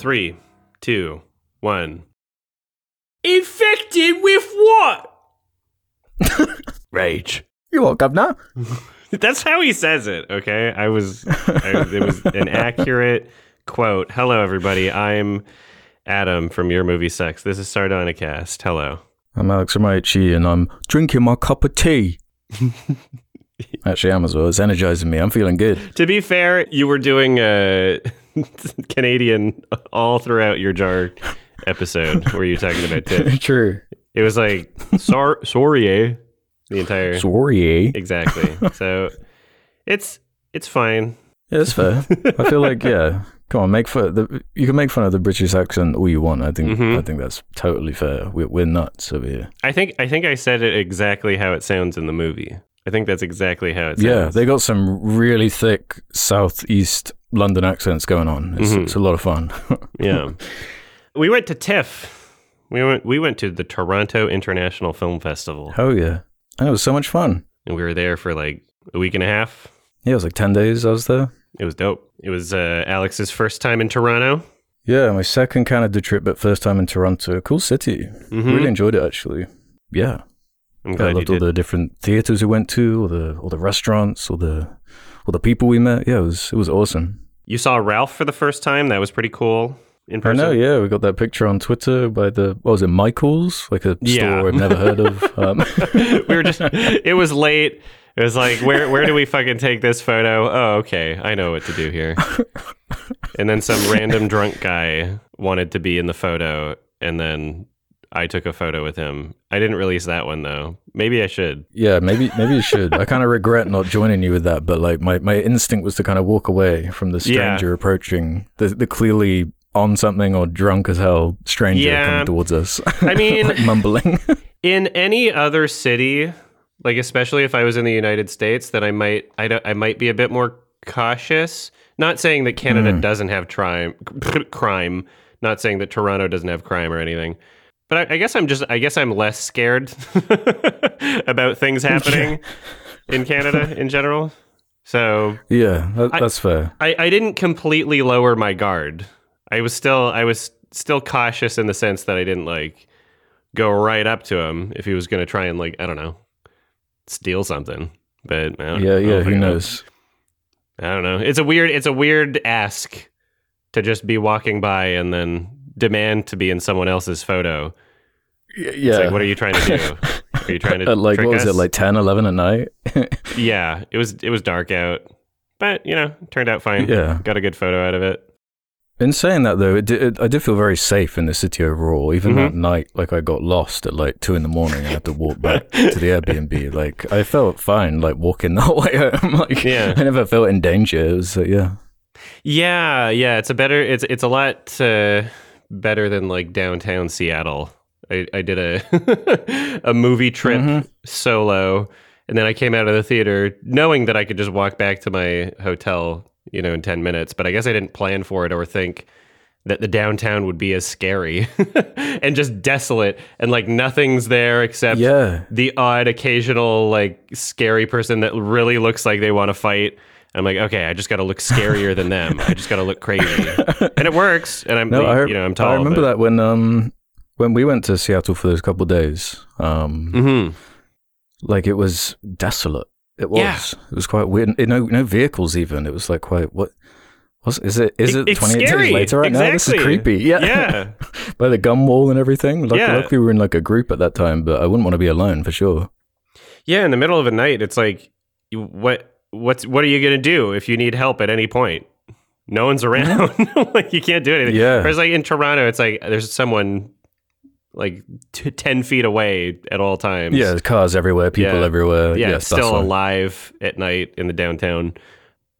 Three, two, one. Infected with what? Rage. You what, governor? That's how he says it. Okay, I was. I, it was an accurate quote. Hello, everybody. I'm Adam from Your Movie Sucks. This is Sardonicast. Hello. I'm Alex Ramaichi and I'm drinking my cup of tea. Actually, I am as well. It's energizing me. I'm feeling good. To be fair, you were doing a Canadian all throughout your jar episode where you're talking about tits. True. It was like sor- sorry, eh? The entire Sorry. exactly. So it's it's fine. Yeah, that's fair. I feel like yeah. Come on, make fun. The, you can make fun of the British accent all you want. I think Mhm. I think that's totally fair. We're, we're nuts over here. I think I think I said it exactly how it sounds in the movie. I think that's exactly how it sounds. Yeah, they got some really thick southeast London accents going on. It's, Mhm. it's a lot of fun. yeah. We went to TIFF. We went we went to the Toronto International Film Festival. Oh yeah, and it was so much fun. And we were there for like a week and a half. Yeah, it was like ten days. I was there. It was dope. It was uh, Alex's first time in Toronto. Yeah, my second Canada trip, but first time in Toronto. Cool city. Mhm. Really enjoyed it actually. Yeah. I'm I glad you loved all the different theaters we went to, all the all the restaurants, all the all the people we met. Yeah, it was it was awesome. You saw Ralph for the first time. That was pretty cool in person. I know, yeah, we got that picture on Twitter by the what was it, Michaels, like a Yeah. store I've never heard of. Um, we were just it was late it was like where where do we fucking take this photo oh okay i know what to do here and then some random drunk guy wanted to be in the photo and then i took a photo with him i didn't release that one though maybe i should yeah, maybe maybe you should. I kind of regret not joining you with that, but like my, my instinct was to kind of walk away from the Yeah. stranger approaching the the clearly on something or drunk as hell stranger Yeah. coming towards us. I mean- like mumbling. in any other city like especially if i was in the united states then i might i, don't, I might be a bit more cautious not saying that canada Hmm. doesn't have crime crime not saying that toronto doesn't have crime or anything but I, I guess i'm just i guess i'm less scared about things happening in canada in general so yeah, that, I- that's fair. I, I didn't completely lower my guard. I was still I was still cautious in the sense that I didn't like go right up to him if he was going to try and like I don't know steal something. But I Yeah, I yeah, who I- knows? I don't know. It's a weird it's a weird ask to just be walking by and then demand to be in someone else's photo. Yeah. like what are you trying to do? Are you trying to like what was us? it, like 10, 11 at night? Yeah, it was it was dark out. But, you know, turned out fine. yeah. Got a good photo out of it. In saying that though, it did, it, I did feel very safe in the city overall. Even Mhm. that night, like I got lost at like two in the morning and had to walk back to the Airbnb. Like I felt fine, like walking that way home. Like Yeah. I never felt in danger. It was uh, yeah, Yeah, yeah, it's a better it's it's a lot uh, better than like downtown Seattle. I, I did a a movie trip Mhm. solo and then I came out of the theater knowing that I could just walk back to my hotel, you know, in 10 minutes, but I guess I didn't plan for it or think that the downtown would be as scary and just desolate and like nothing's there except yeah. the odd occasional like scary person that really looks like they want to fight. I'm like, okay, I just got to look scarier than them. I just got to look crazy, and it works. And I'm, No, I, you know, I'm tall. I remember that when um when we went to Seattle for those couple of days, um, hmm like it was desolate. It was. Yeah. It was quite weird. No, no vehicles even. It was like quite what. Was, is it? Is It- it 28 scary. days later right now? This is creepy. Yeah. Yeah, by the gum wall and everything. Luck- Yeah. Luckily, we were in like a group at that time, but I wouldn't want to be alone for sure. yeah. In the middle of the night, it's like, you, what, what's, what are you gonna do if you need help at any point? No one's around. like you can't do anything. Yeah. Whereas like in Toronto, it's like there's someone like t- ten feet away at all times. Yeah, there's cars everywhere, people Yeah. everywhere. yeah, it's still alive at night in the downtown.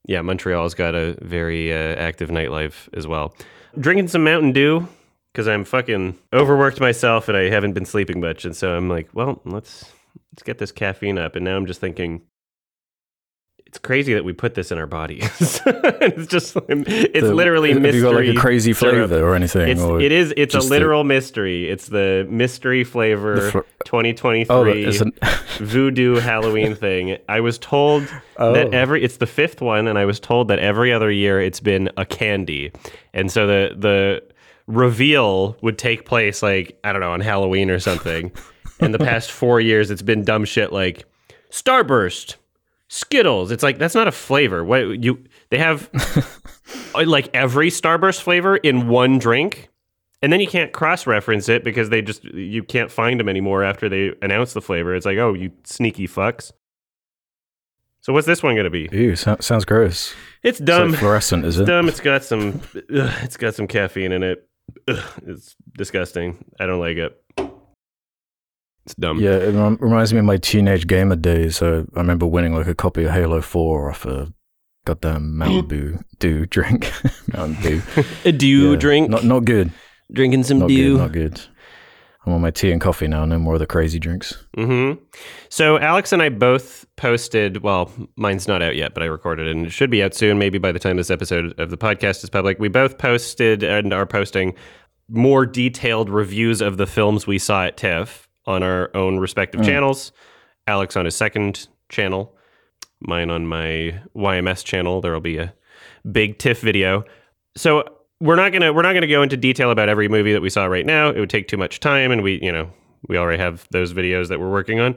Yeah, Montreal's got a very uh, active nightlife as well. Drinking some Mountain Dew because I'm fucking overworked myself and I haven't been sleeping much, and so I'm like, well, let's let's get this caffeine up. And now I'm just thinking, it's crazy that we put this in our bodies. it's just it's The- literally mystery. you got like a crazy syrup. flavor or anything? It's, or it is. It's a just the- literal mystery. It's the mystery flavor the fl- 2023 oh, an, voodoo Halloween thing. I was told Oh. that every it's the fifth one, and I was told that every other year it's been a candy, and so the the reveal would take place like I don't know on Halloween or something. In the past four years, it's been dumb shit like Starburst, Skittles. It's like that's not a flavor. What you they have uh, like every Starburst flavor in one drink, and then you can't cross reference it because they just you can't find them anymore after they announce the flavor. It's like oh you sneaky fucks. So what's this one gonna be? Ew, so- sounds gross. It's It's dumb. like fluorescent, is It's it? dumb. It's got some. Ugh, it's got some caffeine in it. Ugh, it's disgusting. I don't like it. It's dumb. Yeah, it rem- reminds me of my teenage gamer days. So I remember winning like a copy of Halo 4 off a goddamn Mountain Dew, Dew drink. Mountain Dew. A dew Yeah, drink. Not, not good. drinking some Not dew. good. Not good. I'm on my tea and coffee now. No more of the crazy drinks. hmm So Alex and I both posted. Well, mine's not out yet, but I recorded it, and it should be out soon. Maybe by the time this episode of the podcast is public, we both posted and are posting more detailed reviews of the films we saw at TIFF on our own respective mm. channels. Alex on his second channel, mine on my YMS channel. There will be a big TIFF video. So we're not gonna we're not gonna go into detail about every movie that we saw right now. It would take too much time, and we you know we already have those videos that we're working on.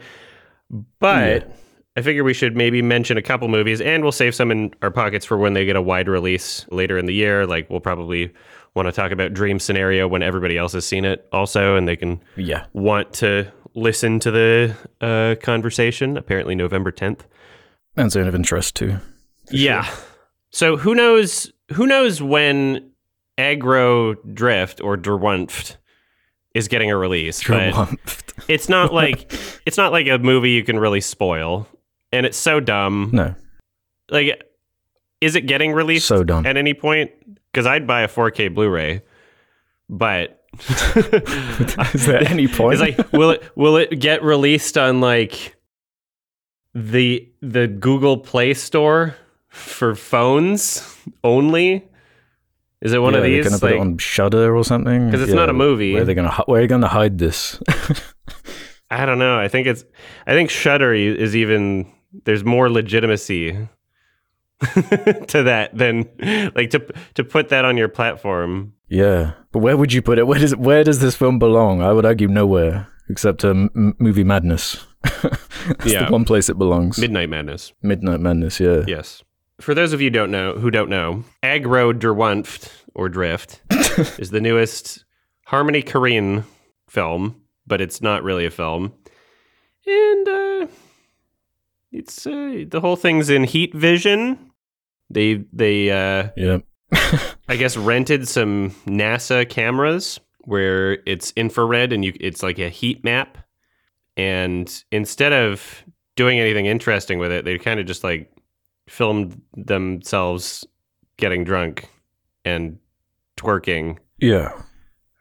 But I figure we should maybe mention a couple movies, and we'll save some in our pockets for when they get a wide release later in the year. Like we'll probably want to talk about Dream Scenario when everybody else has seen it, also, and they can Yeah. want to listen to the uh, conversation. Apparently, November tenth. And zone of interest too. Yeah. So who knows? Who knows when Aggro Drift or Derwunft is getting a release? But Trumped. it's not like it's not like a movie you can really spoil, and it's so dumb. no. Like, is it getting released So dumb. at any point? Because I'd buy a 4K Blu-ray, but Is there any point? It's like, will it will it get released on like the the Google Play Store for phones only? Is it one yeah, of they're these? gonna put Like, it on Shudder or something? Because it's not a movie. Where are they gonna Where are you gonna hide this? I don't know. I think it's. I think Shudder is even. There's more legitimacy to that than like to to put that on your platform. yeah, but where would you put it? Where does where does this film belong? I would argue nowhere except m- movie madness. That's Yeah. the one place it belongs. Midnight Madness. Midnight Madness. Yeah. Yes. For those of you don't know who don't know, Aggro Derwunft or Drift is the newest Harmony Korine film, but it's not really a film. And uh it's uh, the whole thing's in heat vision. They they uh Yeah. I guess rented some NASA cameras where it's infrared and you it's like a heat map. And instead of doing anything interesting with it, they kind of just like filmed themselves getting drunk and twerking Yeah.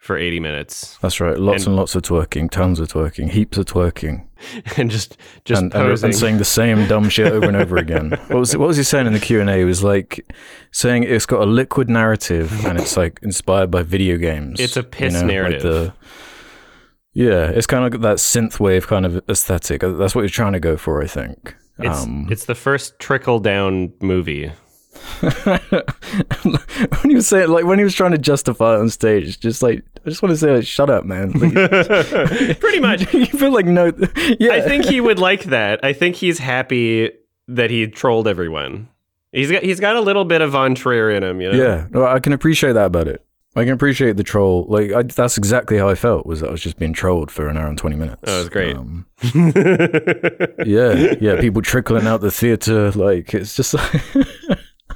For 80 minutes That's right. Lots And- and, lots of twerking, tons of twerking, heaps of twerking, and just just and, and, and saying the same dumb shit over and over again. What was what was he saying in the Q and A? He was like saying it's got a liquid narrative and it's like inspired by video games. It's a piss like narrative. the- yeah, it's kind of like that synthwave kind of aesthetic. That's what he's trying to go for, I think. it's, um, it's the first trickle down movie. when he was saying, like, when he was trying to justify it on stage, just like, I just want to say, like, shut up, man. Like, Pretty much. you feel like no, yeah. I think he would like that. I think he's happy that he trolled everyone. He's got he's got a little bit of Von Trier in him, you know. Yeah, no, I can appreciate that about it. I can appreciate the troll. Like I, that's exactly how I felt. Was that I was just being trolled for an hour and twenty minutes. Oh, it was great. Um, yeah, yeah. People trickling out the theater. Like it's just like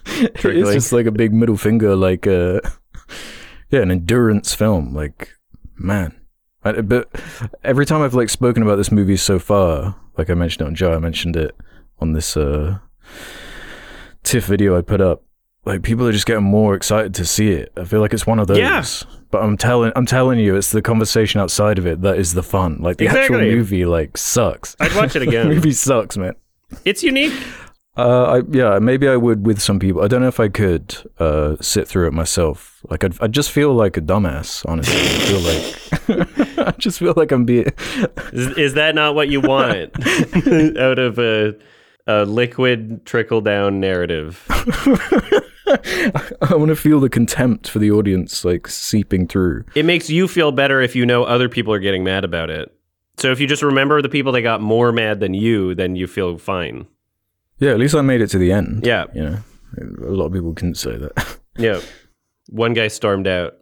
it's just like a big middle finger. Like uh, yeah, an endurance film. Like man, I, but every time I've like spoken about this movie so far, like I mentioned it on Joe, I mentioned it on this uh, TIFF video I put up. Like people are just getting more excited to see it. I feel like it's one of those. Yeah. But I'm telling, I'm telling you, it's the conversation outside of it that is the fun. Like the actual movie, like sucks. I'd watch it the again. movie sucks, man. it's unique. Uh, I, yeah, maybe I would with some people. I don't know if I could uh, sit through it myself. Like, I'd, I just feel like a dumbass. Honestly, I feel like I just feel like I'm being. Is, is that not what you want out of a, a liquid trickle down narrative? I want to feel the contempt for the audience like seeping through. It makes you feel better if you know other people are getting mad about it. So if you just remember the people that got more mad than you, then you feel fine. Yeah, at least I made it to the end. Yeah. You know, a lot of people couldn't say that. Yeah. One guy stormed out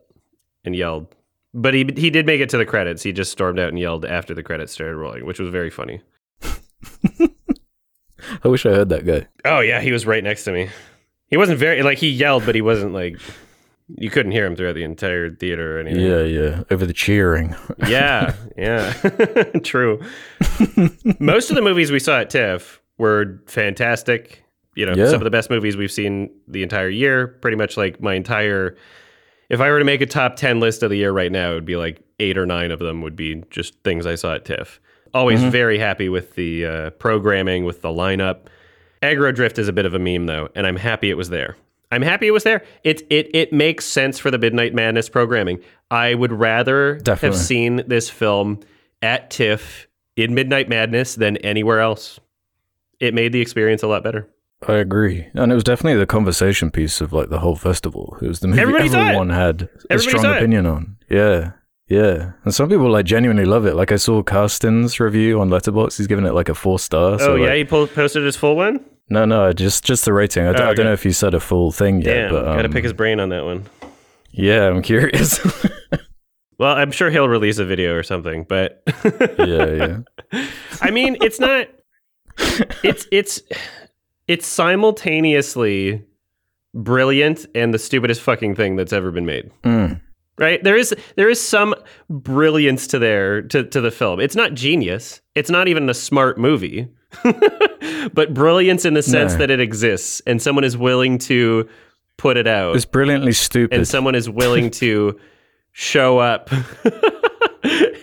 and yelled. But he he did make it to the credits. He just stormed out and yelled after the credits started rolling, which was very funny. I wish I heard that guy. Oh yeah, he was right next to me. He wasn't very like he yelled, but he wasn't like you couldn't hear him throughout the entire theater or anything. Yeah, yeah. Over the cheering. Yeah, yeah. True. Most of the movies we saw at TIFF were fantastic. You know, Yeah. some of the best movies we've seen the entire year. Pretty much like my entire. If I were to make a top 10 list of the year right now, it would be like eight or nine of them would be just things I saw at TIFF. Always very happy with the uh, programming, with the lineup. Aggro Drift is a bit of a meme though, and I'm happy it was there. I'm happy it was there. It it it makes sense for the Midnight Madness programming. I would rather Definitely. have seen this film at TIFF in Midnight Madness than anywhere else. It made the experience a lot better. I agree. And it was definitely the conversation piece of like the whole festival. It was the movie Everybody everyone had a Everybody strong opinion on. Yeah. Yeah. And some people like genuinely love it. Like I saw Karsten's review on Letterboxd. He's giving it like a four star. So oh yeah, like- he po- posted his full one. No, no, just just the rating. I, d- Oh, I okay. don't know if he said a full thing yet, Damn, but um, gotta pick his brain on that one. yeah, I'm curious. Well, I'm sure he'll release a video or something, but yeah, yeah. I mean, it's not. It's it's it's simultaneously brilliant and the stupidest fucking thing that's ever been made. Mm. Right? There is there is some brilliance to there to, to the film. It's not genius. It's not even a smart movie. but brilliance in the sense No. that it exists and someone is willing to put it out It's brilliantly stupid. and someone is willing to show up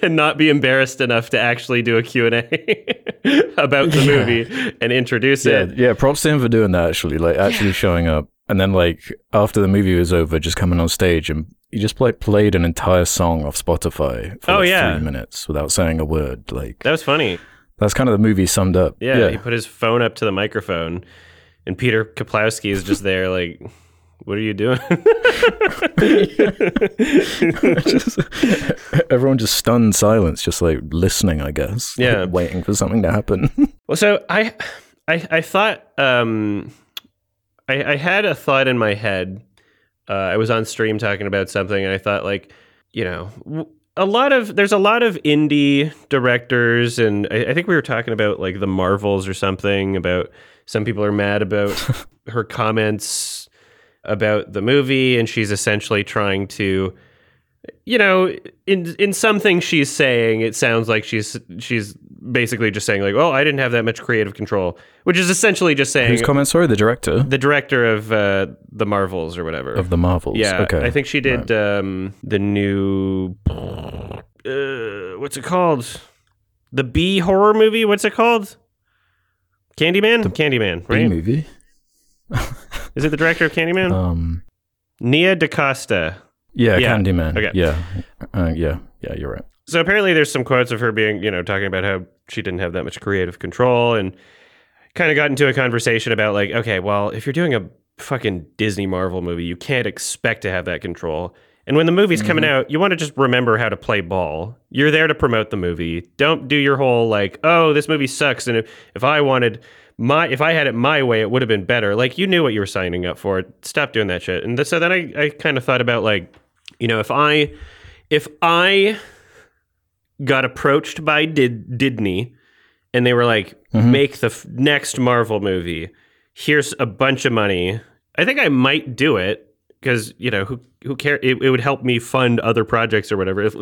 and not be embarrassed enough to actually do a Q&A about the Yeah. movie and introduce yeah, it. yeah. Props to him for doing that. Actually, like actually showing up, and then like after the movie was over, just coming on stage and he just like played an entire song off Spotify for Oh, like, yeah. three minutes without saying a word. Like That was funny. that's kind of the movie summed up. Yeah, he put his phone up to the microphone and Peter Kuplowsky is just there like what are you doing? Just- everyone just stunned silence, just like listening, I guess. like, Yeah. waiting for something to happen. Well, so I, I, I thought, um, I, I had a thought in my head. Uh, I was on stream talking about something, and I thought, like, you know, a lot of there's a lot of indie directors, and I, I think we were talking about like the Marvels or something. About some people are mad about her comments about the movie, and she's essentially trying to you know, in in some things she's saying, it sounds like she's she's basically just saying like, "Oh, I didn't have that much creative control," which is essentially just saying Whose comment? Sorry, the director the director of uh, the Marvels or whatever. of the Marvels. yeah, okay. I think she did um, the new uh, what's it called? The B horror movie. What's it called? Candyman. The Candyman, B right? movie. Is it the director of Candyman? Um, Nia DaCosta. yeah, Yeah, Candyman. okay. Yeah, uh, yeah, yeah. You're right. So apparently, there's some quotes of her being, you know, talking about how she didn't have that much creative control, and kind of got into a conversation about like, okay, well, if you're doing a fucking Disney Marvel movie, you can't expect to have that control. And when the movie's coming out, you want to just remember how to play ball. You're there to promote the movie. Don't do your whole like, oh, this movie sucks, and if, if I wanted my, if I had it my way, it would have been better. Like you knew what you were signing up for. Stop doing that shit. And th- so then I, I kind of thought about like, you know, if I, if I got approached by Did Disney, and they were like, mm-hmm. "Make the f- next Marvel movie. Here's a bunch of money." I think I might do it because you know who who care. It, it would help me fund other projects or whatever. If,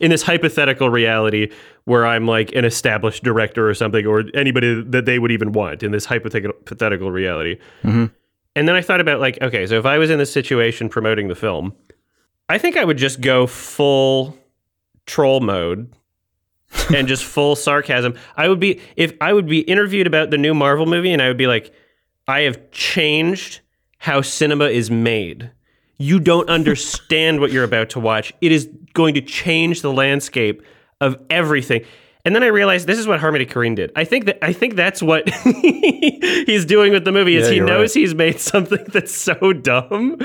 in this hypothetical reality where I'm like an established director or something, or anybody that they would even want in this hypothetical reality. Mhm. And then I thought about like, okay, so if I was in this situation promoting the film, I think I would just go full troll mode and just full sarcasm. I would be if I would be interviewed about the new Marvel movie and I would be like, I have changed how cinema is made. You don't understand what you're about to watch. It is going to change the landscape of everything. And then I realized this is what Harmony Korine did. I think that I think that's what he's doing with the movie is Yeah, he knows right. he's made something that's so dumb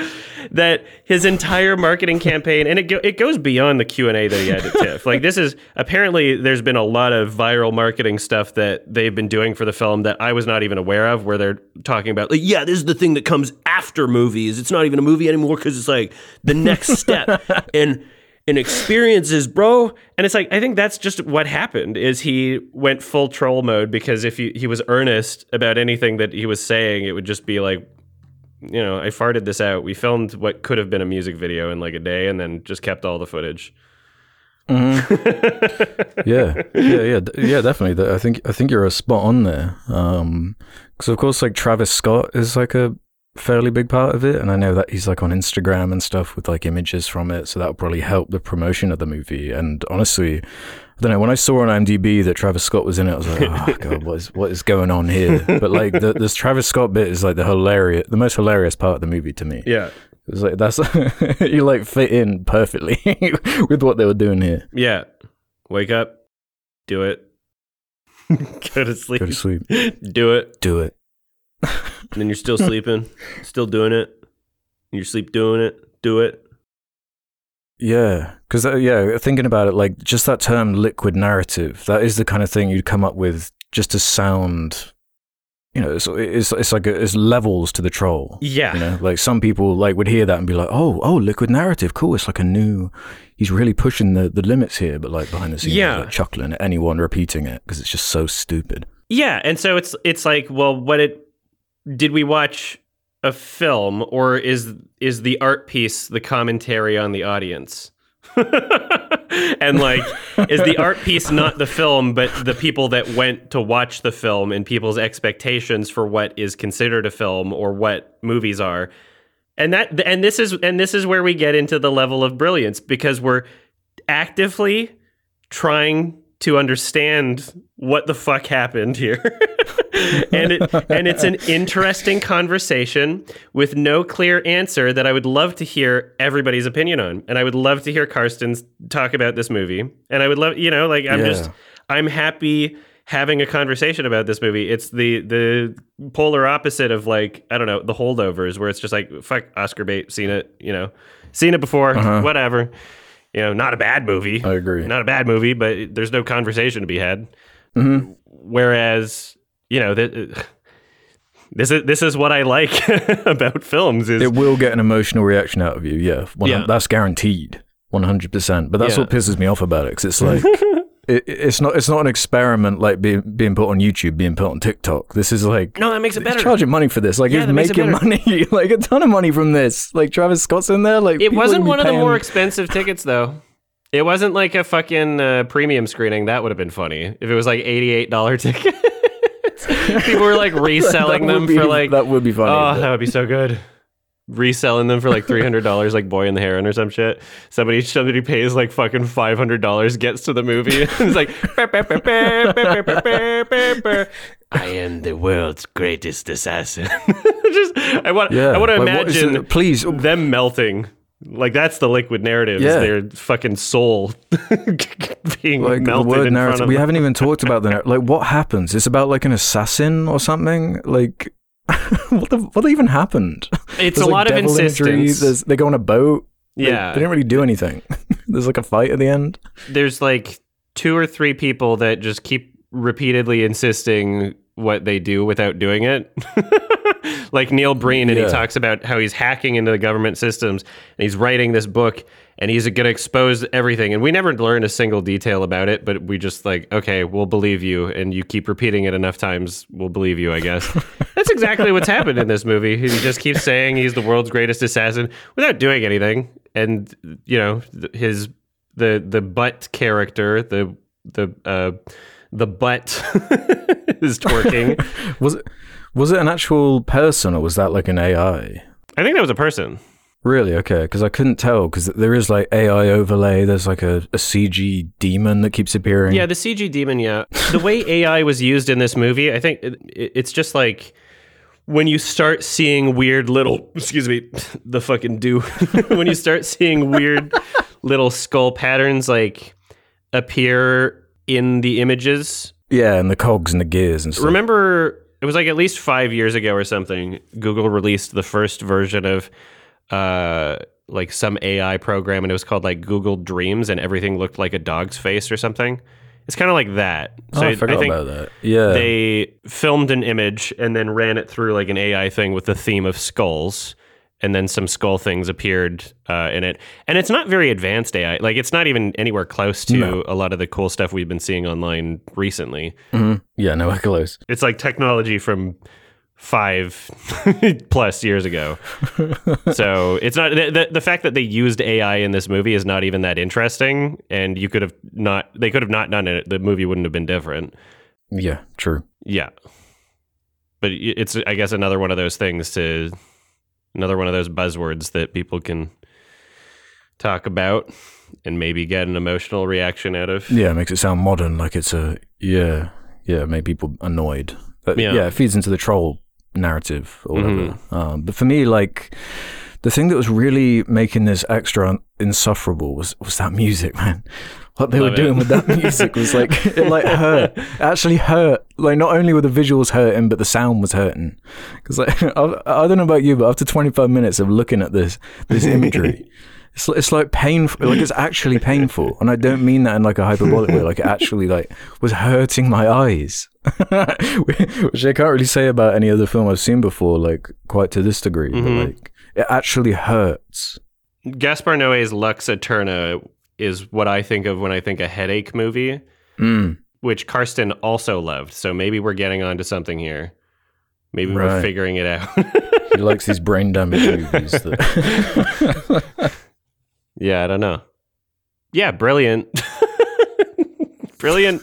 that his entire marketing campaign and it go, it goes beyond the Q&A that he had at TIFF. Like this is apparently there's been a lot of viral marketing stuff that they've been doing for the film that I was not even aware of where they're talking about like yeah, this is the thing that comes after movies. It's not even a movie anymore cuz it's like the next step. and and experiences, bro. And it's like I think that's just what happened is he went full troll mode because if he, he was earnest about anything that he was saying, it would just be like, you know, I farted this out. We filmed what could have been a music video in like a day and then just kept all the footage. yeah, yeah, yeah, yeah, definitely. I think I think you're a spot on there. Um, because of course, like Travis Scott is like a fairly big part of it, and I know that he's like on Instagram and stuff with like images from it, so that will probably help the promotion of the movie. And honestly, I don't know. When I saw on IMDb that Travis Scott was in it, I was like, oh god, what is what is going on here? But like the, this Travis Scott bit is like the hilarious, the most hilarious part of the movie to me. Yeah. It was like that's you like fit in perfectly with what they were doing here. Yeah. Wake up. Do it. Go to sleep. Go to sleep, Do it. do it. And then you're still sleeping. Still doing it. You're sleep doing it. Do it. Yeah, because uh, yeah, thinking about it, like just that term "liquid narrative," that is the kind of thing you'd come up with just to sound, you know, it's it's, it's like a, it's levels to the troll. Yeah. You know, like some people like would hear that and be like, "Oh, oh, liquid narrative, cool." It's like a new. He's really pushing the, the limits here, but like behind the scenes, Yeah. like chuckling at anyone repeating it because it's just so stupid. Yeah, and so it's it's like, well, what it did we watch a film or is is the art piece the commentary on the audience? and like is the art piece not the film but the people that went to watch the film and people's expectations for what is considered a film or what movies are and that and this is and this is where we get into the level of brilliance because we're actively trying to understand what the fuck happened here. and it and it's an interesting conversation with no clear answer that I would love to hear everybody's opinion on. And I would love to hear Karsten's talk about this movie. And I would love, you know, like I'm Yeah. just I'm happy having a conversation about this movie. It's the the polar opposite of like, I don't know, the holdovers where it's just like fuck Oscar bait, seen it, you know. Seen it before, Uh-huh. whatever. You know, not a bad movie I agree. not a bad movie, but there's no conversation to be had. Mhm. Whereas, you know, that this is this is what I like about films is It will get an emotional reaction out of you. Yeah, Yeah. that's guaranteed, one hundred percent. But that's Yeah. what pisses me off about it because it's like it, it's not it's not an experiment like being being put on YouTube, being put on TikTok. This is like no, that makes it better. charging money for this. Like Yeah, he's that it making money, like a ton of money from this. Like Travis Scott's in there. Like It wasn't one of the more expensive tickets though. It wasn't like a fucking uh, premium screening. That would have been funny if it was like eighty-eight dollar tickets. People were like reselling them be- for like that would be funny. Oh, but- that would be so good reselling them for like three hundred dollars, like Boy and the Heron or some shit. Somebody somebody pays like fucking five hundred dollars, gets to the movie, and it's like, I am the world's greatest assassin. Just I want yeah. I want to imagine please them melting. Like that's the liquid narrative. Yeah. their fucking soul being like melted the word narrative. we haven't even talked about the narrative. Like what happens? It's about like an assassin or something. Like what the what even happened? It's There's, a like, lot of insistence. They go on a boat. They- yeah, they, didn't really do anything. There's like a fight at the end. there's like two or three people that just keep repeatedly insisting what they do without doing it. like Neil Breen, and he talks about how he's hacking into the government systems and he's writing this book and he's going to expose everything. And we never learn a single detail about it, but we just like, okay, we'll believe you. And you keep repeating it enough times, we'll believe you, I guess. That's exactly what's happened in this movie. He just keeps saying he's the world's greatest assassin without doing anything. And, you know, his the the butt character, the the uh the butt is twerking. Was it was it an actual person or was that like an AI? I think that was a person. Really? Okay, because I couldn't tell because there is like AI overlay. There's like a, a CG demon that keeps appearing. Yeah, the CG demon. Yeah, the way AI was used in this movie, I think it, it's just like when you start seeing weird little. Excuse me, the fucking do. when you start seeing weird little skull patterns like appear in the images. Yeah, and the cogs and the gears and stuff. Remember, it was like at least five years ago or something. Google released the first version of uh, like some AI program, and it was called like Google Dreams, and everything looked like a dog's face or something. It's kind of like that. oh, I forgot think about that. Yeah. they filmed an image and then ran it through like an AI thing with the theme of skulls. And then some skull things appeared uh, in it, and it's not very advanced AI. Like it's not even anywhere close to No. a lot of the cool stuff we've been seeing online recently. Mhm. Yeah, no, we're close. It's like technology from five plus years ago. so it's not the the fact that they used AI in this movie is not even that interesting. And you could have not they could have not done it. The movie wouldn't have been different. Yeah, true. Yeah, but it's I guess another one of those things to another one of those buzzwords that people can talk about and maybe get an emotional reaction out of. Yeah, it makes it sound modern, like it's a yeah, yeah, make people annoyed. But, Yeah. yeah. it feeds into the troll narrative or whatever. Mhm. Um, but for me, like the thing that was really making this extra insufferable was was that music, man. What they Love were it. doing with that music was like it like hurt. It actually hurt. Like not only were the visuals hurting, but the sound was hurting. Because like I, I don't know about you, but after 25 minutes of looking at this this imagery. It's, it's like painful, like it's actually painful, and I don't mean that in like a hyperbolic way. Like it actually like was hurting my eyes, which I can't really say about any other film I've seen before, like quite to this degree. Mhm. But like it actually hurts. Gaspar Noé's Lux Eterna is what I think of when I think a headache movie. Mm. which Karsten also loved. So maybe we're getting onto something here. Maybe we're figuring it out. He likes these brain damage movies. That yeah, I don't know. Yeah, brilliant. brilliant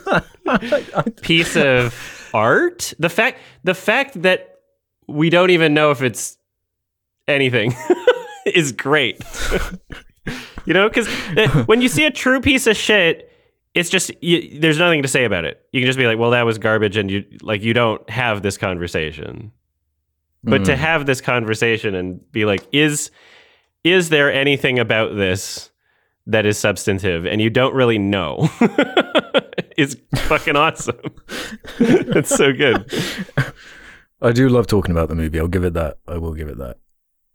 piece of art. The fact the fact that we don't even know if it's anything is great. you know, cuz when you see a true piece of shit, it's just you, there's nothing to say about it. You can just be like, "Well, that was garbage," and you like you don't have this conversation. But to Mm. have this conversation and be like, "Is is there anything about this that is substantive?" and you don't really know, is fucking awesome. it's so good. I do love talking about the movie. I'll give it that. I will give it that.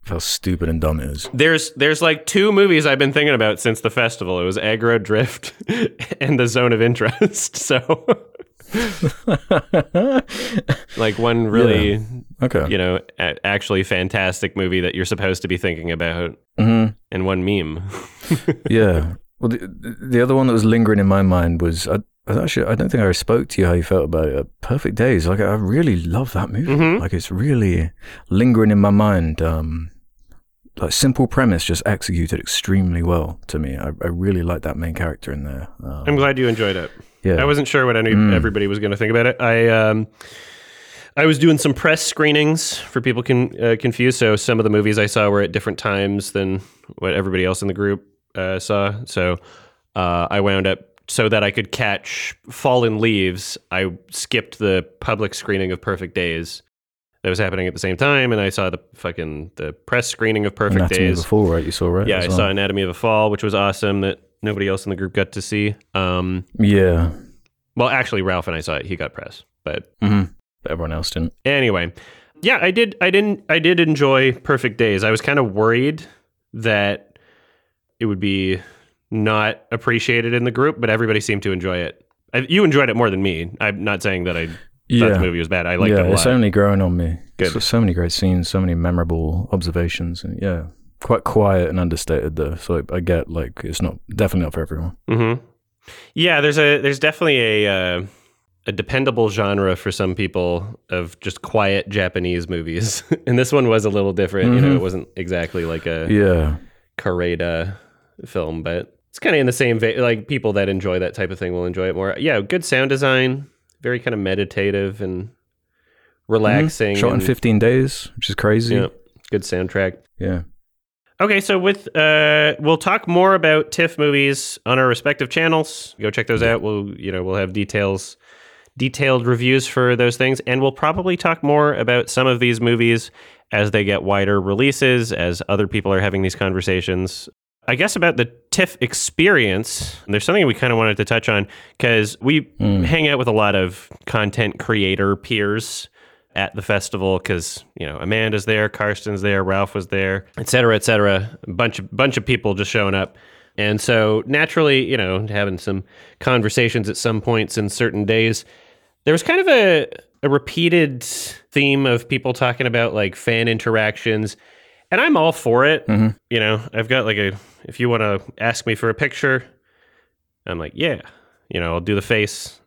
How stupid and dumb it is. There's there's like two movies I've been thinking about since the festival. It was Aggro Drift and The Zone of Interest. So like one really okay. you know a- actually fantastic movie that you're supposed to be thinking about, hmm and one meme. yeah. Well, the, the other one that was lingering in my mind was I actually I don't think I spoke to you how you felt about it. Perfect Days. Like I really love that movie. Mhm. Like it's really lingering in my mind. Um, like simple premise, just executed extremely well to me. I, I really like that main character in there. Um, I'm glad you enjoyed it. yeah. I wasn't sure what any Mm. everybody was going to think about it. I um, I was doing some press screenings for people can uh, confused. So some of the movies I saw were at different times than what everybody else in the group uh, saw. So uh, I wound up so that I could catch Fallen Leaves. I skipped the public screening of Perfect Days that was happening at the same time, and I saw the fucking the press screening of Perfect Anatomy Days. of a Fall, right? You saw right? yeah, I well. saw Anatomy of a Fall, which was awesome. That nobody else in the group got to see. Um, Yeah. well, actually, Ralph and I saw it. He got press, but hmm But everyone else didn't. anyway, yeah, I did. I didn't. I did enjoy Perfect Days. I was kind of worried that it would be not appreciated in the group, but everybody seemed to enjoy it. I, you enjoyed it more than me. I'm not saying that I thought Yeah. the movie was bad. I liked yeah, it a it's only growing on me. Good. So, so many great scenes, so many memorable observations, and yeah, quite quiet and understated though. So I, I get like it's not definitely not for everyone. hmm Yeah, there's a there's definitely a uh, a dependable genre for some people of just quiet Japanese movies, and this one was a little different. You know, it wasn't exactly like a Yeah, Kore-eda film, but it's kind of in the same vein. Like people that enjoy that type of thing will enjoy it more. Yeah, good sound design, very kind of meditative and relaxing. shot in 15 days, which is crazy. Yeah, good soundtrack. Yeah. Okay, so with uh, we'll talk more about TIFF movies on our respective channels. Go check those out. We'll you know we'll have details, detailed reviews for those things, and we'll probably talk more about some of these movies as they get wider releases, as other people are having these conversations. I guess about the TIFF experience, there's something we kind of wanted to touch on because we hmm. hang out with a lot of content creator peers at the festival because you know Amanda's there, Karsten's there, Ralph was there, et cetera, et cetera. A bunch of bunch of people just showing up, and so naturally, you know, having some conversations at some points in certain days, there was kind of a a repeated theme of people talking about like fan interactions, and I'm all for it. Mm-hmm. You know, I've got like a if you want to ask me for a picture, I'm like, yeah, you know, I'll do the face.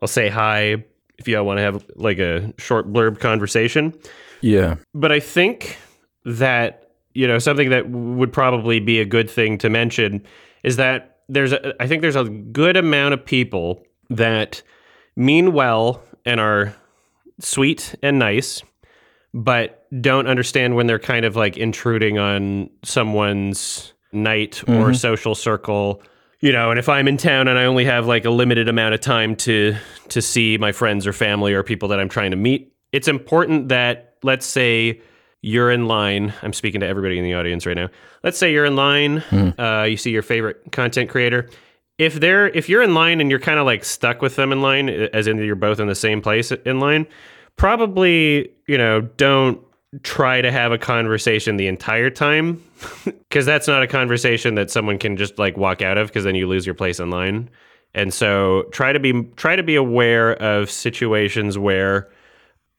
I'll say hi if you want to have like a short blurb conversation. Yeah. But I think that, you know, something that would probably be a good thing to mention is that there's a, I think there's a good amount of people that mean well and are sweet and nice, but don't understand when they're kind of like intruding on someone's night or social circle you know and if i'm in town and i only have like a limited amount of time to to see my friends or family or people that i'm trying to meet it's important that let's say you're in line i'm speaking to everybody in the audience right now let's say you're in line uh, you see your favorite content creator. If they're if you're in line and you're kind of like stuck with them in line as in you're both in the same place in line probably you know don't try to have a conversation the entire time? Because that's not a conversation that someone can just like walk out of because then you lose your place in line. And so try to be try to be aware of situations where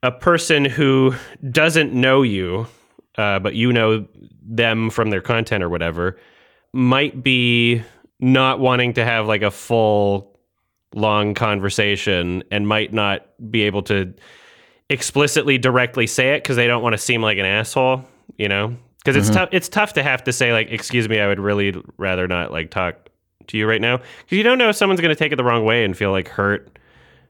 a person who doesn't know you uh, but you know them from their content or whatever might be not wanting to have like a full long conversation and might not be able to explicitly directly say it because they don't want to seem like an asshole, you know? Because it's mm-hmm. tough. It's tough to have to say like, "Excuse me, I would really rather not like talk to you right now," because you don't know if someone's going to take it the wrong way and feel like hurt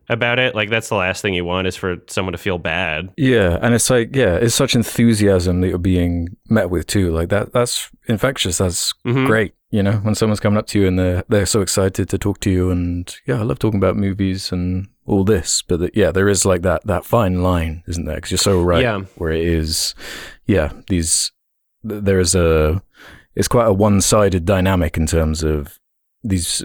about it. Like that's the last thing you want is for someone to feel bad. Yeah, and it's like yeah, it's such enthusiasm that you're being met with too. Like that that's infectious. That's mm-hmm. great. You know, when someone's coming up to you and they're they're so excited to talk to you and yeah, I love talking about movies and all this, but that yeah, there is like that that fine line, isn't there? Because you're so right. Yeah. Where it is, yeah, these there's a it's quite a one-sided dynamic in terms of these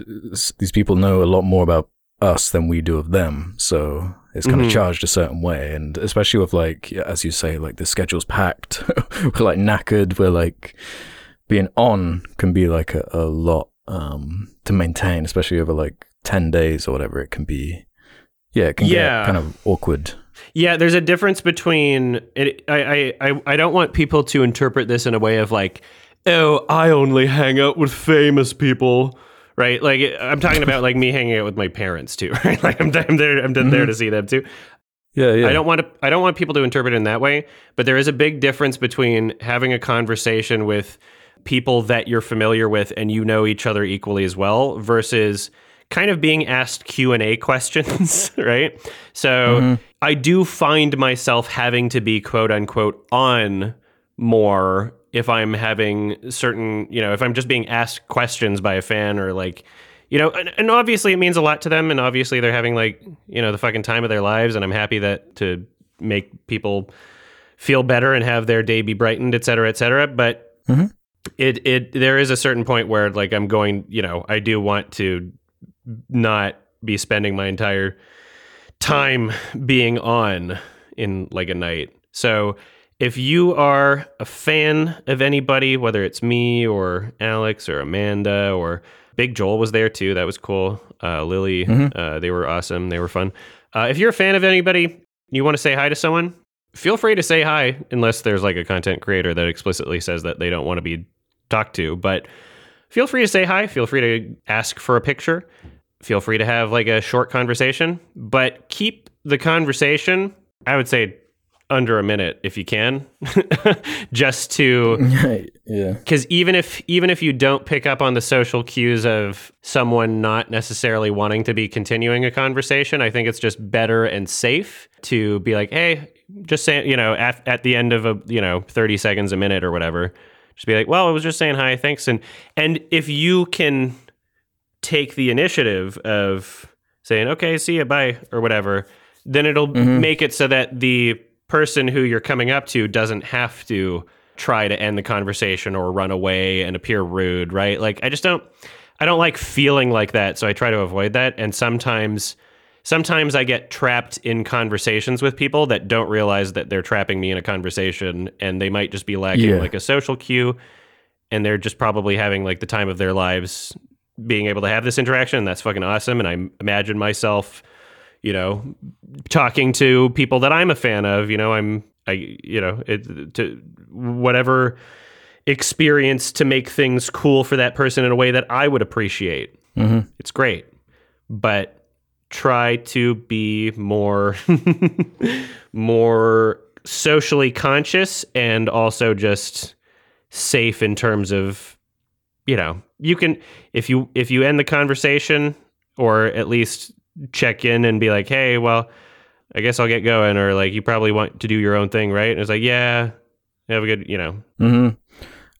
these people know a lot more about us than we do of them. So it's kind Mhm. of charged a certain way, and especially with like as you say, like the schedule's packed, we're like knackered. We're like being on can be like a, a lot um, to maintain, especially over like ten days or whatever. It can be, yeah, it can Yeah. get kind of awkward. Yeah, there's a difference between it. I, I, I, don't want people to interpret this in a way of like, oh, I only hang out with famous people, right? Like I'm talking about like me hanging out with my parents too, right? Like I'm, I'm there, I'm there to mm-hmm. see them too. Yeah, yeah. I don't want to. I don't want people to interpret it in that way. But there is a big difference between having a conversation with people that you're familiar with and you know each other equally as well, versus kind of being asked Q and A questions, right? So mm-hmm. I do find myself having to be quote unquote on more if I'm having certain, you know, if I'm just being asked questions by a fan or like, you know, and, and obviously it means a lot to them, and obviously they're having like, you know, the fucking time of their lives, and I'm happy that to make people feel better and have their day be brightened, et cetera, et cetera. But mm-hmm. it it there is a certain point where like I'm going, you know, I do want to not be spending my entire time being on in like a night. So if you are a fan of anybody, whether it's me or Alex or Amanda or Big Joel was there too, that was cool. Uh, Lily, uh, they were awesome. They were fun. Uh, if you're a fan of anybody, you want to say hi to someone, feel free to say hi, unless there's like a content creator that explicitly says that they don't want to be talked to. But feel free to say hi. Feel free to ask for a picture. Feel free to have like a short conversation, but keep the conversation, I would say, under a minute if you can, just to yeah. because even if even if you don't pick up on the social cues of someone not necessarily wanting to be continuing a conversation, I think it's just better and safe to be like, hey, just say, you know, at, at the end of a you know thirty seconds, a minute, or whatever, just be like, well, I was just saying hi, thanks, and and if you can take the initiative of saying, okay, see you, bye, or whatever, then it'll mm-hmm. make it so that the person who you're coming up to doesn't have to try to end the conversation or run away and appear rude, right? Like I just don't I don't like feeling like that, so I try to avoid that and sometimes sometimes I get trapped in conversations with people that don't realize that they're trapping me in a conversation and they might just be lacking Yeah. like a social cue and they're just probably having like the time of their lives being able to have this interaction. That's fucking awesome and I imagine myself you know talking to people that I'm a fan of you know I'm I you know it to whatever experience to make things cool for that person in a way that I would appreciate Mhm. it's great but try to be more more socially conscious and also just safe in terms of you know you can if you if you end the conversation or at least check in and be like hey well i guess i'll get going or like you probably want to do your own thing right and it's like yeah have a good you know hmm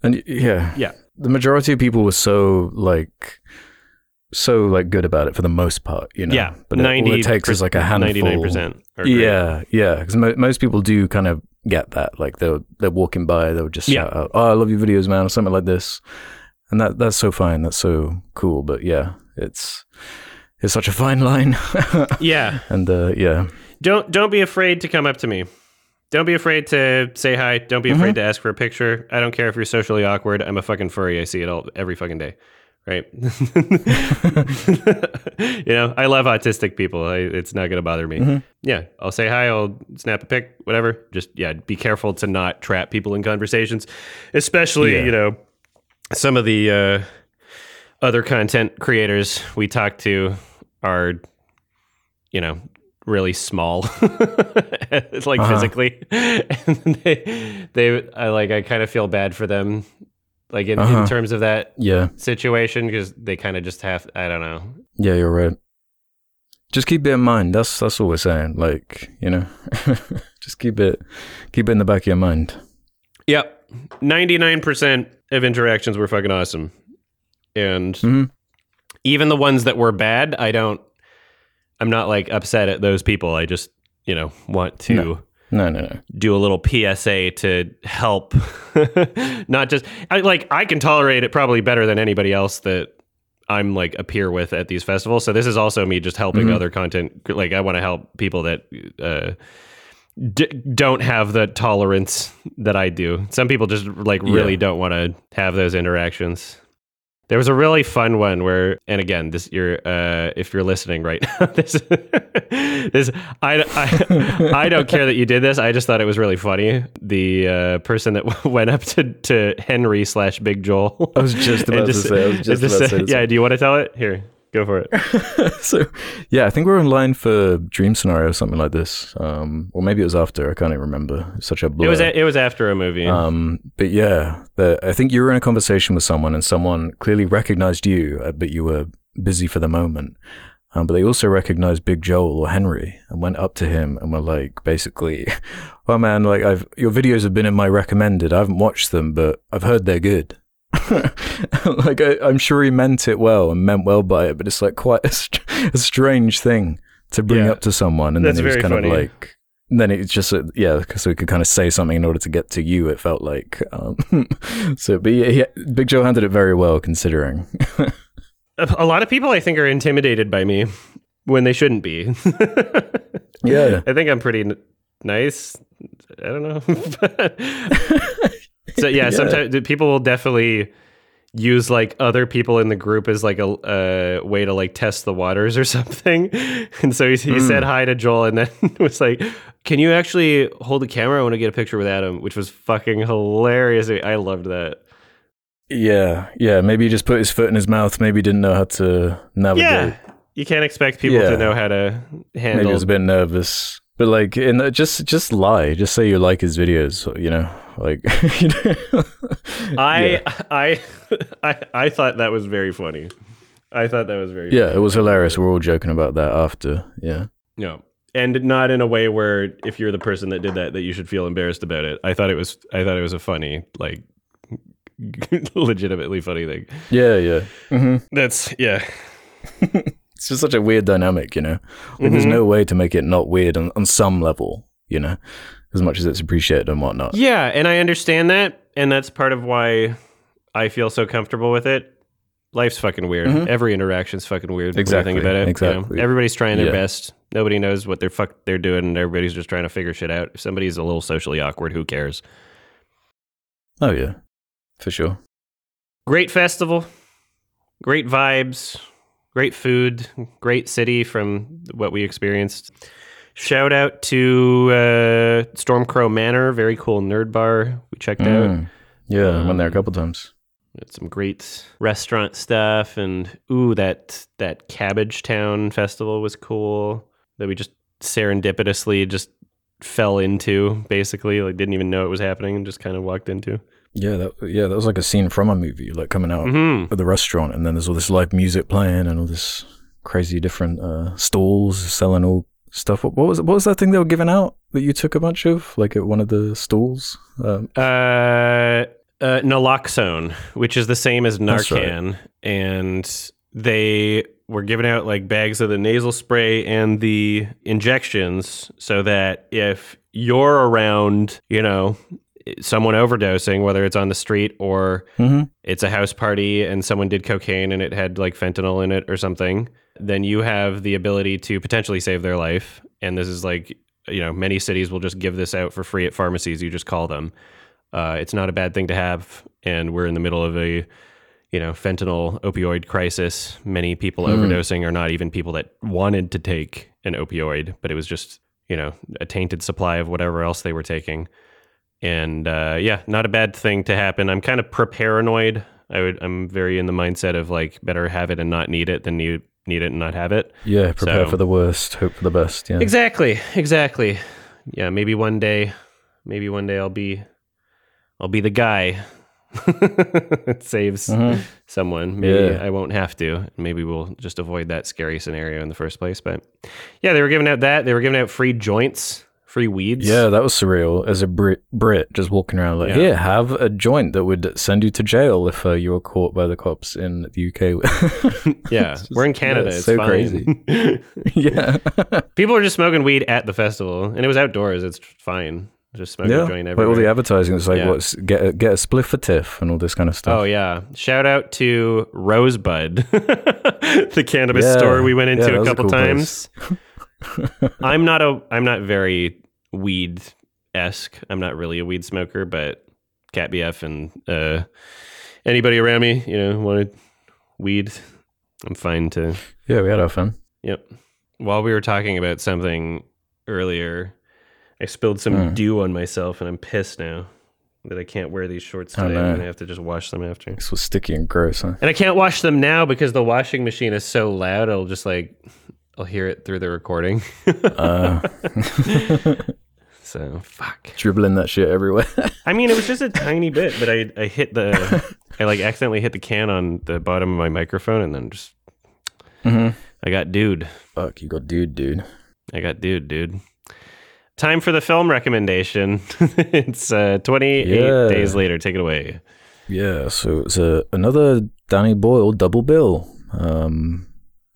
And yeah, Yeah. The majority of people were so like, so like good about it for the most part, you know. yeah but it, all it takes is like a handful. 99% are great. Yeah, yeah. Because mo- most people do kind of get that. Like they're they're walking by, they'll just Yeah. shout out, "Oh, I love your videos, man," or something like this, and that that's so fine. That's so cool. But yeah, it's it's such a fine line. yeah. And uh, yeah, don't don't be afraid to come up to me. Don't be afraid to say hi. Don't be afraid to ask for a picture. I don't care if you're socially awkward. I'm a fucking furry. I see it all every fucking day. Right? You know i love autistic people. I, it's not going to bother me. Yeah i'll say hi. I'll snap a pic whatever. Just yeah be careful to not trap people in conversations especially Yeah. you know some of the uh, other content creators we talk to are you know really small like Uh-huh. physically and they they I like I kind of feel bad for them like in, in Uh-huh. terms of that yeah, situation because they kind of just have I don't know yeah. You're right. Just keep it in mind. That's that's all we're saying. Like you know, just keep it keep it in the back of your mind. yep 99% of interactions were fucking awesome and hmm even the ones that were bad I don't I'm not like upset at those people I just you know want to No. No, no, no. do a little PSA to help. Not just I like I can tolerate it probably better than anybody else that I'm like a peer with at these festivals. So this is also me just helping Mhm. other content. Like I want to help people that uh, d- don't have the tolerance that I do. Some people just like really Yeah. don't want to have those interactions. There was a really fun one where, and again, this you're uh, if you're listening right now, this this I, I I don't care that you did this. I just thought it was really funny. The uh, person that went up to, to Henry slash Big Joel. I was just and about to say, I was and just about to say yeah. Do you want to tell it? Here, go for it. so yeah, I think we're in line for Dream Scenario or something like this, um, or maybe it was after. I can't even remember. It's such a blur. It was a, it was after a movie. Um, but yeah, the, I think you were in a conversation with someone, and someone clearly recognized you, uh, but you were busy for the moment. Um, but they also recognized Big Joel or Henry and went up to him and were like, basically, "Oh man, like I've your videos have been in my recommended. I haven't watched them, but I've heard they're good." like I, I'm sure he meant it well and meant well by it, but it's like quite a, str- a strange thing to bring Yeah. up to someone, and That's then he was kind funny. of like then it's just uh, yeah, so he could kind of say something in order to get to you. It felt like um, so, but yeah, yeah, Big Joe handled it very well considering. a, a lot of people, I think, are intimidated by me when they shouldn't be. Yeah. I think I'm pretty n- nice. I don't know. So yeah, Yeah. sometimes people will definitely use like other people in the group as like a uh, way to like test the waters or something. And so he, he Hmm. said hi to Joel and then was like, "Can you actually hold the camera? I want to get a picture with Adam," which was fucking hilarious. I loved that. yeah, yeah. Maybe he just put his foot in his mouth. Maybe he didn't know how to navigate. Yeah, you can't expect people Yeah. to know how to handle. Maybe he was a bit nervous. But like, in the, just just lie. Just say you like his videos. You know, like. you know? I, yeah. I, I, I thought that was very funny. I thought that was very yeah, it was hilarious. We're all joking about that after. Yeah. No. And not in a way where if you're the person that did that that you should feel embarrassed about it. I thought it was I thought it was a funny like legitimately funny thing. Yeah, yeah. hmm That's yeah. It's just such a weird dynamic, you know. Like, there's Mhm. no way to make it not weird on, on some level, you know, as much as it's appreciated and whatnot. Yeah, and I understand that and that's part of why I feel so comfortable with it. Life's fucking weird. Mhm. Every interaction's fucking weird. Exactly, think about it. you know? exactly. Everybody's trying their Yeah. best. Nobody knows what they're fuck they're doing, and everybody's just trying to figure shit out. If somebody's a little socially awkward, who cares? Oh yeah, for sure. Great festival, great vibes, great food, great city from what we experienced. Shout out to uh, Storm Crow Manor, very cool nerd bar we checked out. Mm. Yeah, I went there a Um, couple times. Had some great restaurant stuff, and ooh, that that Cabbagetown festival was cool. That we just serendipitously just fell into, basically, like didn't even know it was happening, and just kind of walked into. Yeah, that yeah, that was like a scene from a movie, like coming out hmm of the restaurant, and then there's all this live music playing and all this crazy different uh, stalls selling all stuff. What, what was what was that thing they were giving out that you took a bunch of, like at one of the stalls? Um, uh, uh, naloxone, which is the same as That's right. Narcan, and they were giving out like bags of the nasal spray and the injections, so that if you're around, you know, someone overdosing, whether it's on the street or mhm. it's a house party and someone did cocaine and it had like fentanyl in it or something, then you have the ability to potentially save their life. And this is like, you know, many cities will just give this out for free at pharmacies. You just call them. Uh, it's not a bad thing to have. And we're in the middle of a, you know, fentanyl opioid crisis. Many people Mm. overdosing are not even people that wanted to take an opioid, but it was just, you know, a tainted supply of whatever else they were taking and uh, yeah, not a bad thing to happen. I'm kind of paranoid. I would. I'm very in the mindset of like better have it and not need it than need need it and not have it. yeah, prepare So- for the worst, hope for the best. Yeah, Exactly. Exactly. Yeah. Maybe one day. Maybe one day I'll be. I'll be the guy. that saves Mhm. someone. Maybe Yeah. I won't have to. Maybe we'll just avoid that scary scenario in the first place. But yeah, they were giving out that. They were giving out free joints, free weeds. Yeah, that was surreal. As a Brit, Brit just walking around like, Yeah. here, have a joint that would send you to jail if uh, you were caught by the cops in the UK. Yeah. It's We're in Canada. yeah, it's so fine. crazy. yeah, People are just smoking weed at the festival, and it was outdoors. It's fine. Just smoking yeah. a joint Like all the advertising was like, Yeah. what's get a, get a spliff for tiff and all this kind of stuff. oh yeah! Shout out to Rosebud, the cannabis store we went into a was a couple cool times. I'm not a. I'm not very weed esque. I'm not really a weed smoker, but Cat BF and uh, anybody around me, you know, wanted weed. I'm fine to Yeah, we had our fun. Yep. While we were talking about something earlier, I spilled some Hmm. dew on myself, and I'm pissed now that I can't wear these shorts Oh, today. no. I'm gonna have to just wash them after. This was sticky and gross, huh? And I can't wash them now because the washing machine is so loud. I'll just like I'll hear it through the recording. Uh, so fuck. dribbling that shit everywhere. I mean, it was just a tiny bit, but I I hit the I like accidentally hit the can on the bottom of my microphone, and then just mm-hmm. I got dude. Fuck, you got dude, dude. I got dude, dude. Time for the film recommendation. it's uh, 28 Yeah. days later. Take it away. Yeah, so it's uh, another Danny Boyle double bill. Um,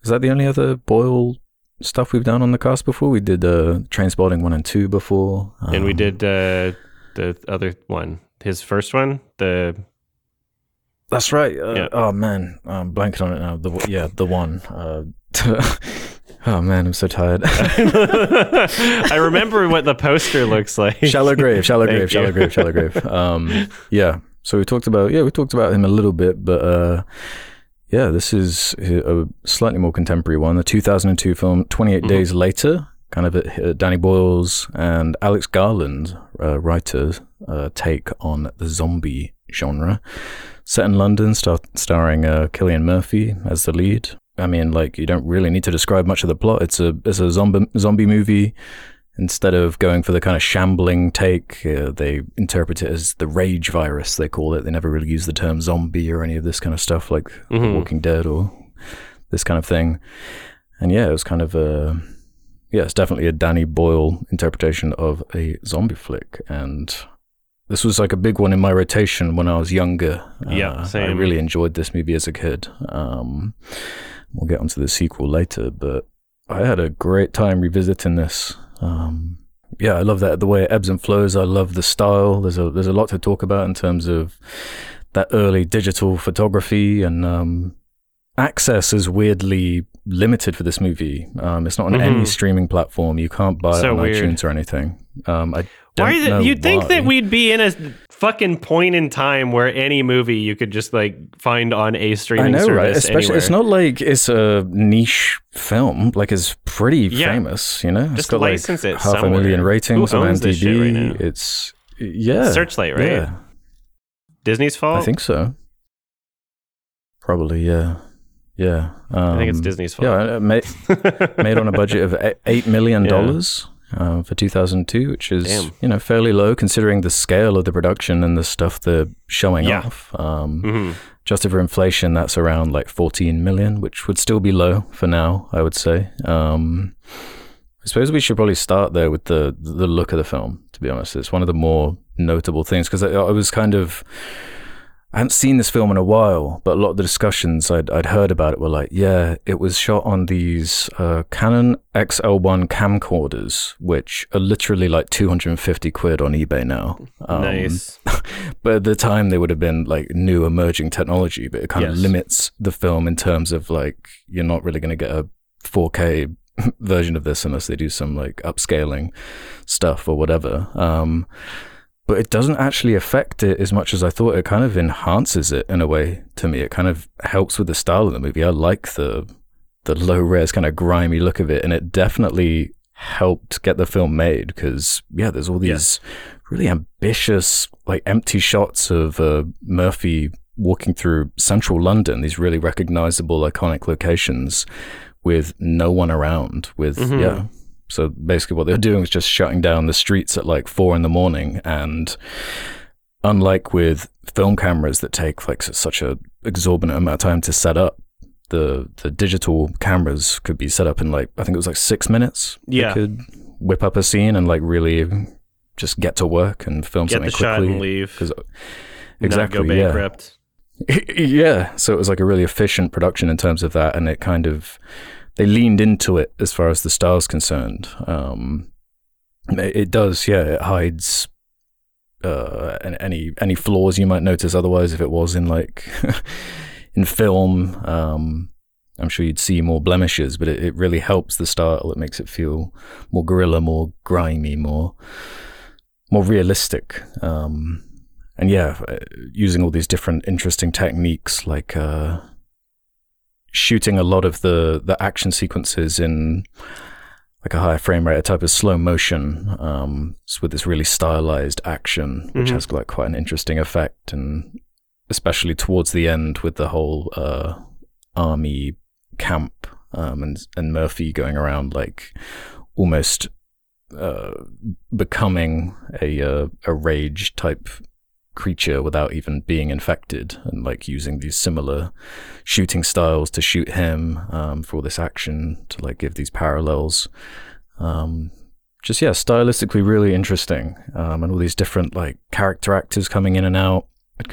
is that the only other Boyle stuff we've done on the cast before? We did uh, Trainspotting 1 and 2 before. and we Um, did uh, the other one, his first one. The That's right. Uh, Yeah. Oh, man. I'm blanking on it now. The, yeah, the one. Uh, oh, man, I'm so tired. I remember what the poster looks like. shallow grave, shallow grave, shallow grave, shallow grave. Um, yeah. So we talked about yeah, we talked about him a little bit, but uh, yeah, this is a slightly more contemporary one. The 2002 film, 28 Mhm. Days Later, kind of Danny Boyle's and Alex Garland, uh, writer's uh, take on the zombie genre. Set in London, star- starring uh, Cillian Murphy as the lead. I mean, like you don't really need to describe much of the plot. It's a it's a zombie zombie movie instead of going for the kind of shambling take, uh, they interpret it as the rage virus, they call it. They never really use the term zombie or any of this kind of stuff like Mhm. Walking Dead or this kind of thing. And yeah, it was kind of a. Yeah, it's definitely a Danny Boyle interpretation of a zombie flick. And this was like a big one in my rotation when I was younger. Yeah, Uh, I really enjoyed this movie as a kid. Um, we'll get onto the sequel later, but I had a great time revisiting this. Um, yeah, I love that the way it ebbs and flows. I love the style. There's a there's a lot to talk about in terms of that early digital photography and um, access is weirdly limited for this movie. Um, it's not on any Mhm. streaming platform. You can't buy So it on weird. iTunes or anything. Um, I Why know you'd think that we'd be in a fucking point in time where any movie you could just like find on a streaming I know, service right? Especially, anywhere. it's not like it's a niche film. Like it's pretty Yeah. famous, you know. it's Just got license like it half a million ratings Who on shit right? It's yeah, Searchlight, right? Yeah, Disney's fault. I think so. Probably, yeah, yeah. Um, I think it's Disney's fault. Yeah, uh, made, made on a budget of eight million dollars uh, for 2002, which is Damn. you know fairly low considering the scale of the production and the stuff they're showing Yeah. off. Um, hmm Adjusted for inflation, that's around like 14 million, which would still be low for now, I would say. Um, I suppose we should probably start there with the the look of the film. To be honest, it's one of the more notable things because I, I was kind of I hadn't seen this film in a while, but a lot of the discussions I'd I'd heard about it were like, yeah, it was shot on these uh, Canon XL1 camcorders, which are literally like 250 quid on eBay now. Um, nice. but at the time they would have been like new emerging technology but it kind of limits the film in terms of like you're not really going to get a 4k version of this unless they do some like upscaling stuff or whatever um but it doesn't actually affect it as much as I thought. It kind of enhances it in a way to me. It kind of helps with the style of the movie. I like the the low res kind of grimy look of it, and it definitely helped get the film made because yeah, there's all these really ambitious like empty shots of uh, Murphy walking through central London. These really recognizable iconic locations with no one around. With Mhm. yeah. So basically, what they're doing is just shutting down the streets at like four in the morning. And unlike with film cameras that take like such a exorbitant amount of time to set up, the the digital cameras could be set up in like I think it was like six minutes. They Yeah. could whip up a scene and like really just get to work and film Get something the shot quickly. and leave. 'Cause- Not exactly, go yeah. yeah. So it was like a really efficient production in terms of that, and it kind of they leaned into it as far as the style's concerned. Um, it, does, yeah. It hides uh, any any flaws you might notice otherwise if it was in like in film. Um, I'm sure you'd see more blemishes, but it, it really helps the style. It makes it feel more guerrilla, more grimy, more more realistic. Um, and yeah, uh, using all these different interesting techniques, like uh, shooting a lot of the the action sequences in like a higher frame rate, a type of slow motion, um, with this really stylized action, which Mhm. has like quite an interesting effect, and especially towards the end with the whole uh, army camp um, and and Murphy going around like almost uh, becoming a uh, a rage type creature without even being infected, and like using these similar shooting styles to shoot him um, for this action to like give these parallels. Um, just yeah, stylistically really interesting, um, and all these different like character actors coming in and out.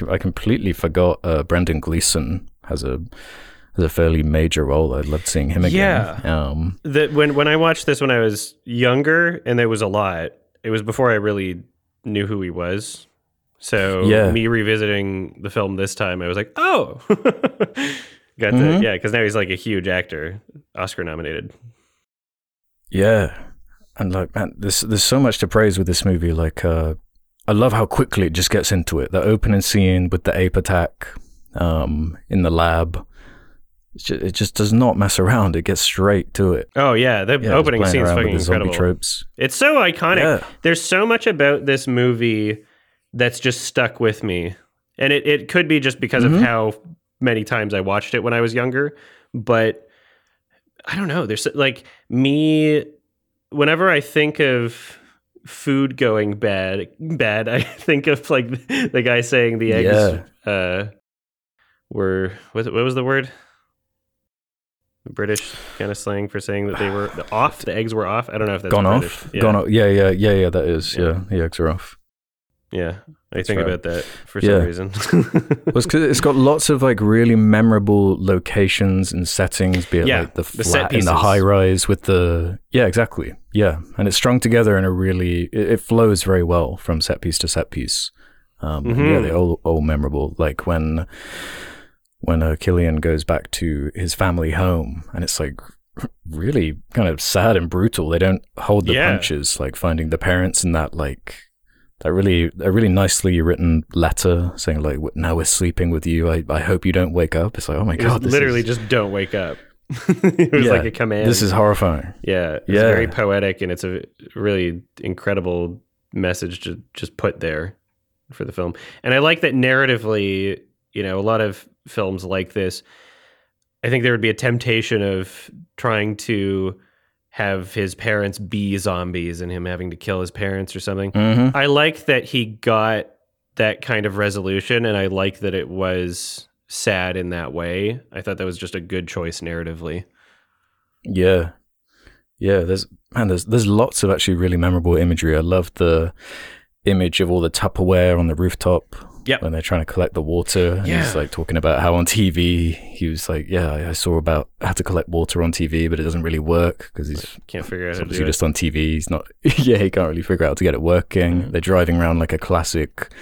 I, completely forgot uh, Brendan Gleeson has a has a fairly major role. I loved seeing him again. Yeah. Um, that when when I watched this when I was younger, and there was a lot. It was before I really knew who he was. So Yeah. me revisiting the film this time, I was like, oh, got Mhm. the yeah, because now he's like a huge actor, Oscar nominated. Yeah, and like man, there's there's so much to praise with this movie. Like, uh, I love how quickly it just gets into it. The opening scene with the ape attack um, in the lab, it's ju- it just does not mess around. It gets straight to it. Oh yeah, the Yeah, opening playing scene's around with fucking incredible. tropes. It's so iconic. Yeah. There's so much about this movie that's just stuck with me. And it, it could be just because Mhm. of how many times I watched it when I was younger. But I don't know. There's like me, whenever I think of food going bad, bad, I think of like the guy saying the eggs uh, were, what, what was the word? British kind of slang for saying that they were off. The eggs were off. I don't know if that's Gone off. Yeah. Gone off. Yeah, yeah, yeah, yeah. That is. Yeah. Yeah, the eggs are off. Yeah. I think right. about that for Yeah. some reason. Well, it's, it's got lots of like really memorable locations and settings, be it Yeah, like the the flat and the high rise with the yeah, exactly, yeah, and it's strung together in a really it, it flows very well from set piece to set piece. Um, and Yeah, they're all all memorable. Like when when uh, Cillian goes back to his family home, and it's like really kind of sad and brutal. They don't hold the Yeah. punches, like finding the parents in that like that really a really nicely written letter saying like now we're sleeping with you. I, I hope you don't wake up. It's like oh my It god, literally is, just don't wake up. it was Yeah, like a command. this is horrifying. yeah, it's Yeah. very poetic and it's a really incredible message to just put there for the film. And I like that narratively, you know, a lot of films like this, I think there would be a temptation of trying to have his parents be zombies and him having to kill his parents or something. Mm-hmm. I like that he got that kind of resolution, and I like that it was sad in that way. I thought that was just a good choice narratively. Yeah, yeah. There's man, there's there's lots of actually really memorable imagery. I love the image of all the Tupperware on the rooftop. Yep. When they're trying to collect the water, and Yeah. he's like talking about how on TV he was like, "Yeah, I- saw about how to collect water on TV, but it doesn't really work because he's Can't figure out obviously just on TV. He's not. yeah, he can't really figure out how to get it working. Mhm. They're driving around like a classic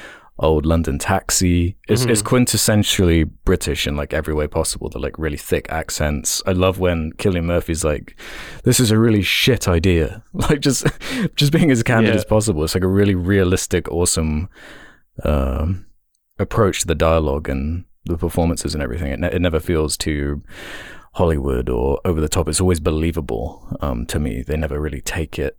old London taxi. It's Mhm. it's quintessentially British in like every way possible. The like really thick accents. I love when Cillian Murphy's like, "This is a really shit idea." Like just just being as candid Yeah. as possible. It's like a really realistic, awesome um, approach to the dialogue and the performances and everything. It, ne- it never feels too Hollywood or over the top. It's always believable um, to me. They never really take it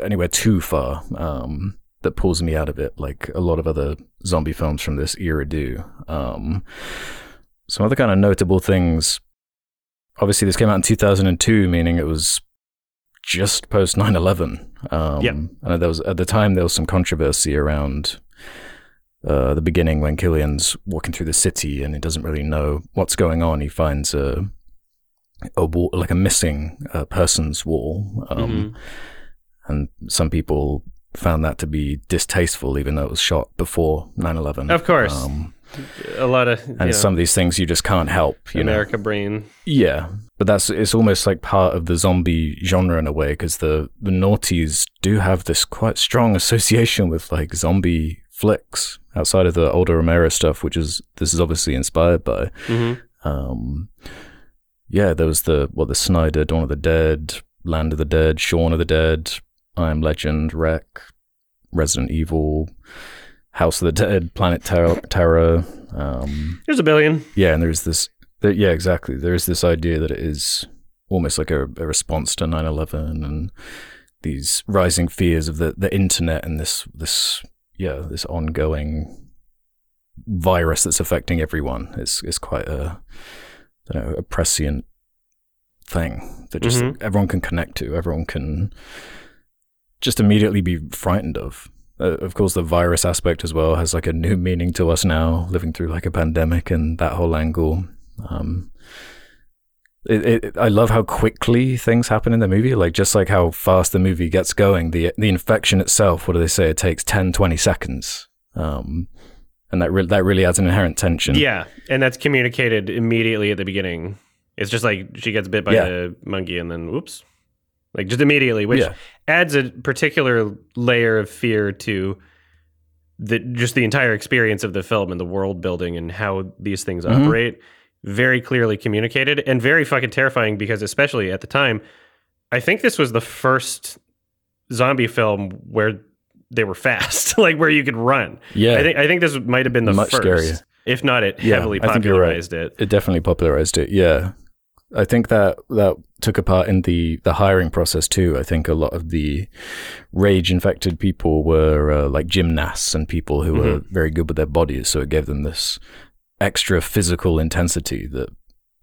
anywhere too far um, that pulls me out of it, like a lot of other zombie films from this era do. Um, some other kind of notable things. Obviously, this came out in 2002, meaning it was just post 9 11. Um, Yep. And there was, at the time, there was some controversy around uh, the beginning when Cillian's walking through the city and he doesn't really know what's going on. He finds a a wall, like a missing uh, person's wall, um, Mhm. and some people found that to be distasteful, even though it was shot before 9/11. Of course. um, A lot of and know, some of these things you just can't help. You know, America brain. yeah, but that's it's almost like part of the zombie genre in a way because the the naughties do have this quite strong association with like zombie flicks outside of the older Romero stuff, which is this is obviously inspired by. hmm Um, yeah, there was the what the Snyder, Dawn of the Dead, Land of the Dead, Shaun of the Dead, I Am Legend, REC, Resident Evil, House of the Dead, Planet Terror. Terror um, There's a billion. yeah, and there's this. There, yeah, exactly. There is this idea that it is almost like a, a response to 9/11 and these rising fears of the, the internet and this this yeah this ongoing virus that's affecting everyone. It's it's quite a I don't know a prescient thing that just Mhm. everyone can connect to. Everyone can just immediately be frightened of. Uh, of course, the virus aspect as well has like a new meaning to us now, living through like a pandemic and that whole angle. Um, it, it, I love how quickly things happen in the movie, like just like how fast the movie gets going. The the infection itself, what do they say? It takes 10, 20 seconds. Um, and that re- that really adds an inherent tension. Yeah, and that's communicated immediately at the beginning. It's just like she gets bit by Yeah. the monkey and then whoops. Like just immediately, which Yeah. adds a particular layer of fear to the just the entire experience of the film and the world building and how these things Mhm. operate. Very clearly communicated and very fucking terrifying because especially at the time, I think this was the first zombie film where they were fast, like where you could run. yeah. I think I think this might have been the Much first. scarier. If not, it Yeah, heavily I think you're right. popularized it. it definitely popularized it. Yeah, I think that that took a part in the the hiring process too. I think a lot of the rage infected people were uh, like gymnasts and people who were very good with their bodies, so it gave them this extra physical intensity that.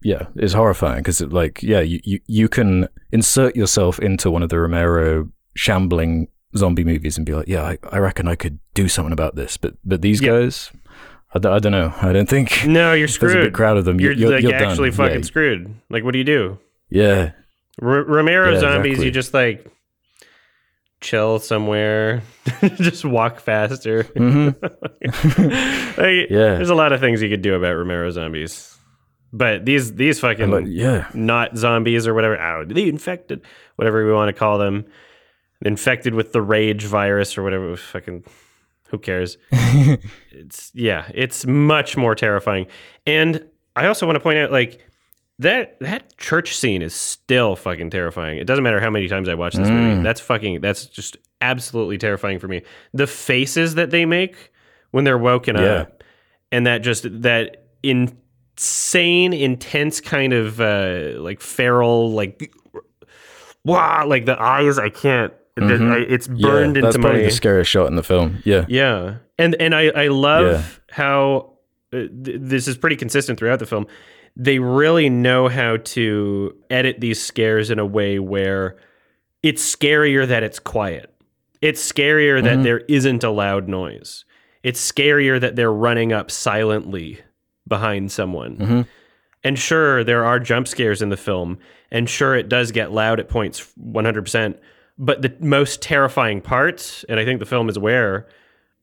Yeah, is horrifying because it like yeah you, you you can insert yourself into one of the Romero shambling zombie movies and be like yeah I, I reckon I could do something about this but but these Yeah. guys I, d- I don't know I don't think No, you're there's a big screwed. crowd of them You're, you're, like you're actually done. fucking yeah, screwed. Like, what do you do? yeah, R- Romero Yeah, zombies, exactly. you just like chill somewhere, just walk faster. Mm-hmm. Like, Yeah. there's a lot of things you could do about Romero zombies, but these these fucking Like, yeah. not zombies or whatever. Oh, the infected, whatever we want to call them, infected with the rage virus or whatever. Fucking, who cares? it's yeah, it's much more terrifying. And I also want to point out, like that that church scene is still fucking terrifying. It doesn't matter how many times I watch this movie. That's fucking. That's just absolutely terrifying for me. The faces that they make when they're woken Yeah. up, and that just that insane, intense kind of uh, like feral, like wow, like the eyes. I can't. the- I- it's Yeah, burned that's into probably my the scariest shot in the film. Yeah. yeah, and and I I love Yeah. how uh, th- this is pretty consistent throughout the film. They really know how to edit these scares in a way where it's scarier that it's quiet. It's scarier that there isn't a loud noise. It's scarier that they're running up silently behind someone. Mhm. And sure, there are jump scares in the film, and sure, it does get loud at points 100%. But the most terrifying parts, and I think the film is aware,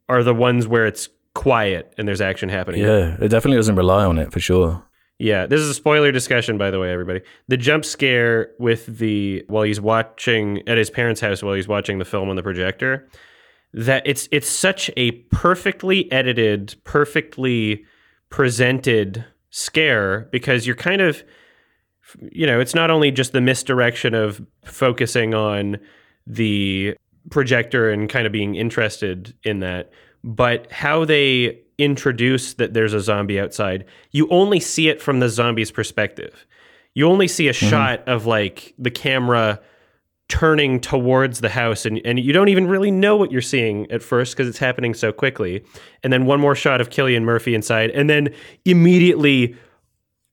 are the ones where it's quiet and there's action happening. Yeah. It definitely doesn't rely on it for sure. Yeah, this is a spoiler discussion, by the way, everybody. The jump scare with the while he's watching at his parents' house while he's watching the film on the projector, that it's it's such a perfectly edited, perfectly presented scare because you're kind of you know, it's not only just the misdirection of focusing on the projector and kind of being interested in that, but how they introduce that there's a zombie outside. You only see it from the zombie's perspective. You only see a mm-hmm. shot of like the camera turning towards the house and, and you don't even really know what you're seeing at first because it's happening so quickly. And then one more shot of Cillian Murphy inside and then immediately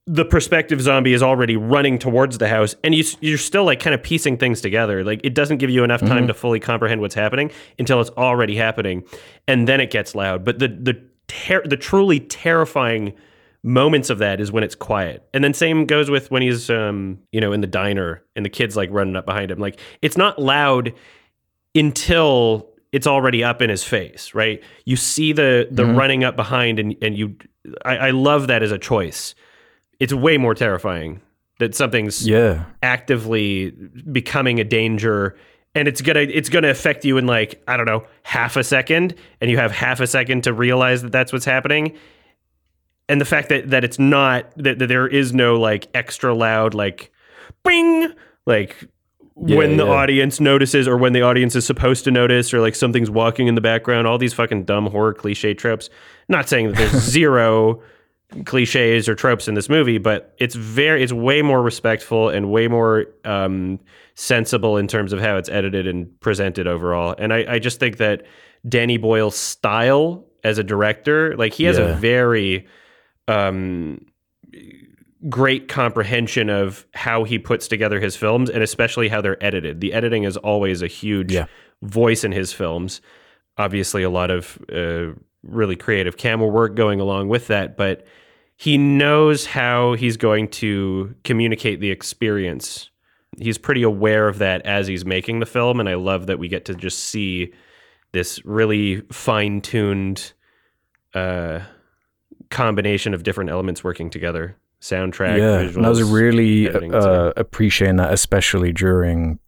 the prospective zombie is already running towards the house and you, you're still like kind of piecing things together like it doesn't give you enough time mm-hmm. to fully comprehend what's happening until it's already happening and then it gets loud but the the ter- the truly terrifying moments of that is when it's quiet. And then same goes with when he's um you know in the diner and the kids like running up behind him. Like it's not loud until it's already up in his face right? You see the the running up behind and and you I, I love that as a choice. It's way more terrifying that something's Yeah. actively becoming a danger and it's gonna it's gonna affect you in like i don't know half a second and you have half a second to realize that that's what's happening and the fact that that it's not that, that there is no like extra loud like bing like when the yeah. audience notices or when the audience is supposed to notice or like something's walking in the background all these fucking dumb horror cliche tropes not saying that there's zero cliches or tropes in this movie, but it's very it's way more respectful and way more um, sensible in terms of how it's edited and presented overall. And I, I just think that Danny Boyle's style as a director, like he has a very um, great comprehension of how he puts together his films and especially how they're edited. The editing is always a huge Yeah. voice in his films. Obviously, a lot of uh, really creative camera work going along with that, but he knows how he's going to communicate the experience. He's pretty aware of that as he's making the film, and I love that we get to just see this really fine tuned uh, combination of different elements working together soundtrack, yeah, visuals. and I was really editing, uh, appreciating that, especially during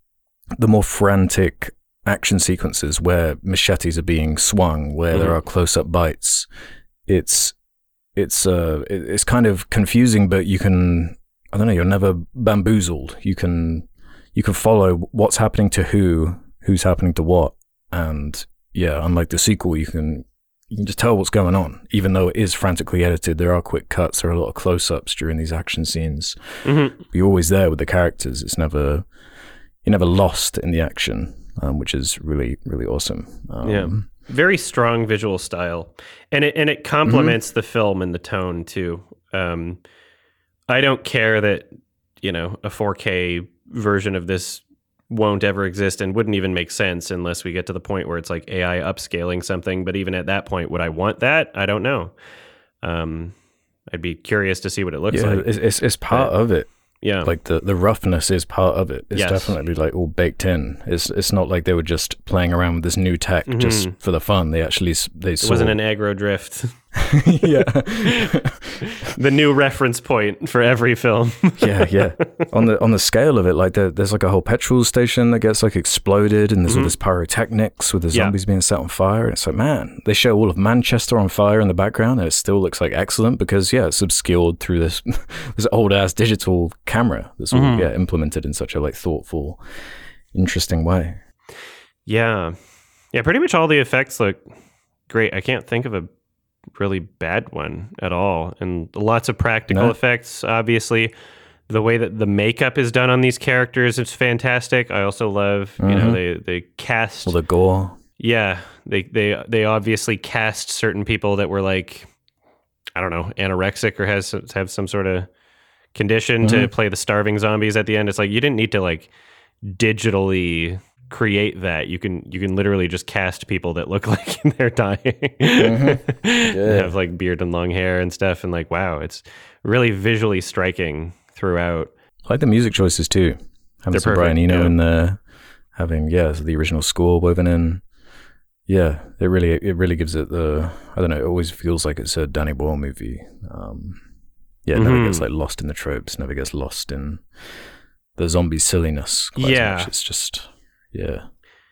the more frantic action sequences where machetes are being swung, where there Mhm. are close-up bites. It's it's uh it- it's kind of confusing, but you can I don't know. You're never bamboozled. You can you can follow what's happening to who, who's happening to what, and yeah, unlike the sequel, you can you can just tell what's going on, even though it is frantically edited. There are quick cuts, there are a lot of close ups during these action scenes. Mhm. You're always there with the characters. It's never you're never lost in the action, um, which is really really awesome. Um, Yeah. Very strong visual style. And it and it complements the film and the tone too. Um i don't care that you know a 4k version of this won't ever exist and wouldn't even make sense unless we get to the point where it's like ai upscaling something. But even at that point would i want that? I don't know. Um i'd be curious to see what it looks yeah, like. it's, it's it's part of it. Yeah. Like the, the roughness is part of it. It's Yes. definitely like all baked in. It's it's not like they were just playing around with this new tech just for the fun. They actually they Mm-hmm. it saw. wasn't an aggro drift. yeah, the new reference point for every film. yeah, yeah. On the on the scale of it, like there, there's like a whole petrol station that gets like exploded, and there's all this pyrotechnics with the Mm-hmm. Yeah. zombies being set on fire. And it's like, man, they show all of Manchester on fire in the background, and it still looks like excellent because yeah, it's obscured through this this old ass digital camera that's all Mm-hmm. yeah implemented in such a like thoughtful, interesting way. yeah. Yeah, pretty much all the effects look great. I can't think of a really bad one at all. And lots of practical No. effects, obviously. The way that the makeup is done on these characters is fantastic. I also love, you know, mm-hmm. they they cast All the gore. Yeah, they they they obviously cast certain people that were like, I don't know, anorexic or has have some sort of condition to mm-hmm. play the starving zombies at the end. It's like you didn't need to like digitally create that. You can you can literally just cast people that look like they're dying, They have like beard and long hair and stuff, and like wow, it's really visually striking throughout. I like the music choices too. Having some Brian Eno yeah. in there, having yeah, so the original score woven in. Yeah, it really it really gives it the I don't know. It always feels like it's a Danny Boyle movie. Um, yeah, it never Mhm. gets like lost in the tropes. Never gets lost in the zombie silliness. Quite Yeah. as much. it's just yeah.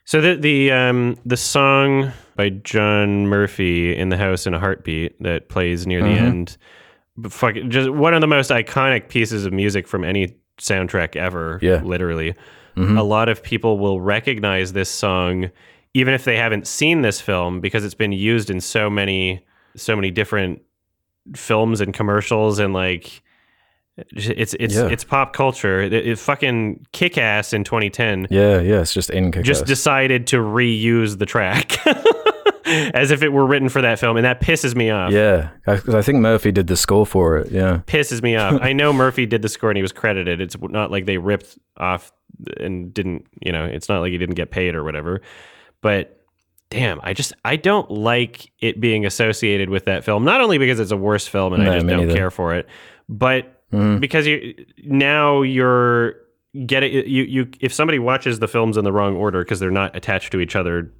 So the the um the song by John Murphy in the House in a Heartbeat that plays near the Mhm. end, fuck, just one of the most iconic pieces of music from any soundtrack ever. Yeah. literally. Mhm. A lot of people will recognize this song even if they haven't seen this film because it's been used in so many so many different films and commercials and like it's it's Yeah. it's pop culture. It, it fucking kick ass in 2010 Yeah, yeah. It's just in kick just decided to reuse the track as if it were written for that film, and that pisses me off. yeah, because I think Murphy did the score for it. Yeah, Pisses me off. I know Murphy did the score and he was credited. It's not like they ripped off and didn't, you know, it's not like he didn't get paid or whatever. But damn, I just I don't like it being associated with that film. Not only because it's a worse film and No, I just don't care for it, but Mhm. because you now you're getting you you if somebody watches the films in the wrong order because they're not attached to each other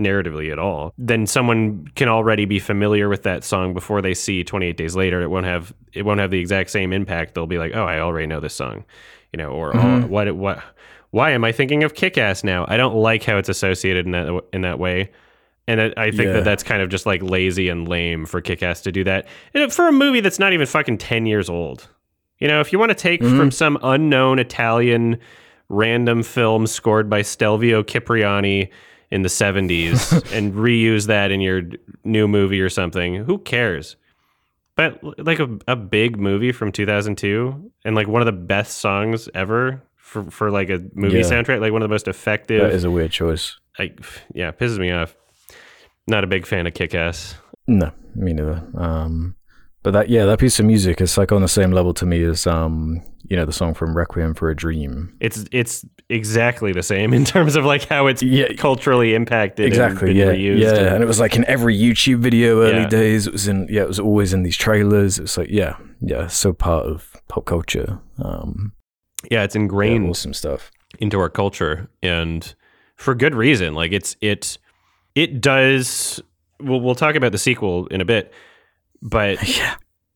narratively at all then someone can already be familiar with that song before they see 28 days later it won't have it won't have the exact same impact they'll be like oh i already know this song you know or oh, what what why am i thinking of kick-ass now i don't like how it's associated in that in that way and I I think Yeah. that that's kind of just like lazy and lame for Kick-Ass to do that and for a movie that's not even fucking 10 years old. You know, if you want to take Mm-hmm. from some unknown Italian random film scored by Stelvio Cipriani in the 70s and reuse that in your new movie or something, who cares? But like a, a big movie from 2002 and like one of the best songs ever for, for like a movie Yeah. soundtrack, like one of the most effective that is a weird choice. I yeah, pisses me off. Not a big fan of Kick Ass. No, me neither. Um, but that yeah, that piece of music is like on the same level to me as um, you know, the song from Requiem for a Dream. It's it's exactly the same in terms of like how it's Yeah. culturally impacted. Exactly. and Yeah. reused Yeah. and- And it was like in every YouTube video early Yeah. days. It was in yeah, it was always in these trailers. It's like yeah, yeah, so part of pop culture. Um, yeah, it's yeah, ingrained awesome stuff. into our culture, and for good reason. Like it's it it does. We'll we'll talk about the sequel in a bit, but Yeah.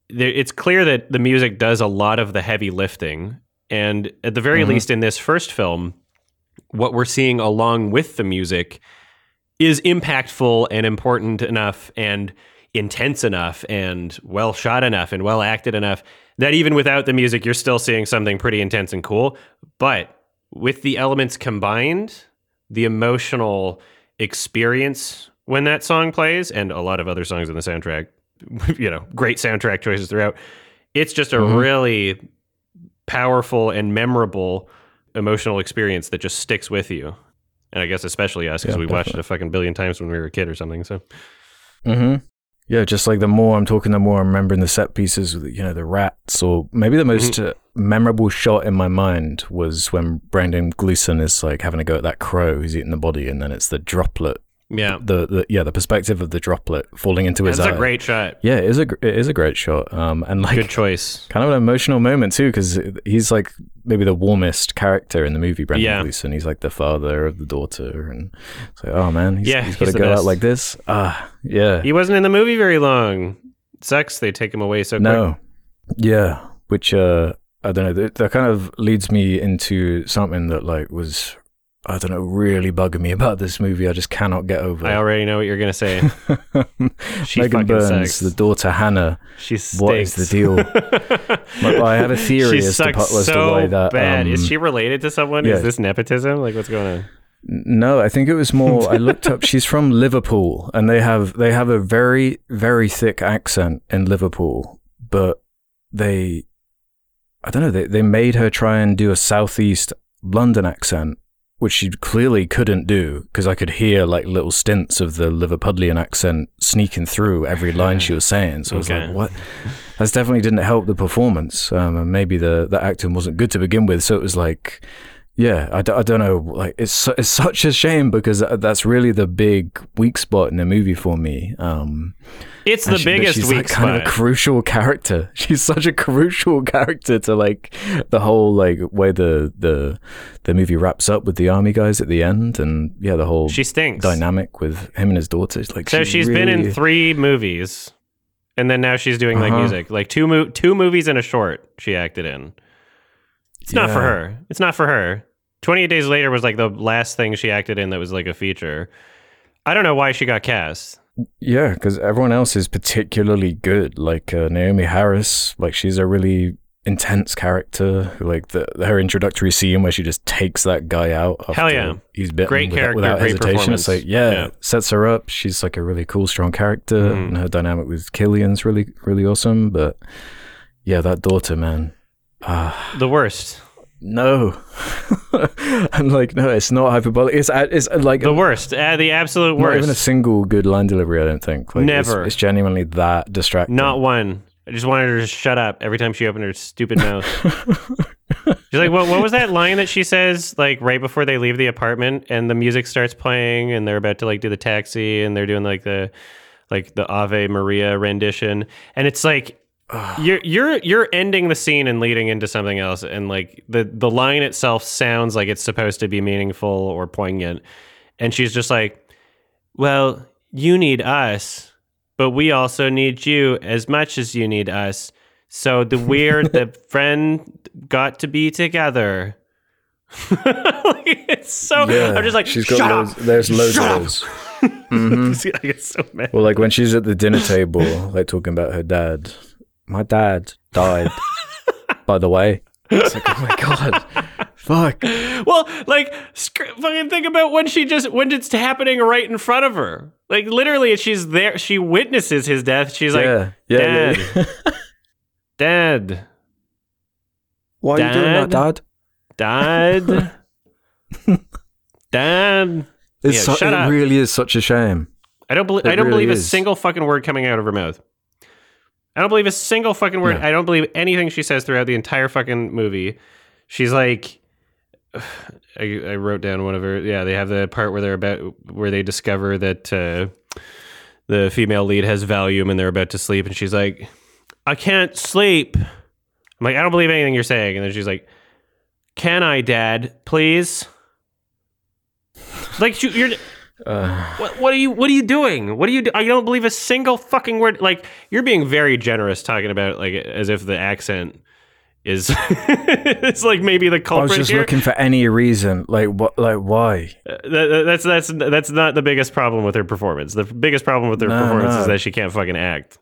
there, it's clear that the music does a lot of the heavy lifting. And at the very Mhm. least, in this first film, what we're seeing along with the music is impactful and important enough and intense enough and well shot enough and well acted enough that even without the music, you're still seeing something pretty intense and cool. But with the elements combined, the emotional experience when that song plays, and a lot of other songs in the soundtrack, you know, great soundtrack choices throughout. It's just a Mhm. really powerful and memorable emotional experience that just sticks with you. And I guess especially us because Yeah, we watched it a fucking billion times when we were a kid or something. So Mm-hmm. Yeah, just like the more I'm talking, the more I'm remembering the set pieces with, you know, the rats, or maybe the most uh, memorable shot in my mind was when Brendan Gleeson is like having a go at that crow who's eating the body, and then it's the droplet Yeah. the, the yeah the perspective of the droplet falling into his eye. That's eye. a great shot. yeah, it is a it is a great shot. Um, and like Good choice. kind of an emotional moment too because he's like maybe the warmest character in the movie brendan Yeah. gleeson he's like the father of the daughter and it's like oh man he's, Yeah, he's got to go out like this ah yeah He wasn't in the movie very long. Sucks they take him away so quick. no yeah which uh i don't know that, that kind of leads me into something that like was i don't know really bugging me about this movie i just cannot get over it. I already know what you're gonna say. She megan burns sucks. the daughter hannah She What is the deal? Like, I have a theory she as to, as to so why that bad. Is um, she related to someone? yeah. Is this nepotism? Like what's going on? No, I think it was more. I looked up. She's from Liverpool, and they have they have a very very thick accent in Liverpool, but they, I don't know. They they made her try and do a southeast London accent, which she clearly couldn't do because I could hear like little stints of the Liverpudlian accent sneaking through every line she was saying. So I was like, what? That definitely didn't help the performance. Um, and maybe the the acting wasn't good to begin with. So it was like. Yeah, I, d- I don't know. Like it's su- it's such a shame because that's really the big weak spot in the movie for me. Um, It's the she- biggest she's weak like kind of a crucial character. She's such a crucial character to like the whole like way the the the movie wraps up with the army guys at the end, and yeah, the whole she stinks. dynamic with him and his daughter. It's like So she she's been in three movies, and then now she's doing like Uh-huh. music, like two mo- two movies and a short she acted in. It's not for her. It's not for her. Twenty Eight Days Later was like the last thing she acted in that was like a feature. I don't know why she got cast. Yeah, because everyone else is particularly good. Like uh, Naomie Harris, like she's a really intense character. Like the her introductory scene where she just takes that guy out. Hell yeah. he's bitten Great without, character, without great hesitation. It's like yeah, Yeah. sets her up. She's like a really cool, strong character, Mhm. and her dynamic with Cillian's really, really awesome. But yeah, that daughter, man. Ah, The worst. No. I'm like, no, it's not hyperbolic. It's it's like The worst. Uh, the absolute worst. not even a single good line delivery. I don't think. Like, it's- Never. It's, genuinely that distracting. Not one. I just wanted her to shut up every time she opened her stupid mouth. She's like, what, what was that line that she says, like, right before they leave the apartment and the music starts playing and they're about to, like, do the taxi and they're doing, like, the, like, the Ave Maria rendition. And it's like, you're, you're, you're ending the scene and leading into something else. And, like, the, the line itself sounds like it's supposed to be meaningful or poignant. And she's just like, well, you need us, but we also need you as much as you need us. So the weird, the friend got to be together. like, it's so. Yeah, I'm just like, she's got loads, there's loads of those. Mm-hmm. I get so mad. Well, like when she's at the dinner table, like talking about her dad. My dad died. by the way, it's like, oh my god, fuck. Well, like, sc- fucking think about when she just when it's happening right in front of her. Like literally, she's there. She witnesses his death. She's like, yeah, yeah, Dad, yeah. Dad, Why are you doing that, Dad? Dad? Dad, Dad. It's Yeah, su- shut it up. really is such a shame. I don't believe. I don't really believe a single fucking word coming out of her mouth. I don't believe a single fucking word. No. I don't believe anything she says throughout the entire fucking movie. She's like, I, I wrote down one of her. Yeah, they have the part where they're about where they discover that uh, the female lead has Valium and they're about to sleep, and she's like, I can't sleep. I'm like, I don't believe anything you're saying, and then she's like, Can I, Dad? Please. Like you- you're Uh, what, what are you what are you doing? What are you do? I don't believe a single fucking word. Like you're being very generous talking about like as if the accent is it's like maybe the culprit. I was just here. looking for any reason. Like what? Like why? Uh, that- that's that's that's not the biggest problem with her performance. The biggest problem with her No, performance no. is that she can't fucking act.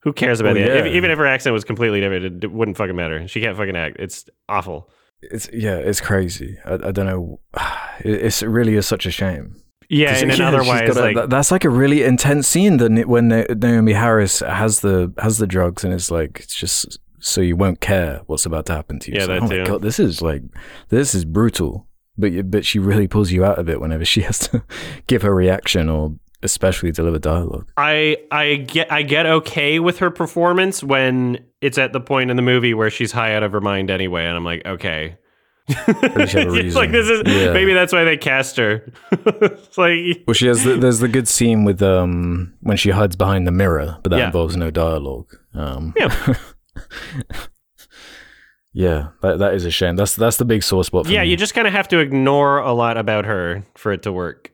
Who cares about Well, it? If, yeah. even if her accent was completely different, it, it wouldn't fucking matter. She can't fucking act. It's awful. It's yeah, it's crazy. I, I don't know. It, it's, it really is such a shame. Yeah, then yeah, otherwise, got like that- that's like a really intense scene. That when Naomie Harris has the has the drugs, and it's like it's just so you won't care what's about to happen to you. Yeah, like, that oh my god, this is like this is brutal. But but she really pulls you out of it whenever she has to give her reaction or especially deliver dialogue. I I get I get okay with her performance when it's at the point in the movie where she's high out of her mind anyway, and I'm like, okay, Pretty sure the It's like this is Yeah. maybe that's why they cast her. it's like Well, she has. The, there's the good scene with um when she hides behind the mirror, but that Yeah. involves no dialogue. Um, Yeah. yeah, that that is a shame. That's that's the big sore spot. For yeah, me. you just kind of have to ignore a lot about her for it to work.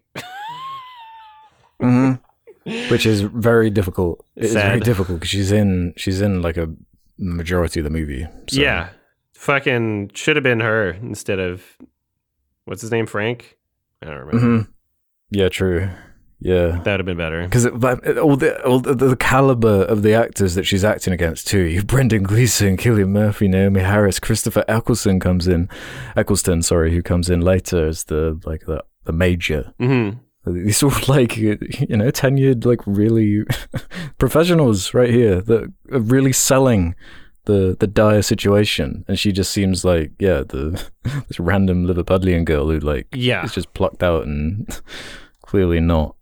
Mhm. which is very difficult. It's very difficult because she's in she's in like a majority of the movie. So. Yeah, fucking should have been her instead of what's his name, Frank. I don't remember. hmm Yeah, true. Yeah. That would have been better. Because all the all the, the caliber of the actors that she's acting against too. You Brendan Gleeson, Cillian Murphy, Naomie Harris, Christopher Eccleston comes in, Eccleston, sorry, who comes in later as the like the the major. hmm These like you know tenured like really professionals right here that are really selling the the dire situation, and she just seems like yeah the this random Liverpudlian girl who like Yeah, is just plucked out and clearly not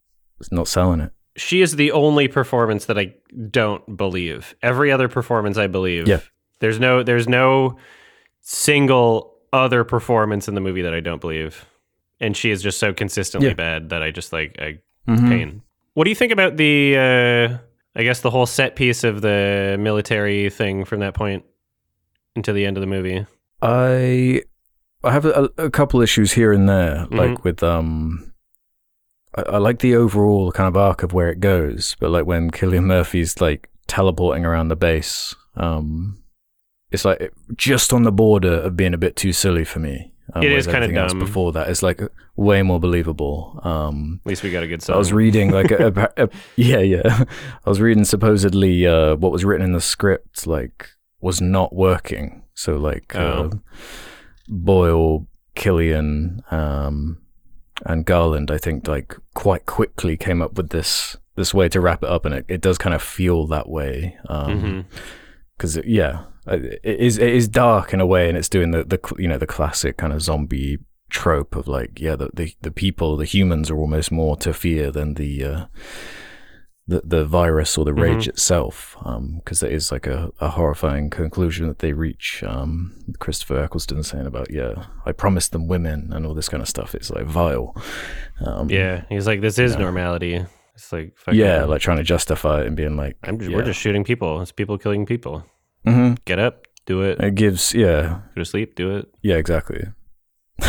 not selling it. she is the only performance that I don't believe. Every other performance I believe. Yeah. There's no there's no single other performance in the movie that I don't believe. And she is just so consistently Yeah. bad that I just like I Mhm. pain. What do you think about the uh I guess the whole set piece of the military thing from that point until the end of the movie? I I have a, a couple issues here and there, Mm-hmm. like with um. I, I like the overall kind of arc of where it goes, but like when Cillian Murphy's like teleporting around the base, um, it's like just on the border of being a bit too silly for me. Um, It whereas kinda dumb. Before that, it's like way more believable. Um, At least we got a good song. I was reading like a, a, a- yeah yeah I was reading supposedly uh, what was written in the script like was not working. So like Oh. uh, Boyle, Cillian, um, and Garland, I think like quite quickly came up with this this way to wrap it up, and it, it does kind of feel that way. Um, Mhm. because yeah, it is it is dark in a way, and it's doing the the you know the classic kind of zombie trope of like yeah the the, the people the humans are almost more to fear than the uh, the the virus or the rage itself because it is like a, a horrifying conclusion that they reach. Um, Christopher Eccleston saying about yeah I promised them women and all this kind of stuff. It's like vile. Um, Yeah, he's like, this is normality. It's like, fucking, yeah, like trying to justify it and being like I'm just, yeah. we're just shooting people. It's people killing people. Mhm. Get up, do it. It gives yeah Go to sleep, do it. Yeah, exactly.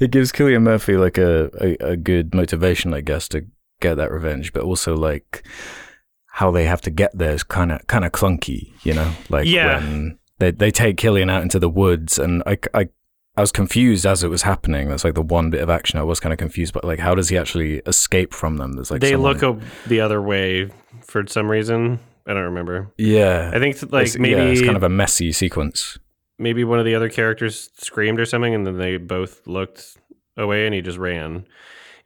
it gives Cillian Murphy like a, a, a good motivation, I guess, to get that revenge, but also like how they have to get there is kind of kind of clunky, you know. Like Yeah. when they they take Cillian out into the woods, and I, I I was confused as it was happening. That's like the one bit of action I was kind of confused, but like how does he actually escape from them? There's like they someone- look the other way for some reason. I don't remember. yeah. I think like It's- maybe yeah, it's kind of a messy sequence. maybe one of the other characters screamed or something, and then they both looked away, and he just ran.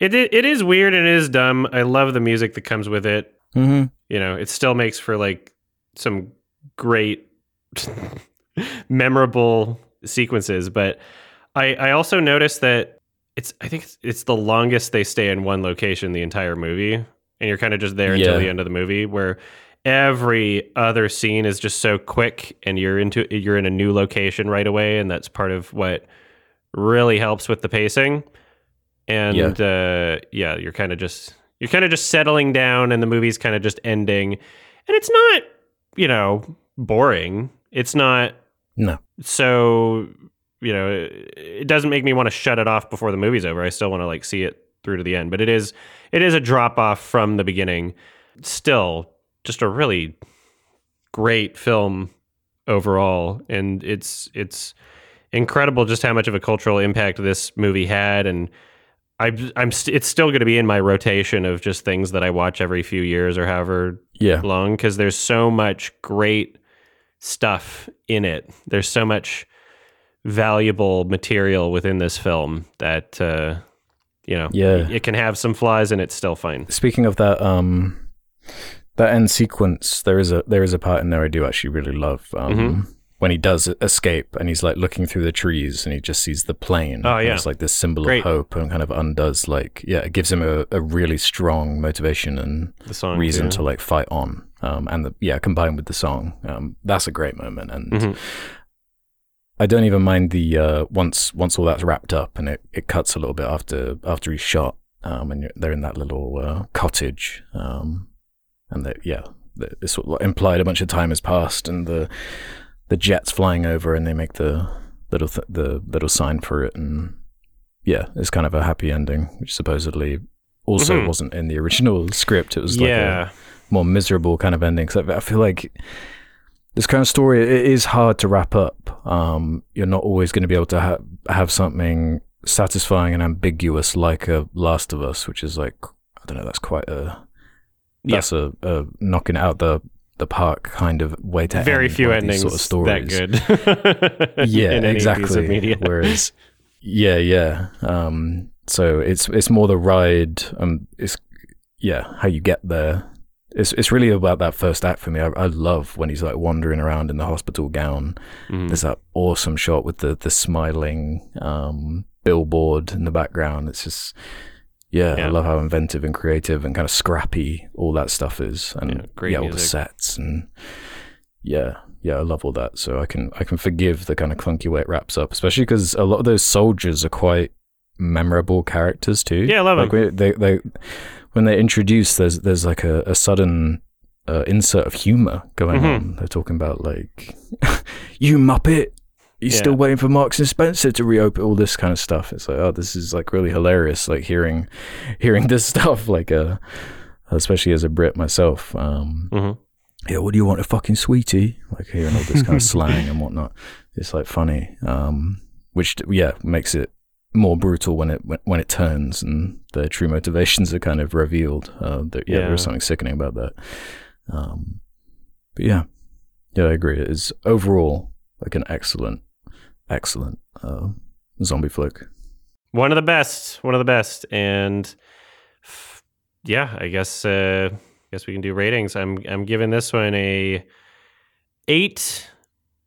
It it is weird and it is dumb. I love the music that comes with it. Mm-hmm. You know, it still makes for like some great, memorable sequences. But I I also noticed that it's I think it's, it's the longest they stay in one location the entire movie, and you're kind of just there until the end of the movie where every other scene is just so quick and you're into you're in a new location right away and that's part of what really helps with the pacing. And yeah, uh, yeah you're kind of just you're kind of just settling down and the movie's kind of just ending. And it's not you know boring. It's not No. so you know it, it doesn't make me want to shut it off before the movie's over. I still want to like see it through to the end. But it is it is a drop off from the beginning. Still just a really great film overall and it's it's incredible just how much of a cultural impact this movie had and I, I'm st- it's still going to be in my rotation of just things that I watch every few years or however Yeah. long because there's so much great stuff in it. There's so much valuable material within this film that uh, you know, Yeah. it can have some flaws and it's still fine. Speaking of that, um, that end sequence, there is a there is a part in there I do actually really love. Um, Mhm. when he does escape and he's like looking through the trees and he just sees the plane. Oh, yeah. it's like this symbol Great. of hope and kind of undoes like yeah, it gives him a, a really strong motivation and song reason too. to like fight on. Um, and the yeah, combined with the song, um, that's a great moment. And Mhm. I don't even mind the uh, once once all that's wrapped up and it, it cuts a little bit after after he's shot, um, and you're- they're in that little uh, cottage, um, and that yeah, it's sort of implied a bunch of time has passed, and the the jets flying over, and they make the little th- the little sign for it, and yeah, it's kind of a happy ending, which supposedly also Mhm. wasn't in the original script. It was like a, yeah. more miserable kind of ending. So I feel like this kind of story it is hard to wrap up. Um, you're not always going to be able to ha- have something satisfying and ambiguous like a Last of Us, which is like I don't know. That's quite a Yeah. that's a, a knocking out the the park kind of way to Very few one of these endings sort of that stories. good. yeah, exactly. Whereas, yeah, yeah. Um, so it's it's more the ride. Um, it's yeah, how you get there. It's it's really about that first act for me. I, I love when he's like wandering around in the hospital gown. Mhm. There's that awesome shot with the the smiling um, billboard in the background. It's just. Yeah, Yeah. I love how inventive and creative and kind of scrappy all that stuff is, and Yeah, yeah, great all the sets and yeah, yeah, I love all that. So I can I can forgive the kind of clunky way it wraps up, especially because a lot of those soldiers are quite memorable characters too. Yeah, I love like when they they when they introduce there's there's like a, a sudden uh, insert of humor going Mhm. on. They're talking about like you muppet. You're Yeah. still waiting for Marks and Spencer to reopen all this kind of stuff. It's like, oh, this is like really hilarious. Like hearing, hearing this stuff. Like, uh, especially as a Brit myself. Um, Mhm. yeah, what do you want, a fucking sweetie? Like hearing all this kind of slang and whatnot. It's like funny, um, which yeah makes it more brutal when it when, it turns and the true motivations are kind of revealed. Uh, there, yeah, Yeah. there is something sickening about that. Um, but yeah, yeah, I agree. It is overall like an excellent, excellent uh, zombie flick. One of the best. One of the best. And f- yeah, I guess uh I guess we can do ratings. I'm I'm giving this one a eight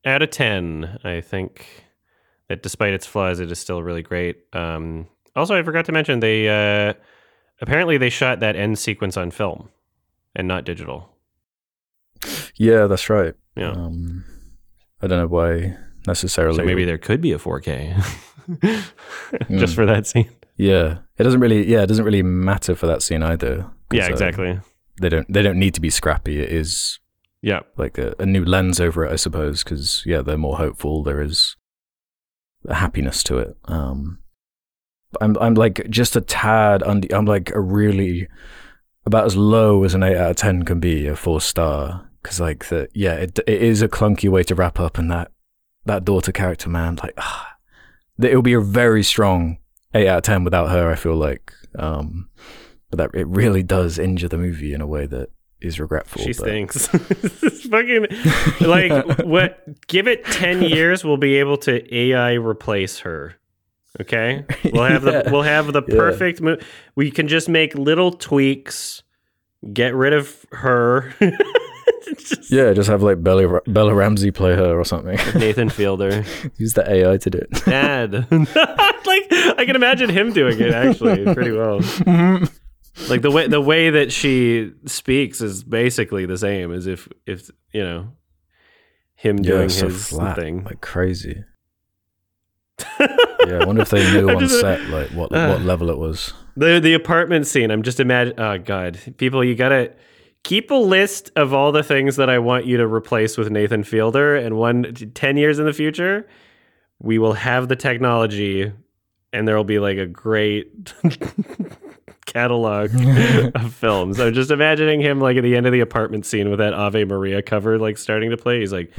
out of ten. I think that despite its flaws, it is still really great. Um also I forgot to mention they uh apparently they shot that end sequence on film and not digital. Yeah, that's right. Yeah. Um, I don't know why necessarily. so maybe there could be a 4K just Mm. for that scene. Yeah, it doesn't really. Yeah, it doesn't really matter for that scene either. Yeah, uh, exactly. they don't. They don't need to be scrappy. It is Yeah. like a, a new lens over it, I suppose. Because yeah, they're more hopeful. There is a happiness to it. Um, I'm I'm like just a tad under. I'm like a really about as low as an eight out of ten can be, a four star. Because like the yeah, it it is a clunky way to wrap up, and that that daughter character, man, like ah, it'll be a very strong eight out of ten without her. I feel like, um, but that it really does injure the movie in a way that is regretful. She but- stinks. Fucking like what? Give it ten years, we'll be able to AI replace her. Okay, we'll have the we'll have the Yeah. perfect. Mo- we can just make little tweaks, get rid of her. Just Yeah, just have like Bella Bella Ramsey play her or something. Nathan Fielder, Use the AI to do it. Dad. like I can imagine him doing it actually pretty well. Like the way the way that she speaks is basically the same as if if you know him yeah, doing so his flat, thing. like crazy. Yeah, I wonder if they knew I'm on just- set like what what uh. level it was. The the apartment scene. I'm just imagine. Oh God, people, you gotta keep a list of all the things that I want you to replace with Nathan Fielder. And one 10 years in the future, we will have the technology, and there will be like a great catalog of films. I'm just imagining him like at the end of the apartment scene with that Ave Maria cover like starting to play. He's like,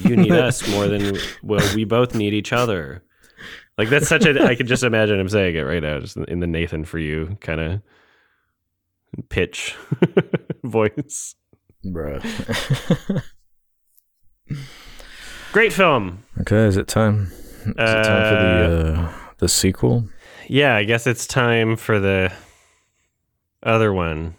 "You need us more than well, we both need each other." Like that's such a. I can just imagine him saying it right now, just in the Nathan for you kind of pitch voice. Bruh. Great film. okay, is it time? Is it time for the uh, the sequel? Yeah, I guess it's time for the other one.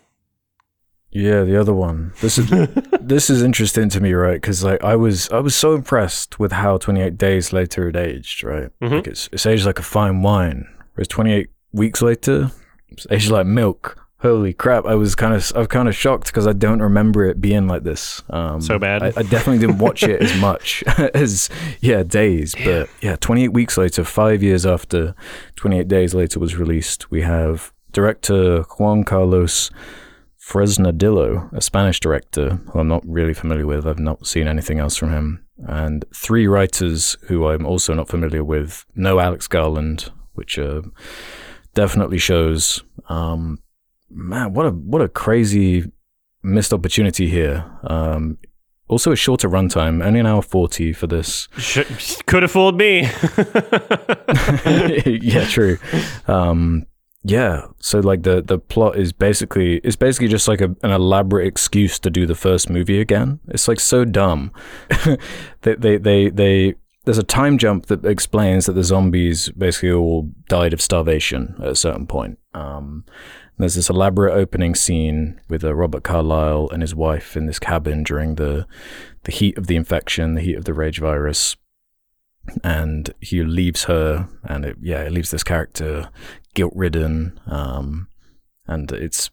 Yeah, the other one. This is this is interesting to me, right? Because like I was I was so impressed with how 28 days later it aged, right? Mhm. Like it's it's aged like a fine wine. Whereas 28 weeks later, it's aged like milk. Holy crap! I was kind of I was kind of shocked because I don't remember it being like this. Um, So bad? I, I definitely didn't watch it as much as yeah Days, but yeah, 28 weeks later, five years after 28 Days later was released, we have director Juan Carlos Fresnadillo, a Spanish director who I'm not really familiar with. I've not seen anything else from him, and three writers who I'm also not familiar with. No Alex Garland, which uh, definitely shows. Um, man, what a what a crazy missed opportunity here. Um, also, a shorter runtime, only an hour forty for this. Sh- could have fooled me. yeah, true. Um, yeah, so like the the plot is basically it's basically just like a, an elaborate excuse to do the first movie again. It's like so dumb. they, they they they there's a time jump that explains that the zombies basically all died of starvation at a certain point. Um, there's this elaborate opening scene with uh, Robert Carlyle and his wife in this cabin during the the heat of the infection, the heat of the rage virus, and he leaves her, and it, yeah, it leaves this character guilt ridden, um, and it's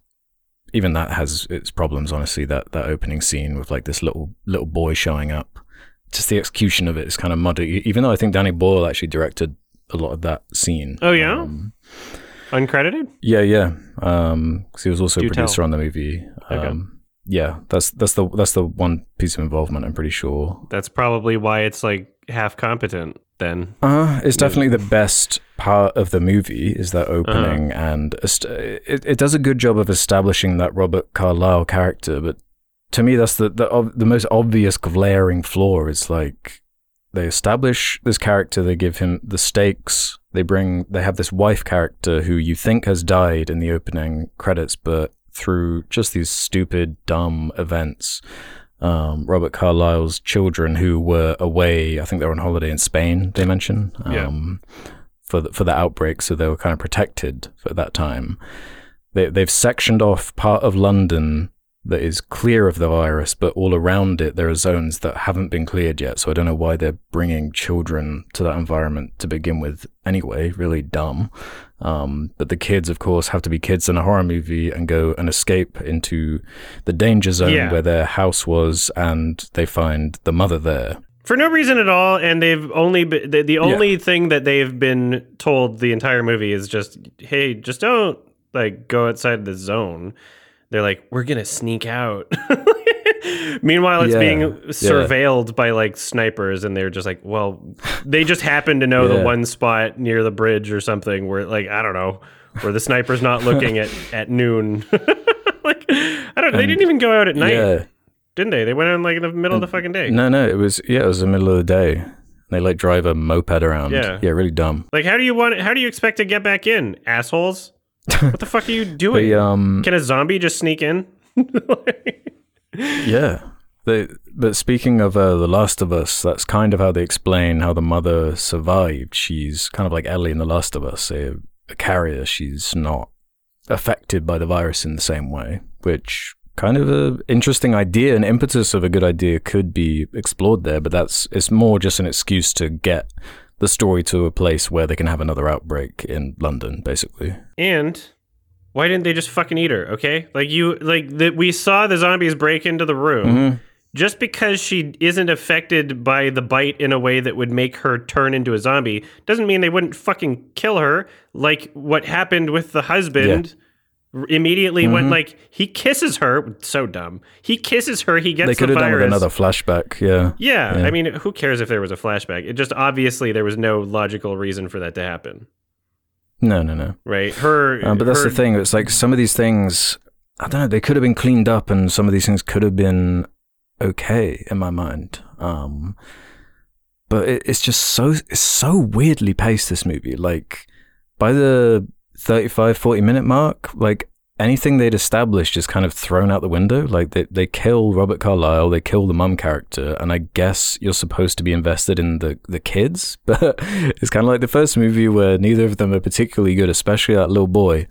even that has its problems. Honestly, that that opening scene with like this little little boy showing up, just the execution of it is kind of muddy. Even though I think Danny Boyle actually directed a lot of that scene. Oh, yeah? Um, Uncredited? yeah, yeah. Um, 'cause he was also Do a producer tell. on the movie. Okay. Um, yeah, that's that's the that's the one piece of involvement. I'm pretty sure. That's probably why it's like half competent then. Uh, it's definitely the best part of the movie is that opening, and est- it, it does a good job of establishing that Robert Carlyle character. But to me, that's the the, ob- the most obvious glaring flaw. Is like they establish this character, they give him the stakes, they bring, they have this wife character who you think has died in the opening credits, but through just these stupid, dumb events um, Robert Carlyle's children who were away. I think they were on holiday in Spain. They mention Yeah. um, for the, for the outbreak, so they were kind of protected for that time. They they've sectioned off part of London that is clear of the virus, but all around it there are zones that haven't been cleared yet. So I don't know why they're bringing children to that environment to begin with. Anyway, really dumb. Um, but the kids, of course, have to be kids in a horror movie and go and escape into the danger zone Yeah. where their house was, and they find the mother there. For no reason at all, and they've only the, the only thing that they've been told the entire movie is just, "Hey, just don't like go outside the zone." They're like, "We're gonna sneak out." Meanwhile, it's Yeah, being yeah. surveilled by like snipers, and they're just like, "Well, they just happen to know the one spot near the bridge or something where, like, I don't know, where the sniper's not looking at at noon." like, I don't. They didn't even go out at night, Yeah, didn't they? They went out in like in the middle of the fucking day. no, no, it was yeah, it was the middle of the day. They like drive a moped around. Yeah. yeah, really dumb. Like, how do you want? How do you expect to get back in, assholes? What the fuck are you doing? They um Can a zombie just sneak in? Yeah. They, but speaking of uh, The Last of Us, that's kind of how they explain how the mother survived. She's kind of like Ellie in The Last of Us, a, a carrier. She's not affected by the virus in the same way, which kind of a interesting idea an impetus of a good idea could be explored there. But that's it's more just an excuse to get the story to a place where they can have another outbreak in London, basically. and why didn't they just fucking eat her? Okay, like you, like the, we saw the zombies break into the room. Mm-hmm. Just because she isn't affected by the bite in a way that would make her turn into a zombie doesn't mean they wouldn't fucking kill her. Like what happened with the husband. Immediately when Mm-hmm. like he kisses her, so dumb. He kisses her. He gets They could the have done with another flashback. Yeah. Yeah, Yeah. I mean, who cares if there was a flashback? It just obviously there was no logical reason for that to happen, No, no, no. right? Her, Um, but that's her- the thing. It's like some of these things, I don't know, they could have been cleaned up and some of these things could have been okay in my mind. Um, but it, it's just so, it's so weirdly paced, this movie. Like, by the 35, 40 minute mark, like, anything they'd established is kind of thrown out the window. Like, they, they kill Robert Carlyle, they kill the mum character, and I guess you're supposed to be invested in the, the kids. But it's kind of like the first movie where neither of them are particularly good, especially that little boy.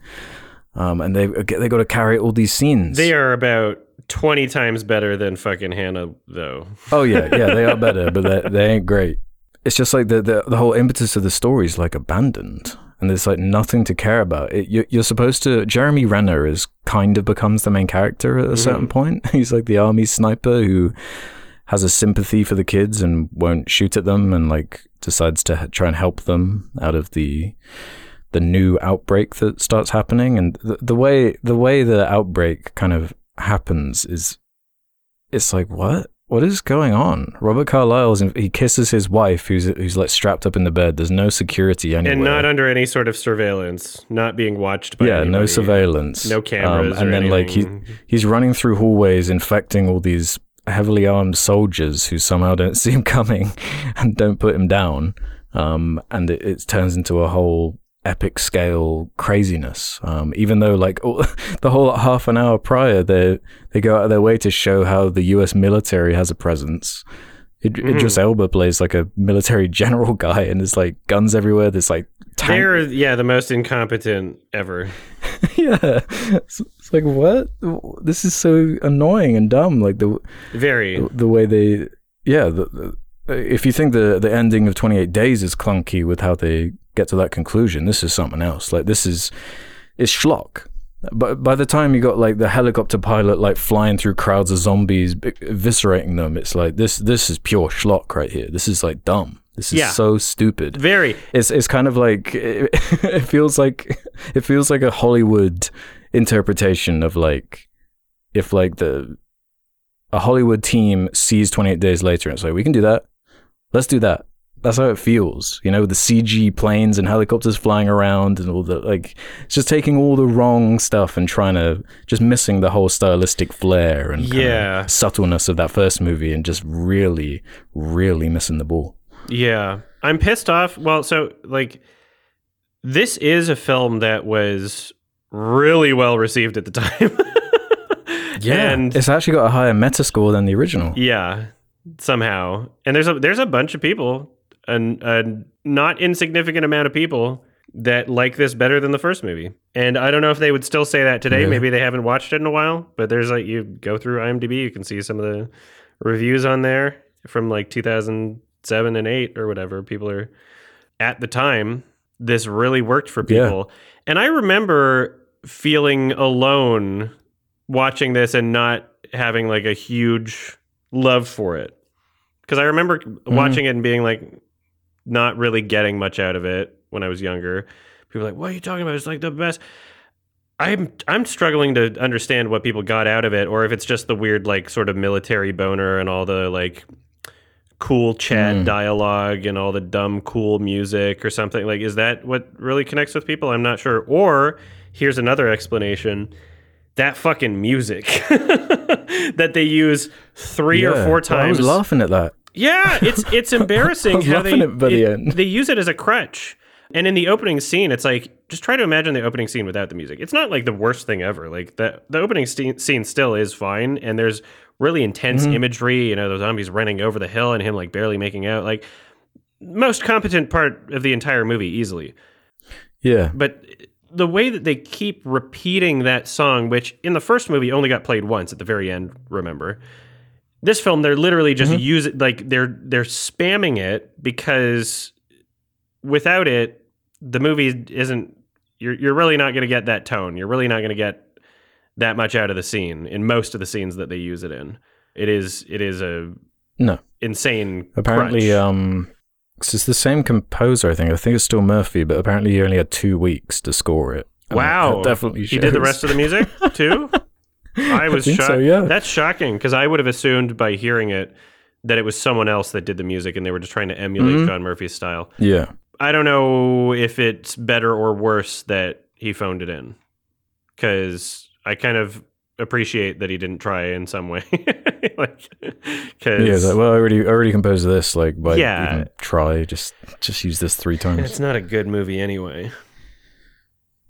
Um, and they they got to carry all these scenes. they are about twenty times better than fucking Hannah, though. Oh yeah, yeah, they are better, but they, they ain't great. It's just like the, the the whole impetus of the story is like abandoned. And there's like nothing to care about. It, you, you're supposed to. Jeremy Renner is kind of becomes the main character at a mm. certain point. He's like the army sniper who has a sympathy for the kids and won't shoot at them, and like decides to try and help them out of the the new outbreak that starts happening. And the, the way the way the outbreak kind of happens is, it's like what what is going on? Robert Carlyle's he kisses his wife, who's who's like strapped up in the bed. There's no security anywhere, and not under any sort of surveillance, not being watched by yeah, no surveillance, no cameras, Um, and then like he he's running through hallways, infecting all these heavily armed soldiers who somehow don't see him coming and don't put him down. Um, and it, it turns into a whole epic scale craziness. Um, even though like all, the whole half an hour prior, they they go out of their way to show how the U.S. military has a presence. Id- Mm-hmm. Idris Elba plays like a military general guy, and there's like guns everywhere. There's like tank- they're yeah the most incompetent ever. yeah. It's, it's like what? This is so annoying and dumb. Like the Very. the, the way they yeah. The, the, if you think the the ending of Twenty Eight Days is clunky with how they get to that conclusion, this is something else. Like this is it's schlock. But by the time you got like the helicopter pilot like flying through crowds of zombies, eviscerating them, it's like this. This is pure schlock right here. This is like dumb. This is Yeah. so stupid Very. it's it's kind of like it, it feels like it feels like a Hollywood interpretation of like if like the a Hollywood team sees 28 days later and it's like we can do that let's do that that's how it feels you know the CG planes and helicopters flying around and all the like it's just taking all the wrong stuff and trying to just missing the whole stylistic flair and Yeah. subtleness of that first movie and just really really missing the ball Yeah. I'm pissed off. Well, so like this is a film that was really well received at the time. Yeah. And it's actually got a higher Metascore than the original. yeah, somehow. And there's a there's a bunch of people and a not insignificant amount of people that like this better than the first movie. And I don't know if they would still say that today. Yeah. Maybe they haven't watched it in a while, but there's like you go through IMDb, you can see some of the reviews on there from like 2007 and 8 or whatever. People are at the time this really worked for Yeah. people. And I remember feeling alone watching this and not having like a huge love for it. Cuz I remember mm-hmm. watching it and being like not really getting much out of it when I was younger. People like, "What are you talking about? It's like the best." I'm I'm struggling to understand what people got out of it, or if it's just the weird like sort of military boner and all the like cool chat Mm. dialogue and all the dumb cool music or something. Like, is that what really connects with people? I'm not sure. Or here's another explanation: that fucking music that they use three or four times. I was laughing at that. Yeah, it's it's embarrassing how they laughing at by the it- end. they use it as a crutch. And in the opening scene, it's like just try to imagine the opening scene without the music. It's not like the worst thing ever. Like the the opening scene, scene still is fine, and there's really intense Mm-hmm. imagery. You know, the zombies running over the hill and him like barely making out. Like most competent part of the entire movie, easily. Yeah. But the way that they keep repeating that song, which in the first movie only got played once at the very end, remember? This film, they're literally just use it like they're they're spamming it because without it, the movie isn't. You're you're really not going to get that tone. You're really not going to get that much out of the scene in most of the scenes that they use it in. It is it is a No. insane. Apparently, crunch. um, 'cause it's the same composer. I think. I think it's still Murphy, but apparently he only had two weeks to score it. Wow. definitely. he did the rest of the music too. I was think shocked. so, yeah. That's shocking because I would have assumed by hearing it that it was someone else that did the music and they were just trying to emulate Mhm. John Murphy's style. Yeah. I don't know if it's better or worse that he phoned it in because I kind of appreciate that he didn't try in some way. like, because Yeah. like, well, I already, I already composed this. Like, by Yeah. try, just, just use this three times. it's not a good movie anyway.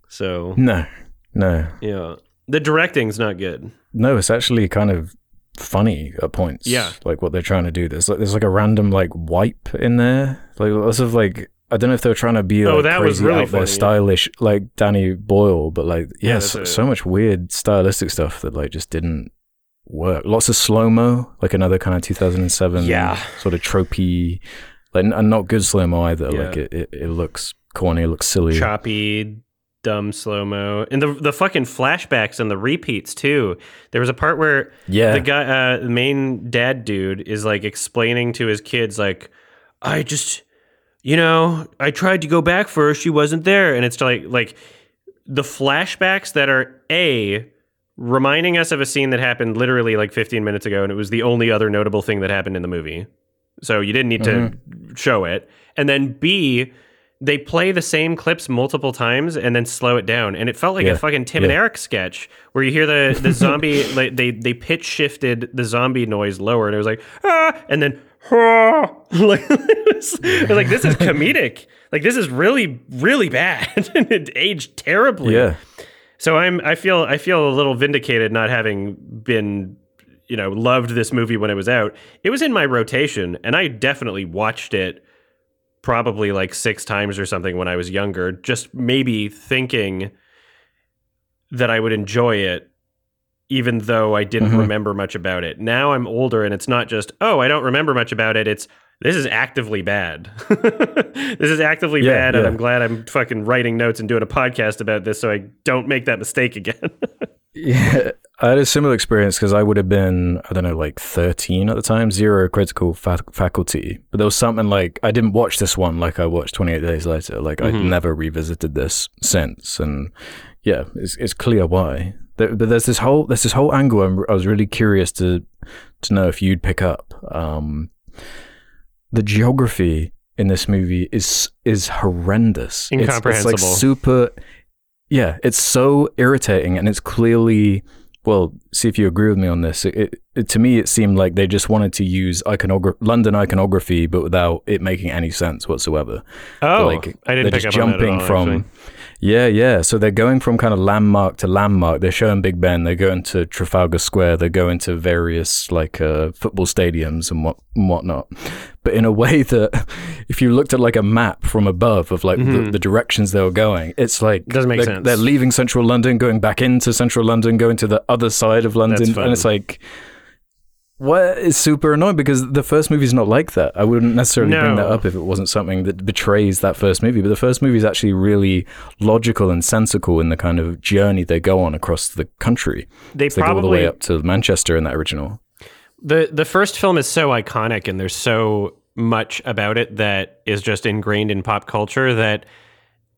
So No. No. yeah, the directing's not good. No, it's actually kind of funny at points. Yeah. like what they're trying to do. There's like there's like a random like wipe in there, like lots of like I don't know if they're trying to be oh, like Oh, that was crazy really out there, funny, yeah. stylish like Danny Boyle, but like Yeah, yeah, so, so much weird stylistic stuff that like just didn't work. Lots of slow mo, like another kind of 2007 Yeah. sort of tropey, like and not good slow mo either. Yeah. Like it, it, it looks corny, it looks silly. choppy, dumb slow mo, and the the fucking flashbacks and the repeats too. There was a part where Yeah. the guy, uh, the main dad dude, is like explaining to his kids, like, I just, you know, I tried to go back first, she wasn't there, and it's like like the flashbacks that are a reminding us of a scene that happened literally like 15 minutes ago, and it was the only other notable thing that happened in the movie. So you didn't need to show it. And then B, they play the same clips multiple times and then slow it down. And it felt like Yeah. a fucking Tim and Eric sketch where you hear the, the zombie, like they, they pitch shifted the zombie noise lower and it was like, ah, and then, ah, like, it was, it was like, this is comedic. Like, this is really, really bad. and it aged terribly. yeah. So I'm I feel I feel a little vindicated not having been you know loved this movie when it was out. It was in my rotation and I definitely watched it probably like 6 times or something when I was younger, just maybe thinking that I would enjoy it even though I didn't Mhm. remember much about it. Now I'm older and it's not just, oh, I don't remember much about it. It's this is actively bad. this is actively Yeah, bad, and. I'm glad I'm fucking writing notes and doing a podcast about this so I don't make that mistake again. Yeah, I had a similar experience because I would have been, I don't know, like 13 at the time, zero critical fa- faculty. But there was something like, I didn't watch this one like I watched 28 Days Later. Like, I've Mhm. never revisited this since. And yeah, it's, it's clear why. There, but there's this whole, there's this whole angle I'm, I was really curious to, to know if you'd pick up. Um, the geography in this movie is, is horrendous. It's- It's, like super, yeah, it's so irritating, and it's clearly. Well, see if you agree with me on this. It, it, to me, it seemed like they just wanted to use iconogra- London iconography, but without it making any sense whatsoever. oh, like I didn't pick up on that at jumping all, from actually. Yeah yeah. So they're going from kind of landmark to landmark. They're showing big ben. They're going to trafalgar square. They're going to various like uh, football stadiums and what and whatnot. But in a way that if you looked at like a map from above of like the, the directions they were going it's like Mm-hmm. Doesn't make they're, sense. they're leaving central london going back into central london going to the other side of london and it's like what is super annoying because the first movie's not like that. I wouldn't necessarily bring that up if it wasn't something that betrays that first movie. But the first movie is actually really logical and sensical in the kind of journey they go on across the country. They So they go all the way up to Manchester in that original. the the first film is so iconic and there's so much about it that is just ingrained in pop culture that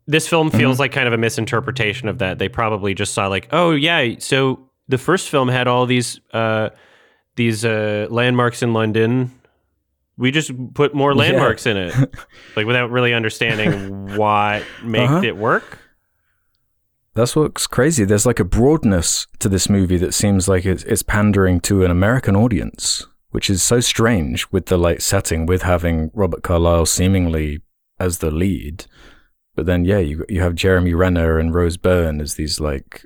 this film Mm-hmm. feels like kind of a misinterpretation of that. They probably just saw like, oh yeah, so the first film had all these uh, these uh, landmarks in London. We just put more landmarks in it, like without really understanding what made Uh-huh. it work. That's what's crazy. There's like a broadness to this movie that seems like it's, it's pandering to an American audience, which is so strange with the like setting, with having Robert Carlyle seemingly as the lead. But then, yeah, you you have Jeremy Renner and Rose Byrne as these like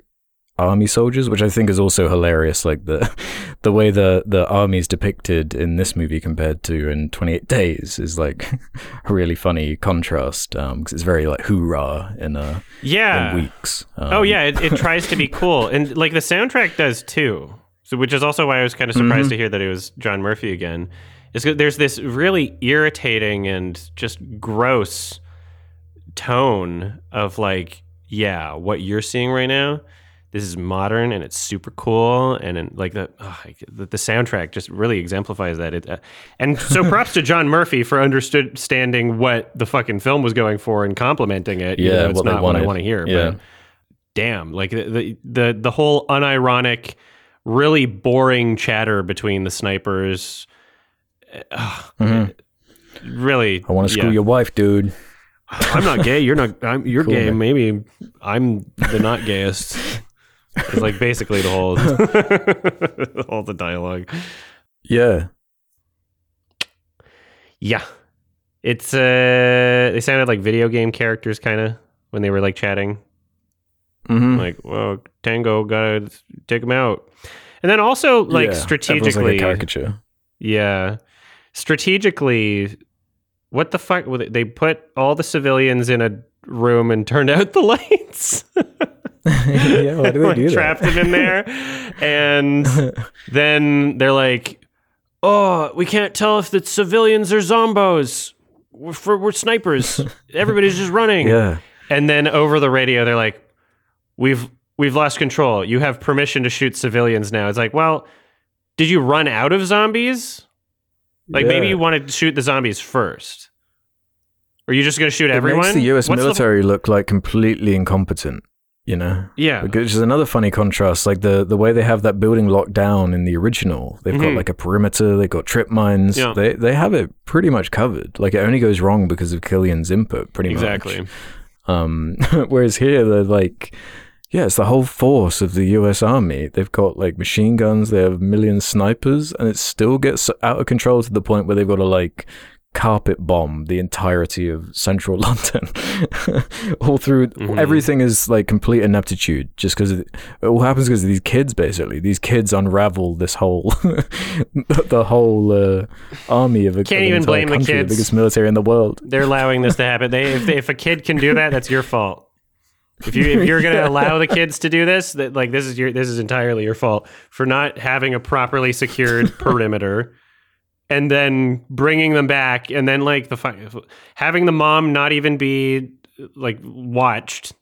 army soldiers, which I think is also hilarious. Like the the way the the army is depicted in this movie compared to in Twenty Eight Days is like a really funny contrast because it's very like hoorah in a Yeah. in weeks. Oh Um, yeah, it, it tries to be cool, and like the soundtrack does too. So, which is also why I was kind of surprised Mm-hmm. to hear that it was John Murphy again. Is there's this really irritating and just gross tone of like, yeah, what you're seeing right now. This is modern and it's super cool, and, and like the, I- the the soundtrack just really exemplifies that. It, uh, and so props to John Murphy for understanding what the fucking film was going for and complimenting it. Yeah, though it's what not what I want to hear. Yeah. But damn like the, the the the whole unironic really boring chatter between the snipers uh, really Mm-hmm. I want to screw yeah. your wife, dude. i'm not gay you're not I'm, you're Cool, gay man. maybe i'm the not gayest it's like basically the whole all the dialogue Yeah. yeah it's uh they sounded like video game characters kind of when they were like chatting Mm-hmm. like well tango gotta take him out and then also like strategically like caricature. Yeah. Strategically, what the fuck? They put all the civilians in a room and turned out the lights. yeah, why do they do that? trapped them in there. And then they're like, oh, we can't tell if the civilians are zombos. we're, for, we're snipers. Everybody's just running. Yeah. And then over the radio, they're like, "We've we've lost control. You have permission to shoot civilians now." It's like, well, did you run out of zombies? Like maybe you wanted to shoot the zombies first. Are you just going to shoot It everyone? makes the U.S. What's the- military look like completely incompetent. You know, yeah. Which is another funny contrast. Like the the way they have that building locked down in the original, they've got Mhm. like a perimeter, they've got trip mines. Yeah. They they have it pretty much covered. Like it only goes wrong because of Cillian's input, pretty Exactly. much. Um, whereas here they're like, yeah, it's the whole force of the U.S. Army. They've got like machine guns, they have million snipers, and it still gets out of control to the point where they've got to like carpet bomb the entirety of central London. all through Mhm. everything is like complete ineptitude just because it, all happens because of these kids basically these kids unravel this whole the whole uh, army of a Can't even blame the country, kids. biggest military in the world They're allowing this to happen. They if, if a kid can do that, that's your fault. If you if you're going to allow the kids to do this, that like this is your this is entirely your fault for not having a properly secured perimeter and then bringing them back and then like the fi- having the mom not even be like watched.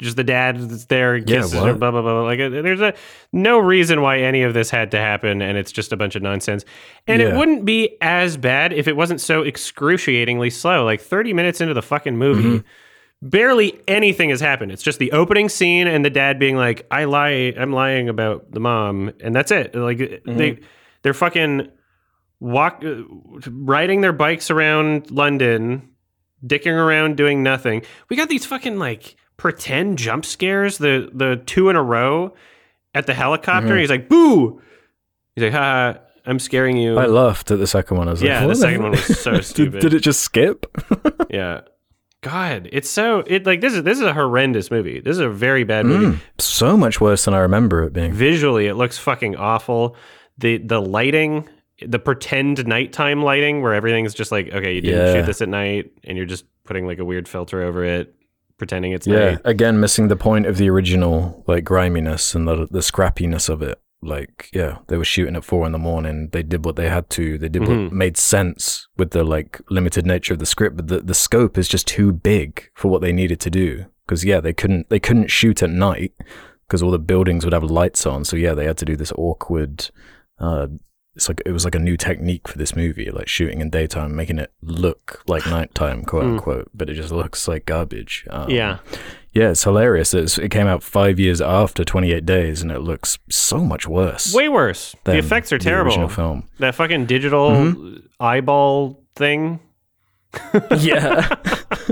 Just the dad that's there Yeah, kisses what? her blah blah blah. Like there's a no reason why any of this had to happen and it's just a bunch of nonsense. And it wouldn't be as bad if it wasn't so excruciatingly slow. Like 30 minutes into the fucking movie Mm-hmm. barely anything has happened. It's just the opening scene and the dad being like i lie i'm lying about the mom and that's it. Like Mm-hmm. they they're fucking walk uh, riding their bikes around london dicking around doing nothing. We got these fucking like pretend jump scares the the two in a row at the helicopter. Mhm. he's like boo! He's like ha i'm scaring you. I laughed at the second one. I was yeah like the second one was so did, stupid. did it just skip? Yeah. God it's so it like this is this is a horrendous movie. This is a very bad movie. Mm, so much worse than I remember it being. Visually it looks fucking awful. The the lighting the pretend nighttime lighting where everything's just like okay you didn't Yeah. shoot this at night and you're just putting like a weird filter over it pretending it's yeah night. again missing the point of the original like griminess and the, the scrappiness of it. Like yeah they were shooting at four in the morning. They did what they had to. They did Mhm. what made sense with the like limited nature of the script. But the, the scope is just too big for what they needed to do. Because yeah they couldn't they couldn't shoot at night because all the buildings would have lights on. So yeah they had to do this awkward uh it's like it was like a new technique for this movie like shooting in daytime making it look like nighttime quote Mm. unquote but it just looks like garbage um, yeah yeah, it's hilarious. It's, it came out five years after 28 Days, and it looks so much worse. way worse the effects are the terrible original film. that fucking digital Mm-hmm. eyeball thing Yeah,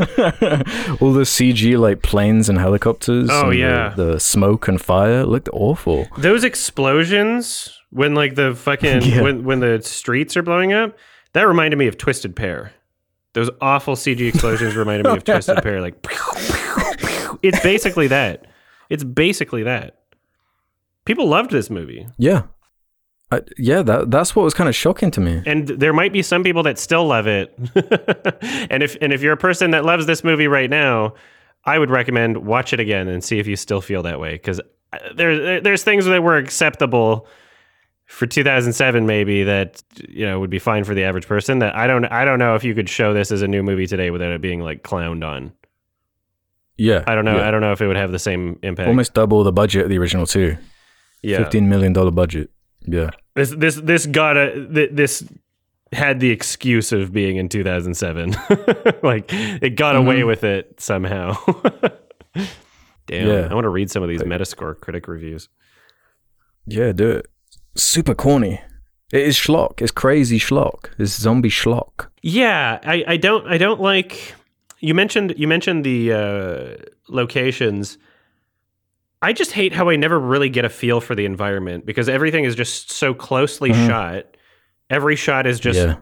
all the CG like planes and helicopters. Oh, and the- yeah. the, smoke and fire looked awful. those explosions when like the fucking Yeah. when when the streets are blowing up that reminded me of twisted pair those awful cg explosions reminded me of twisted pair like it's basically that it's basically that people loved this movie Yeah, I, yeah. That that's what was kind of shocking to me. and there might be some people that still love it and if and if you're a person that loves this movie right now i would recommend watch it again and see if you still feel that way because uh, there, there's things that were acceptable for 2007 maybe that you know would be fine for the average person that i don't i don't know if you could show this as a new movie today without it being like clowned on Yeah, i don't know yeah. i don't know if it would have the same impact Almost double the budget of the original too. yeah Fifteen million dollar budget. Yeah, this this this got a this had the excuse of being in 2007 like it got away Mhm. with it somehow damn Yeah. i want to read some of these metascore critic reviews yeah. Do it. Super corny. It is schlock. It's crazy schlock. It's zombie schlock. yeah i i don't i don't like you mentioned you mentioned the uh locations i just hate how i never really get a feel for the environment because everything is just so closely Mhm. shot every shot is just yeah.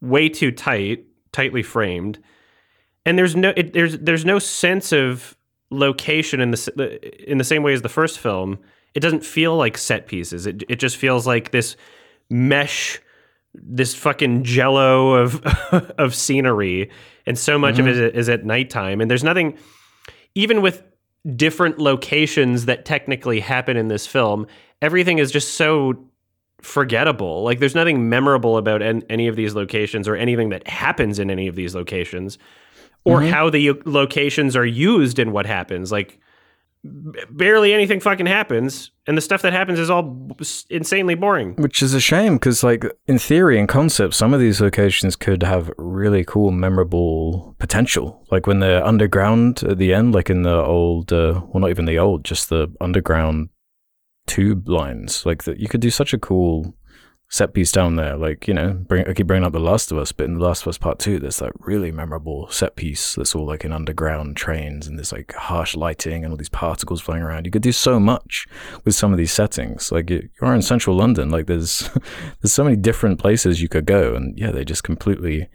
way too tight, tightly framed, and there's no it, there's there's no sense of location in the in the same way as the first film. It doesn't feel like set pieces. It it just feels like this mesh, this fucking jello of of scenery, and so much of mm-hmm. it is at nighttime. And there's nothing, even with different locations that technically happen in this film. Everything is just so forgettable. Like there's nothing memorable about an, any of these locations or anything that happens in any of these locations or mm-hmm. how the locations are used in what happens. Like barely anything fucking happens and the stuff that happens is all insanely boring. Which is a shame because, like, in theory and concept, some of these locations could have really cool, memorable potential. Like when they're underground at the end, like in the old, uh, well, not even the old, just the underground tube lines. Like that, you could do such a cool set piece down there. Like you know, bring I keep bringing up The Last of Us, but in The Last of Us Part Two, there's that really memorable set piece that's all like in underground trains and there's like harsh lighting and all these particles flying around. You could do so much with some of these settings. Like you are in central London, like there's there's so many different places you could go, and yeah, they just completely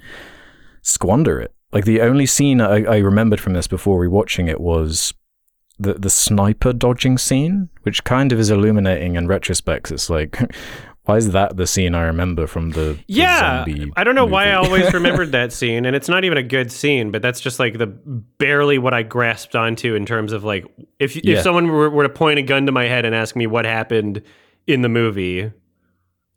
squander it. Like the only scene I, I remembered from this before rewatching it was the the sniper dodging scene, which kind of is illuminating in retrospect. It's like, why is that the scene I remember from the, the Yeah, I don't know why I always remembered that scene, and it's not even a good scene, but that's just like the barely what I grasped onto in terms of like if if Yeah. someone were, were to point a gun to my head and ask me what happened in the movie,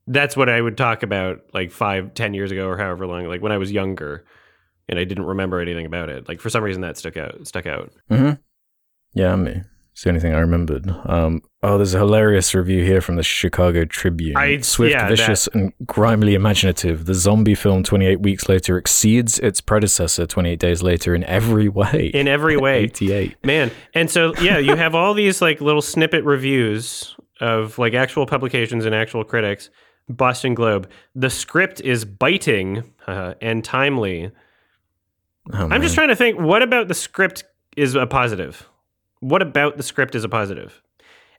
that's what I would talk about like five, ten years ago or however long, like when I was younger, and I didn't remember anything about it. Like for some reason that stuck out, stuck out. hmm Yeah, me. It's the only thing I remembered. Um, oh, there's a hilarious review here from the Chicago Tribune. I- Swift, yeah, vicious, and grimly imaginative. The zombie film 28 weeks later exceeds its predecessor 28 days later in every way. In every way, 88. Man, and so yeah, you have all these like little snippet reviews of like actual publications and actual critics. Boston Globe. The script is biting uh, and timely. Oh, I'm just trying to think. What about the script is a positive? What about the script is a positive?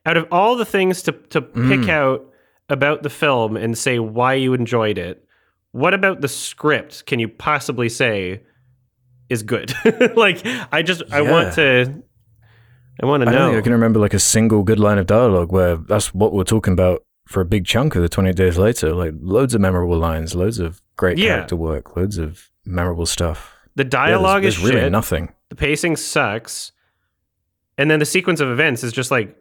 Out of all the things to to pick Mm. out about the film and say why you enjoyed it, what about the script can you possibly say is good? like I just I want to I want to I know. think I can remember like a single good line of dialogue where that's what we're talking about for a big chunk of the 28 days later. Like loads of memorable lines, loads of great Yeah. character work, loads of memorable stuff. the Yeah, there's- dialogue there's, is really shit. nothing. The pacing sucks. And then the sequence of events is just like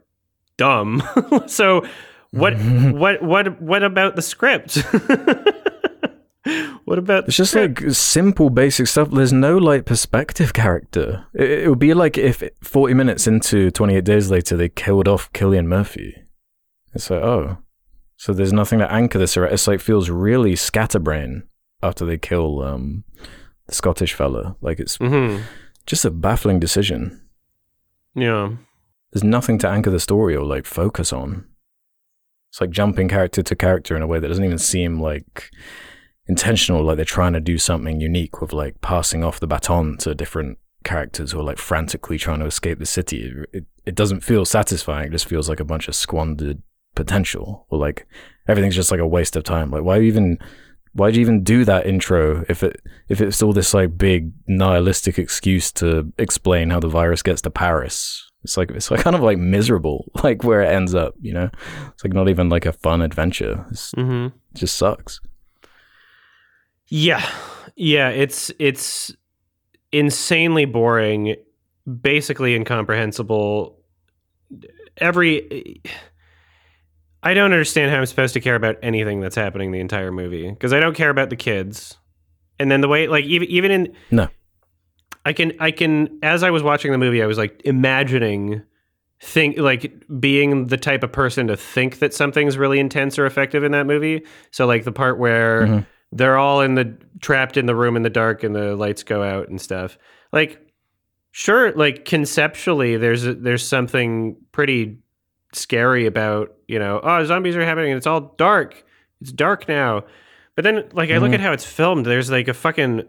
dumb. so what what what what about the script? what about the It's just script? like simple, basic stuff. There's no like perspective character. It, it would be like if 40 minutes into 28 Days Later they killed off Cillian Murphy. It's like, oh, so there's nothing to anchor this around. It's like feels really scatterbrain after they kill um, the Scottish fella. Like it's Mhm. just a baffling decision. Yeah. There's nothing to anchor the story or like focus on. It's like jumping character to character in a way that doesn't even seem like intentional, like they're trying to do something unique with like passing off the baton to different characters who are like frantically trying to escape the city. It, it, doesn't feel satisfying. It just feels like a bunch of squandered potential or like everything's just like a waste of time. Like why even why'd you even do that intro if it if it's all this like big nihilistic excuse to explain how the virus gets to Paris? It's like it's like kind of like miserable, like where it ends up. You know, it's like not even like a fun adventure. Mhm. it just sucks. Yeah. Yeah, it's it's insanely boring, basically incomprehensible. Every I don't understand how I'm supposed to care about anything that's happening the entire movie because I don't care about the kids. And then the way like even even in No. I can I can as I was watching the movie I was like imagining think like being the type of person to think that something's really intense or effective in that movie. So like the part where Mhm. they're all in the trapped in the room in the dark and the lights go out and stuff. Like sure like conceptually there's there's something pretty scary about, you know, oh zombies are happening and it's all dark. It's dark now. But then like I look Mhm. at how it's filmed there's like a fucking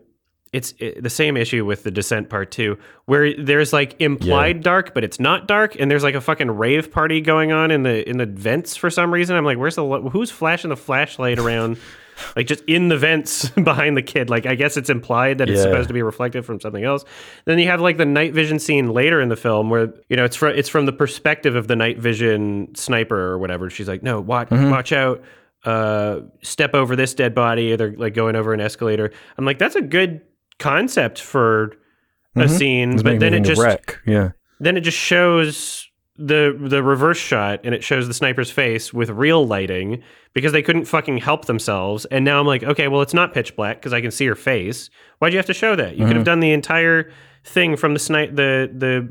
it's it, the same issue with the descent part two where there's like implied dark but it's not dark and there's like a fucking rave party going on in the in the vents for some reason i'm like where's the who's flashing the flashlight around like just in the vents behind the kid like i guess it's implied that it's supposed to be reflective from something else then you have like the night vision scene later in the film where you know it's from it's from the perspective of the night vision sniper or whatever she's like no watch Mhm. watch out uh step over this dead body or they're like going over an escalator i'm like that's a good concept for a Mhm. scene It's but then it just wreck. Yeah. then it just shows the the reverse shot and it shows the sniper's face with real lighting because they couldn't fucking help themselves. And now I'm like, okay, well, it's not pitch black because I can see her face. Why'd you have to show that? You could have done the entire thing from the snipe the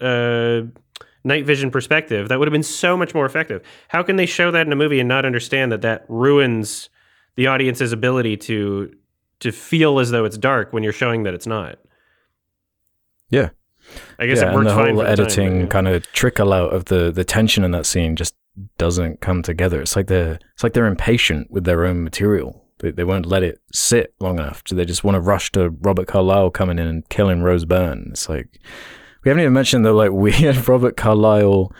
the uh, night vision perspective. That would have been so much more effective. How can they show that in a movie and not understand that that ruins the audience's ability to to feel as though it's dark when you're showing that it's not? Yeah. I guess yeah, it worked and the whole for the time, editing yeah. kind of trickle out of the the tension in that scene just doesn't come together. It's like they're it's like they're impatient with their own material. They they won't let it sit long enough. So they just want to rush to Robert Carlyle coming in and killing Rose Byrne. It's like we haven't even mentioned that like we had Robert Carlyle.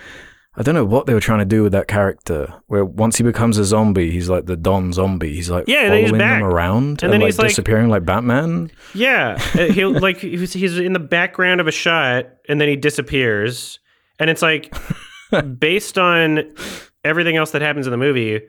I don't know what they were trying to do with that character. Where once he becomes a zombie, he's like the Don zombie. He's like Yeah, then he's following them around And and, then like he's disappearing like Batman. Yeah, uh, he'll like he's, he's in the background of a shot and then he disappears, and it's like based on everything else that happens in the movie,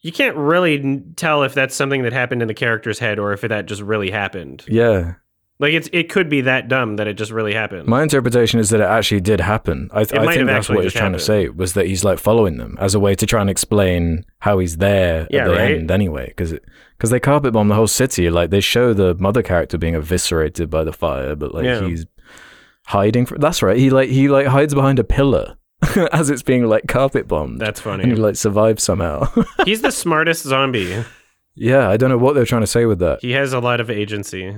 you can't really n- tell if that's something that happened in the character's head or if that just really happened. Yeah, Like it's it could be that dumb that it just really happened. My interpretation is that it actually did happen. I, th- I think that's what he's just trying to say was that he's like following them as a way to try and explain how he's there Yeah, at the right. end anyway. Because because they carpet bomb the whole city. Like they show the mother character being eviscerated by the fire, but like Yeah. he's hiding. From, that's right. He like he like hides behind a pillar as it's being like carpet bombed. That's and he funny. like survives somehow. he's the smartest zombie. yeah, I don't know what they're trying to say with that. He has a lot of agency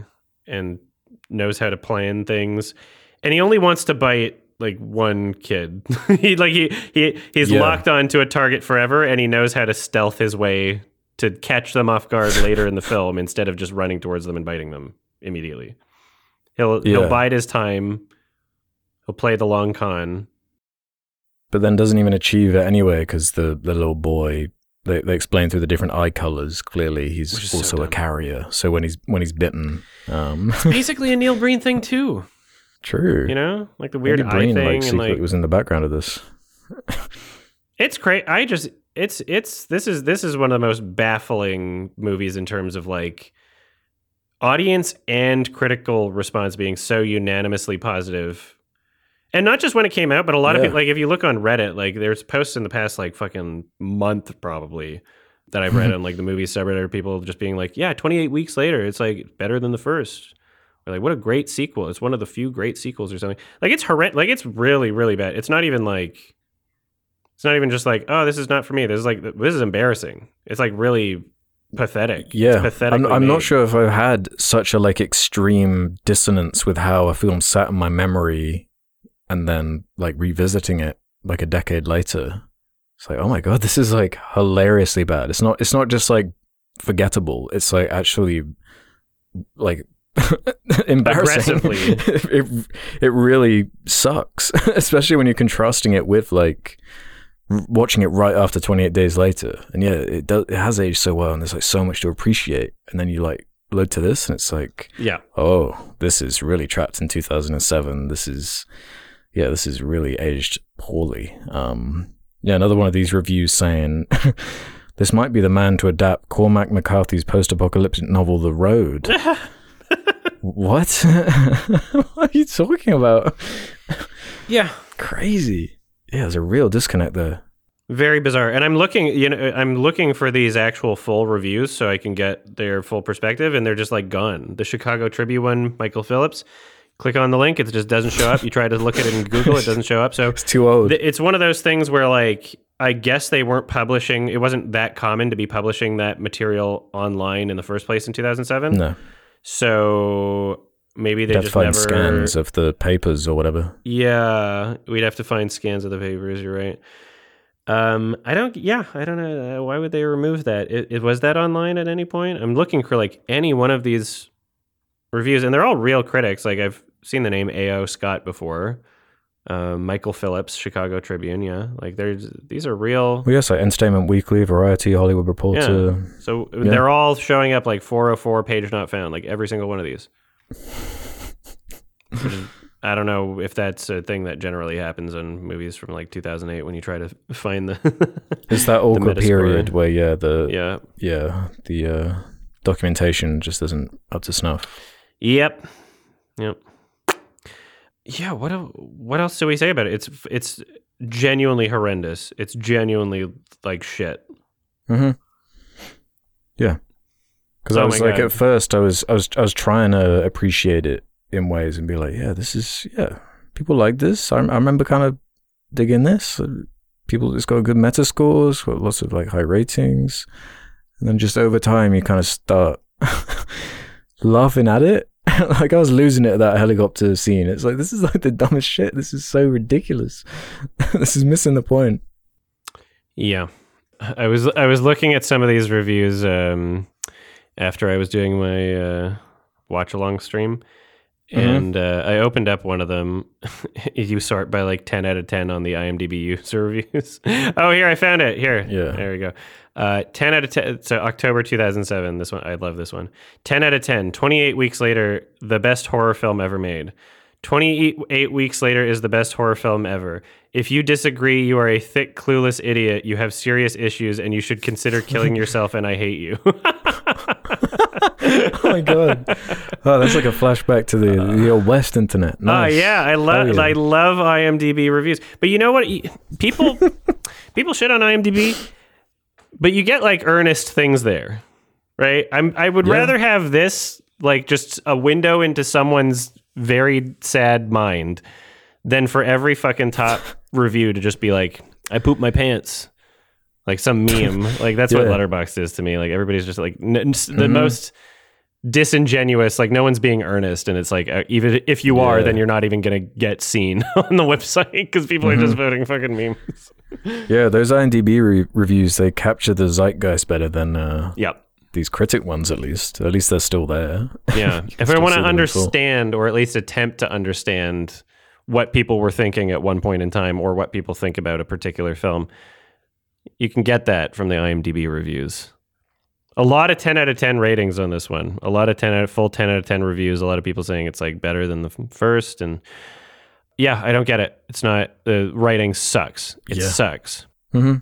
and knows how to plan things. And he only wants to bite like one kid. he like he he he's Yeah. locked onto a target forever and he knows how to stealth his way to catch them off guard later in the film instead of just running towards them and biting them immediately. He'll Yeah. he'll bide his time. He'll play the long con. but then doesn't even achieve it anyway because the, the little boy they, they explain through the different eye colors clearly he's is so also a carrier so when he's when he's bitten um Basically a Neil Breen thing too. true You know? Like the weird eye Breen, thing like secretly like was in the background of this It's great. I just it's it's this is this is one of the most baffling movies in terms of like audience and critical response being so unanimously positive. And not just when it came out, but a lot of people like if you look on Reddit, like there's posts in the past like fucking month probably that I've read on like the movie subreddit people just being like, Yeah, twenty eight weeks later, it's like better than the first. Or like what a great sequel. It's one of the few great sequels or something. Like it's horrendous like it's really, really bad. It's not even like it's not even just like, oh, this is not for me. This is like this is embarrassing. It's like really pathetic. It's yeah pathetic. I'm, I'm not sure if i've had such a like extreme dissonance with how a film sat in my memory and then like revisiting it like a decade later it's like oh my god this is like hilariously bad. It's not it's not just like forgettable. It's like actually like embarrassing. Aggressively. it, it really sucks especially when you're contrasting it with like r- watching it right after 28 days later. And yeah it does it has aged so well and there's like so much to appreciate. And then you like load to this and it's like Yeah. oh this is really trapped in 2007 this is yeah this is really aged poorly um yeah another one of these reviews saying this might be the man to adapt cormac mccarthy's post-apocalyptic novel the road what what are you talking about Yeah. crazy yeah there's a real disconnect there Very bizarre. And I'm looking, you know, I'm looking for these actual full reviews so I can get their full perspective and they're just like gone. The Chicago Tribune one, Michael Phillips. Click on the link, it just doesn't show up. You try to look at it in Google, it doesn't show up. So it's too old Th- It's one of those things where, like, I guess they weren't publishing. It wasn't that common to be publishing that material online in the first place in 2007. no So maybe they You'd have to just find never. scans of the papers or whatever Yeah, we'd have to find scans of the papers. You're right. Um, I don't. Yeah, I don't know. Uh, Why would they remove that? It, it was that online at any point. I'm looking for like any one of these reviews, and they're all real critics. Like I've seen the name A.O. Scott before. Um, Michael Phillips, Chicago Tribune. Yeah, like there's these are real. well yes like entertainment weekly variety hollywood reporter Yeah. So they're all showing up like 404 page not found, like every single one of these. I don't know if that's a thing that generally happens in movies from like 2008 when you try to find the. It's that awkward period where yeah the yeah. yeah the uh, documentation just isn't up to snuff. Yep. Yep. Yeah, what what else do we say about it? It's it's genuinely horrendous. It's genuinely like shit. Mm-hmm. Yeah, because I Oh was like, God. at first, I was, I was, I was trying to appreciate it in ways and be like, yeah, this is, yeah, people like this. I, I remember kind of digging this. Uh, People, it's got good meta scores, got lots of like high ratings, and then just over time, you kind of start laughing at it. like I was losing it at that helicopter scene. It's like this is like the dumbest shit. This is so ridiculous. this is missing the point. Yeah, I was I was looking at some of these reviews um, after I was doing my uh, watch along stream, Mhm. and uh, I opened up one of them. you sort by like ten out of ten on the IMDb user reviews. oh, here I found it. Here, Yeah. there we go. Uh, 10 out of 10 so october 2007 this one i love this one 10 out of 10 28 weeks later the best horror film ever made 28 weeks later is the best horror film ever if you disagree you are a thick clueless idiot you have serious issues and you should consider killing yourself and i hate you oh my god! Oh, that's like a flashback to the the old West internet. Oh Nice. yeah, I love yeah. I love IMDb reviews. But you know what? People people shit on IMDb, but you get like earnest things there, right? I'm I would Yeah. rather have this like just a window into someone's very sad mind than for every fucking top review to just be like I poop my pants. Like some meme, like that's what Yeah. Letterboxd is to me. Like everybody's just like n- the Mhm. most disingenuous like no one's being earnest and it's like uh, even if you are Yeah. then you're not even gonna get seen on the website because people are just Mm-hmm. voting fucking memes Yeah, those IMDb re- reviews they capture the zeitgeist better than uh, yep these critic ones. At least, at least they're still there. yeah if i want to them in full. understand or at least attempt to understand what people were thinking at one point in time or what people think about a particular film you can get that from the imdb reviews a lot of 10 out of 10 ratings on this one a lot of 10 out of full 10 out of 10 reviews a lot of people saying it's like better than the first and yeah i don't get it it's not the writing sucks it Yeah. sucks hmm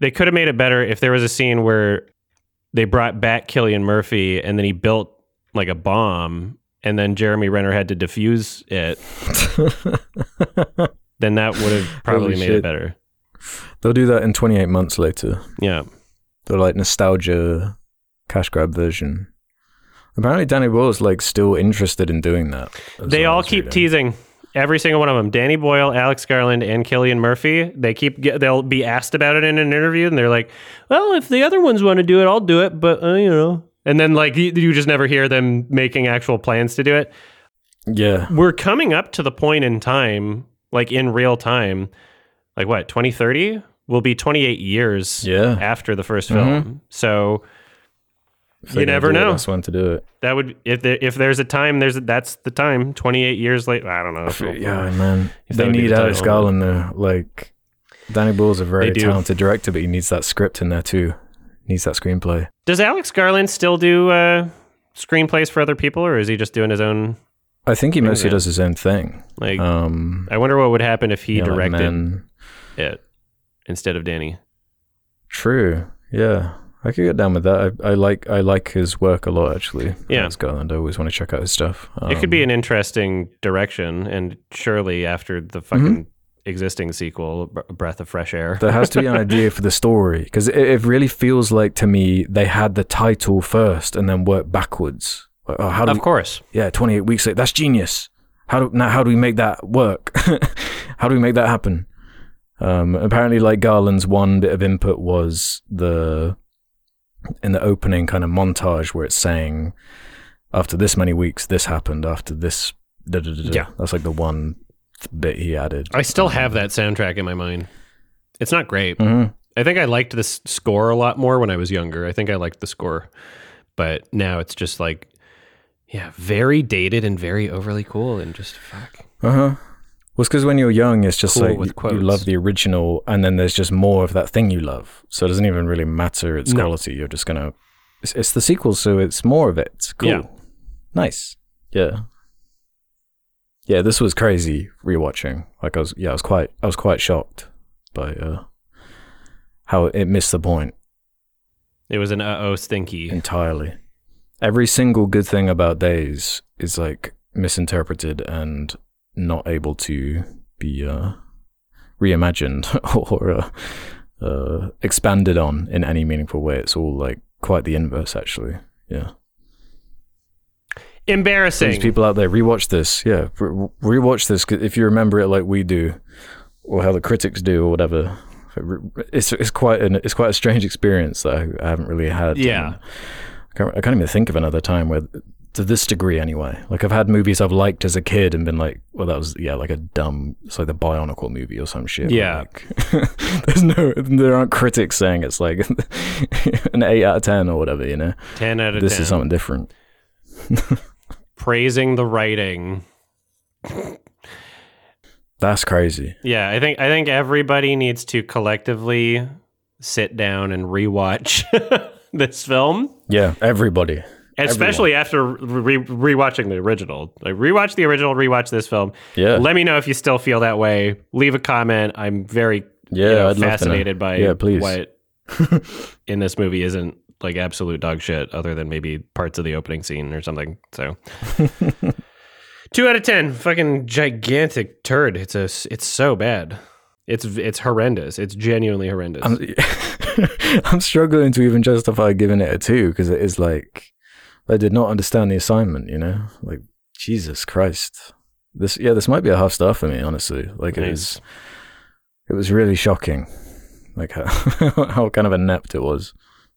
they could have made it better if there was a scene where they brought back Cillian Murphy and then he built like a bomb and then Jeremy Renner had to defuse it, then that would have probably made it better. They'll do that in 28 months later. Yeah. they're like nostalgia cash grab version. Apparently, Danny Boyle's like still interested in doing that. They all keep reading. teasing every single one of them. Danny Boyle, Alex Garland, and Cillian Murphy. They keep get, they'll be asked about it in an interview, and they're like, "Well, if the other ones want to do it, I'll do it." But uh, you know, and then like you, you just never hear them making actual plans to do it. Yeah, we're coming up to the point in time, like in real time, like what, 2030 will be 28 years yeah. after the first film. So If they're you never know. That's when to do it. that would, if there, if there's a time, there's that's the time. 28 years later, I don't know. If Yeah, man. If they need Alex Garland there. Like, Danny Boyle's a very talented director, but he needs that script in there too. Needs that screenplay. Does Alex Garland still do uh, screenplays for other people, or is he just doing his own? I think he mostly does his own thing. Like, Um, I wonder what would happen if he yeah, like directed Men. it instead of Danny. True. Yeah, I could get down with that. I, I like I like his work a lot actually. Yeah. Alex Garland. I always want to check out his stuff. it could be Um, an interesting direction, and surely after the Mm-hmm. fucking existing sequel, Br- Breath of Fresh Air. There has to be an idea for the story because it, it really feels like to me they had the title first and then worked backwards. Like, oh, how do of we, course. yeah, twenty eight weeks later. That's genius. How do now? How do we make that work? how do we make that happen? Um, apparently, like Garland's one bit of input was the in the opening kind of montage where it's saying after this many weeks this happened after this. Da, da, da, da. Yeah. that's like the one bit he added. I still have that soundtrack in my mind. It's not great. hmm I think I liked this score a lot more when I was younger. I think I liked the score, but now it's just like, yeah, very dated and very overly cool and just fuck. Uh huh. Well, it's because when you're young, it's just Cool like you, you love the original, and then there's just more of that thing you love. So it doesn't even really matter its No. quality. You're just gonna. It's, it's the sequel, so it's more of it. It's cool. Yeah. Nice. Yeah. Yeah, this was crazy rewatching. Like I was, yeah, I was quite, I was quite shocked by uh, how it missed the point It was an uh oh stinky. Not able to be uh, reimagined or uh, uh, expanded on in any meaningful way. It's all like quite the inverse, actually. Yeah. Embarrassing. These people out there, rewatch this. Yeah, re- rewatch this if you remember it like we do, or how the critics do, or whatever. It's it's quite an it's quite a strange experience that I, I haven't really had. Yeah. I can't, I can't even think of another time where, to this degree anyway. Like I've had movies I've liked as a kid and been like, well, that was yeah, like a dumb, it's like the Bionicle movie or some shit. Yeah. Like, there's no, there aren't critics saying it's like an eight out of ten or whatever. You know, 10 out of this 10. is something different. Praising the writing. That's crazy. Yeah, I think I think everybody needs to collectively sit down and rewatch this film, Yeah, everybody. Especially after re- rewatching the original. Like rewatch the original, rewatch this film. Yeah, Let me know if you still feel that way. Leave a comment. I'm very yeah. you know, I'd love to know. fascinated by Yeah, please. what in this movie isn't like absolute dog shit, other than maybe parts of the opening scene or something. So. Two out of ten, fucking gigantic turd. It's a, it's so bad. It's it's horrendous. It's genuinely horrendous. I'm, I'm struggling to even justify giving it a two because it is like I did not understand the assignment. You know, like Jesus Christ. This yeah, this might be a half star for me. Honestly, like it was, it was really shocking. Like how, how kind of inept it was.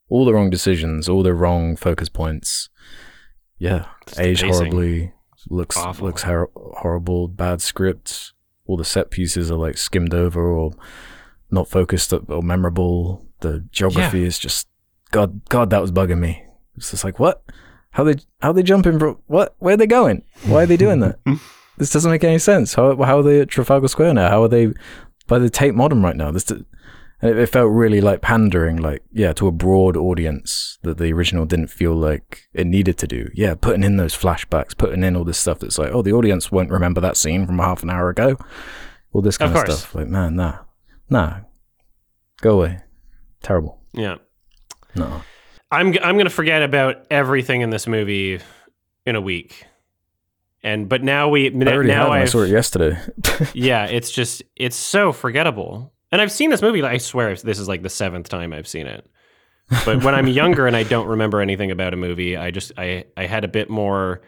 All the wrong decisions, all the wrong focus points. Yeah, Just aged horribly. Looks Awful. looks hor- horrible. Bad scripts. All the set pieces are like skimmed over or not focused or memorable. The geography is just God. God, that was bugging me. It's just like what? How they how they jumping from what? Where are they going? Why are they doing that? this doesn't make any sense. How how are they at Trafalgar Square now? How are they by the Tate Modern right now? This and it, it felt really like pandering, like yeah, to a broad audience that the original didn't feel like it needed to do. Yeah, putting in those flashbacks, putting in all this stuff that's like, oh, the audience won't remember that scene from half an hour ago. All this kind Of of, stuff. Like, man, nah, nah, go away. Terrible. yeah, No. I'm I'm gonna forget about everything in this movie in a week. And but now we I already now. I saw it yesterday. yeah, it's just it's so forgettable. And I've seen this movie. I swear this is like the seventh time I've seen it. But when I'm younger and I don't remember anything about a movie, I just I I had a bit more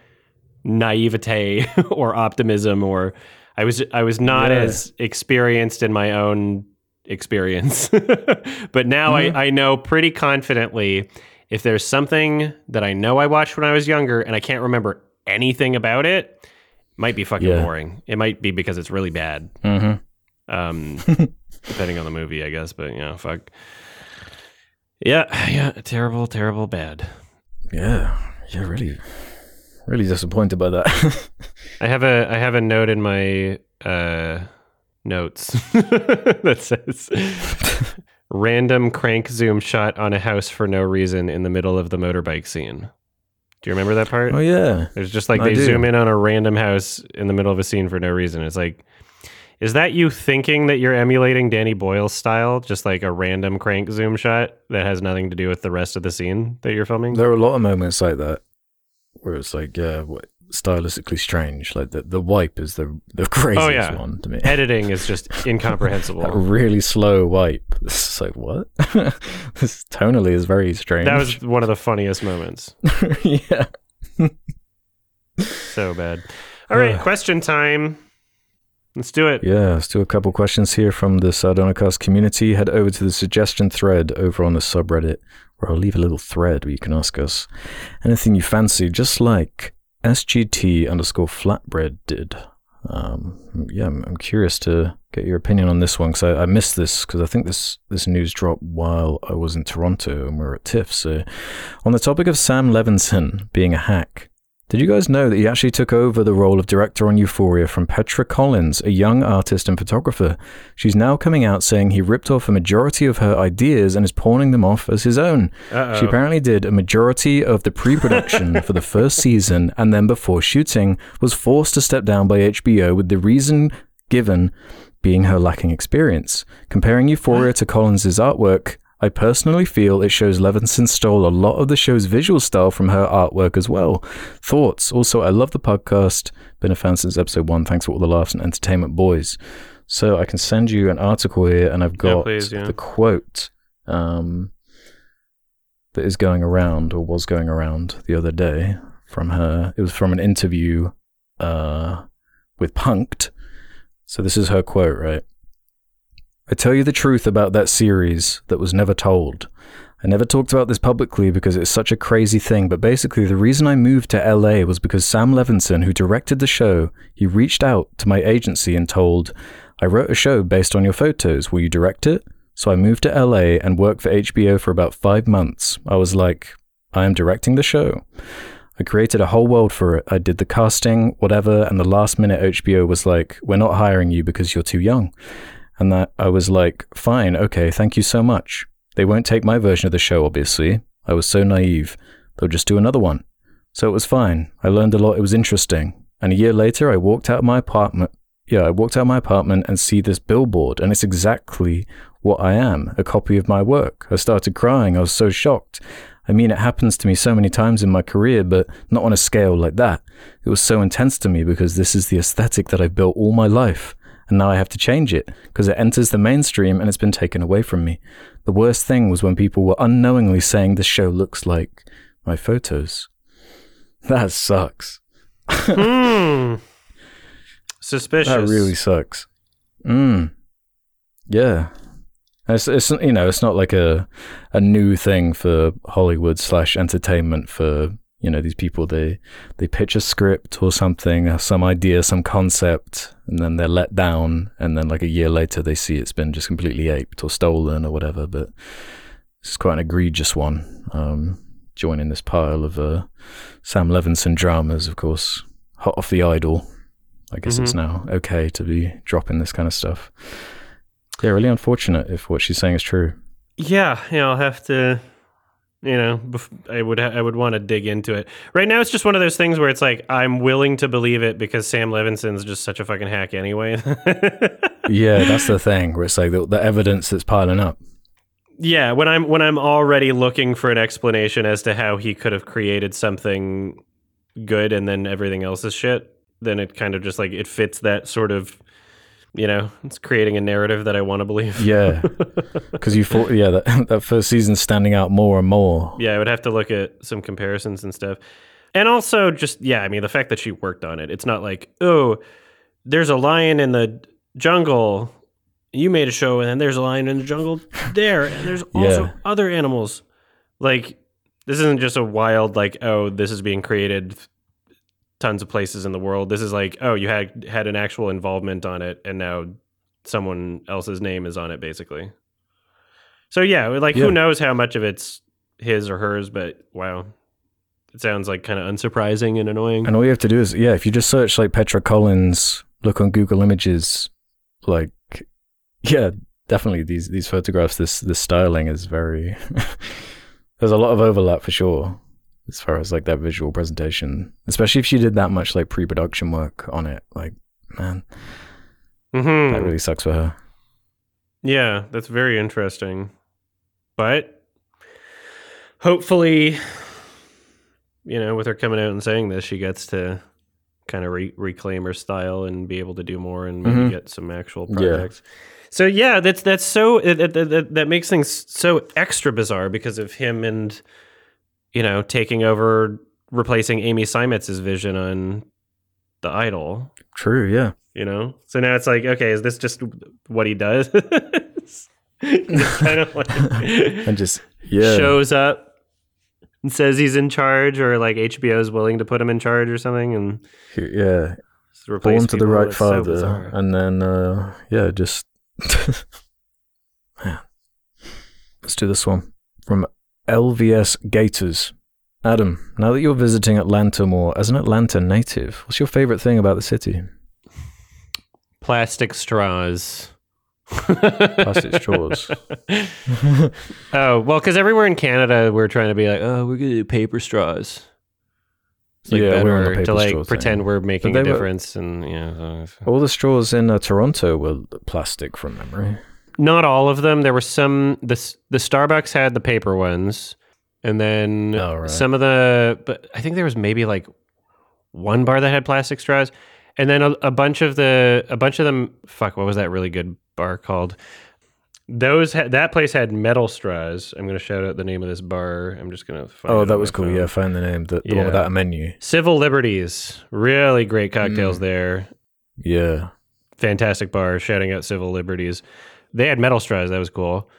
naivete or optimism, or I was I was not Yeah. as experienced in my own experience. but now Mhm. I I know pretty confidently if there's something that I know I watched when I was younger and I can't remember anything about it, it might be fucking Yeah. boring. It might be because it's really bad. hmm Um, depending on the movie, I guess. But yeah, fuck. Yeah, yeah, terrible, terrible, bad. Yeah, yeah, really, really disappointed by that. I have a I have a note in my uh, notes that says random crank zoom shot on a house for no reason in the middle of the motorbike scene. Do you remember that part? oh yeah, There's just like I they do. zoom in on a random house in the middle of a scene for no reason. It's like, is that you thinking that you're emulating Danny Boyle's style? Just like a random crank zoom shot that has nothing to do with the rest of the scene that you're filming? there are a lot of moments like that where it's like, yeah, what, stylistically strange. Like the the wipe is the the craziest Oh, yeah. one to me. Editing is just that incomprehensible. really slow wipe. It's like what? this tonally is very strange. That was one of the funniest moments. yeah. So bad. All right, Ugh. question time. Let's do it. Yeah, let's do a couple questions here from the Sardonicast community. Head over to the suggestion thread over on the subreddit, where I'll leave a little thread where you can ask us anything you fancy, just like SGT underscore flatbread did. Um, yeah, I'm, I'm curious to get your opinion on this one because I, I missed this because I think this this news dropped while I was in Toronto and we were at TIFF. So, on the topic of Sam Levinson being a hack, did you guys know that he actually took over the role of director on Euphoria from Petra Collins, a young artist and photographer? She's now coming out saying he ripped off a majority of her ideas and is pawning them off as his own. Uh-oh. She apparently did a majority of the pre-production for the first season and then before shooting was forced to step down by HBO with the reason given being her lacking experience. Comparing Euphoria to Collins' artwork, I personally feel it shows Levinson stole a lot of the show's visual style from her artwork as well. Thoughts? Also, I love the podcast. Been a fan since episode one. Thanks for all the laughs and entertainment, boys. So I can send you an article here, and I've got please, yeah. the quote um, that is going around or was going around the other day from her. It was from an interview uh, with Punked. So this is her quote, right? I tell you the truth about that series that was never told. I never talked about this publicly because it's such a crazy thing, but basically the reason I moved to LA was because Sam Levinson, who directed the show, he reached out to my agency and told, I wrote a show based on your photos. Will you direct it? So I moved to LA and worked for HBO for about five months. I was like, I am directing the show. I created a whole world for it. I did the casting, whatever, and the last minute HBO was like, We're not hiring you because you're too young. And that I was like, Fine, okay, thank you so much. They won't take my version of the show, obviously. I was so naive. They'll just do another one. So it was fine. I learned a lot. It was interesting. And a year later, I walked out my apartment. Yeah, I walked out my apartment and see this billboard, and it's exactly what I am a copy of my work. I started crying. I was so shocked. I mean, it happens to me so many times in my career, but not on a scale like that. It was so intense to me because this is the aesthetic that I've built all my life. And now I have to change it because it enters the mainstream and it's been taken away from me. The worst thing was when people were unknowingly saying this show looks like my photos. That sucks. Hmm. Suspicious. That really sucks. Mm. Yeah. It's, it's you know it's not like a a new thing for Hollywood slash entertainment for you know these people they they pitch a script or something some idea some concept and then they're let down and then like a year later they see it's been just completely aped or stolen or whatever but it's quite an egregious one um, joining this pile of uh, Sam Levinson dramas of course hot off the idol I guess it's now okay to be dropping this kind of stuff yeah, really unfortunate if what she's saying is true. Yeah, yeah, I'll have to. You know, I would ha- I would want to dig into it. Right now, it's just one of those things where it's like I'm willing to believe it because Sam Levinson's just such a fucking hack anyway. Yeah, that's the thing where it's like the, the evidence that's piling up. yeah, when I'm when I'm already looking for an explanation as to how he could have created something good and then everything else is shit, then it kind of just like it fits that sort of. You know, it's creating a narrative that I want to believe. Yeah, because you thought, yeah, that, that first season's standing out more and more. Yeah, I would have to look at some comparisons and stuff. And also just yeah, I mean the fact that she worked on it. It's not like, "Oh, there's a lion in the jungle. You made a show and then there's a lion in the jungle there and there's also Yeah. other animals." Like this isn't just a wild like, "Oh, this is being created tons of places in the world." This is like, "Oh, you had had an actual involvement on it and now someone else's name is on it basically." So yeah, like Yeah. who knows how much of it's his or hers, but wow. It sounds like kind of unsurprising and annoying. And all you have to do is, yeah, if you just search like Petra Collins, look on Google Images, like, yeah, definitely these these photographs, this this styling is very. there's a lot of overlap for sure, as far as like that visual presentation, especially if she did that much like pre-production work on it. Like, man, Mhm. that really sucks for her. Yeah, that's very interesting. But hopefully, you know, with her coming out and saying this, she gets to kind of re- reclaim her style and be able to do more and maybe Mhm. get some actual Yeah. projects. So yeah, that's that's so it, it, that makes things so extra bizarre because of him and you know taking over, replacing Amy Seimetz's vision on the Idol. True, yeah. You know, so now it's like, okay, is this just what he does? Kind of like And just yeah, shows up and says he's in charge, or like HBO is willing to put him in charge or something, and yeah, replace born to the right It's so father, and then uh, yeah, just man. Let's do this one from LVS Gators. Adam, now that you're visiting Atlanta more, as an Atlanta native, what's your favorite thing about the city? Plastic straws. Plastic straws. oh well, because everywhere in Canada we're trying to be like, oh, we're gonna do paper straws. It's like Yeah, we're on the paper to like straw thing. pretend we're making a were- difference, and yeah. All the straws in uh, Toronto were plastic from memory. Not all of them. There were some. the The Starbucks had the paper ones, and then Oh, right. some of the. But I think there was maybe like one bar that had plastic straws, and then a, a bunch of the a bunch of them. Fuck, what was that really good bar called? Those ha- that place had metal straws. I'm going to shout out the name of this bar. I'm just going to. Oh, that was cool. Yeah, I found the name. The, the one without a menu. Civil Liberties. Really great Mm. cocktails there. Yeah. fantastic bar shouting out civil liberties they had metal straws that was cool.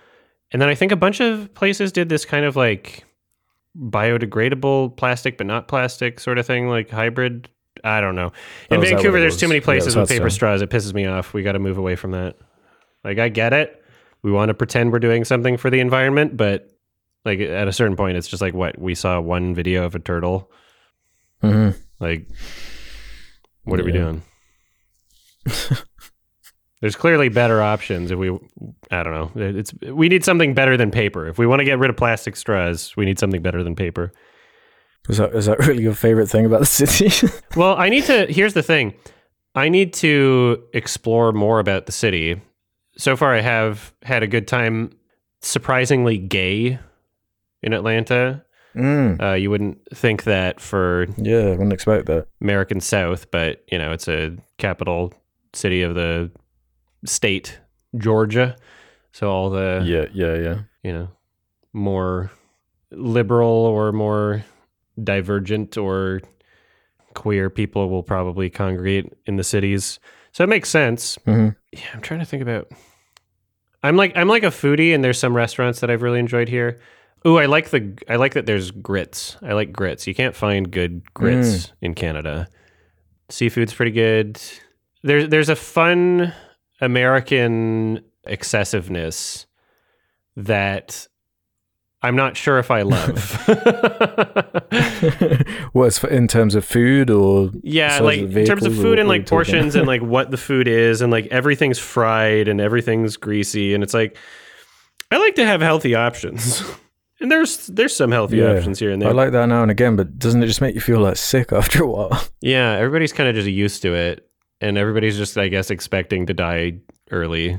And then i think a bunch of places did this kind of like biodegradable plastic but not plastic sort of thing like hybrid. I don't know. In Oh, vancouver there's too many places was with paper straws. It pisses me off. We got to move away from that. Like i get it. We want to pretend we're doing something for the environment but like at a certain point it's just like what we saw one video of a turtle? Hmm like, what are we doing? There's clearly better options if we, I don't know. It's we need something better than paper. If we want to get rid of plastic straws, we need something better than paper. Is that is that really your favorite thing about the city? Well, I need to. Here's the thing. I need to explore more about the city. So far, I have had a good time. Surprisingly gay in Atlanta. mm. Uh, you wouldn't think that for Yeah, I wouldn't expect that. American South, but you know, it's a capital city of the state, Georgia. So all the Yeah, yeah, yeah. you know, more liberal or more divergent or queer people will probably congregate in the cities. So it makes sense. hmm Yeah, I'm trying to think about I'm like I'm like a foodie and there's some restaurants that I've really enjoyed here. Ooh, I like the I like that there's grits. I like grits. You can't find good grits in Canada. Seafood's pretty good. There's there's a fun American excessiveness that I'm not sure if I love. What's for, in terms of food or Yeah, like in terms of food and like portions and like what the food is and like everything's fried and everything's greasy and it's like I like to have healthy options. and there's there's some healthy Yeah, options here and there. I like that now and again, but doesn't it just make you feel like sick after a while? yeah, everybody's kind of just used to it and everybody's just I guess expecting to die early.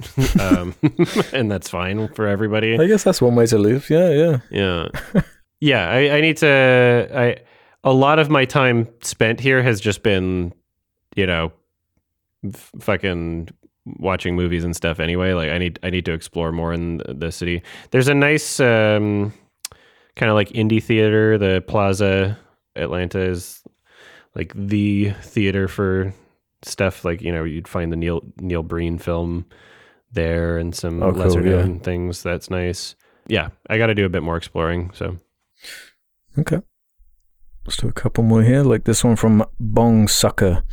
um and that's fine for everybody. I guess that's one way to live. Yeah, yeah. Yeah. yeah, I, I need to I a lot of my time spent here has just been, you know, f- fucking watching movies and stuff anyway. Like I need I need to explore more in the, city. There's a nice um kind of like indie theater, the Plaza Atlanta is like the theater for stuff like, you know, you'd find the Neil Neil Breen film there and some Oh, cool, lesser yeah. known things. That's nice. Yeah, I got to do a bit more exploring. So Okay. Let's do a couple more here, like this one from Bong Sucker.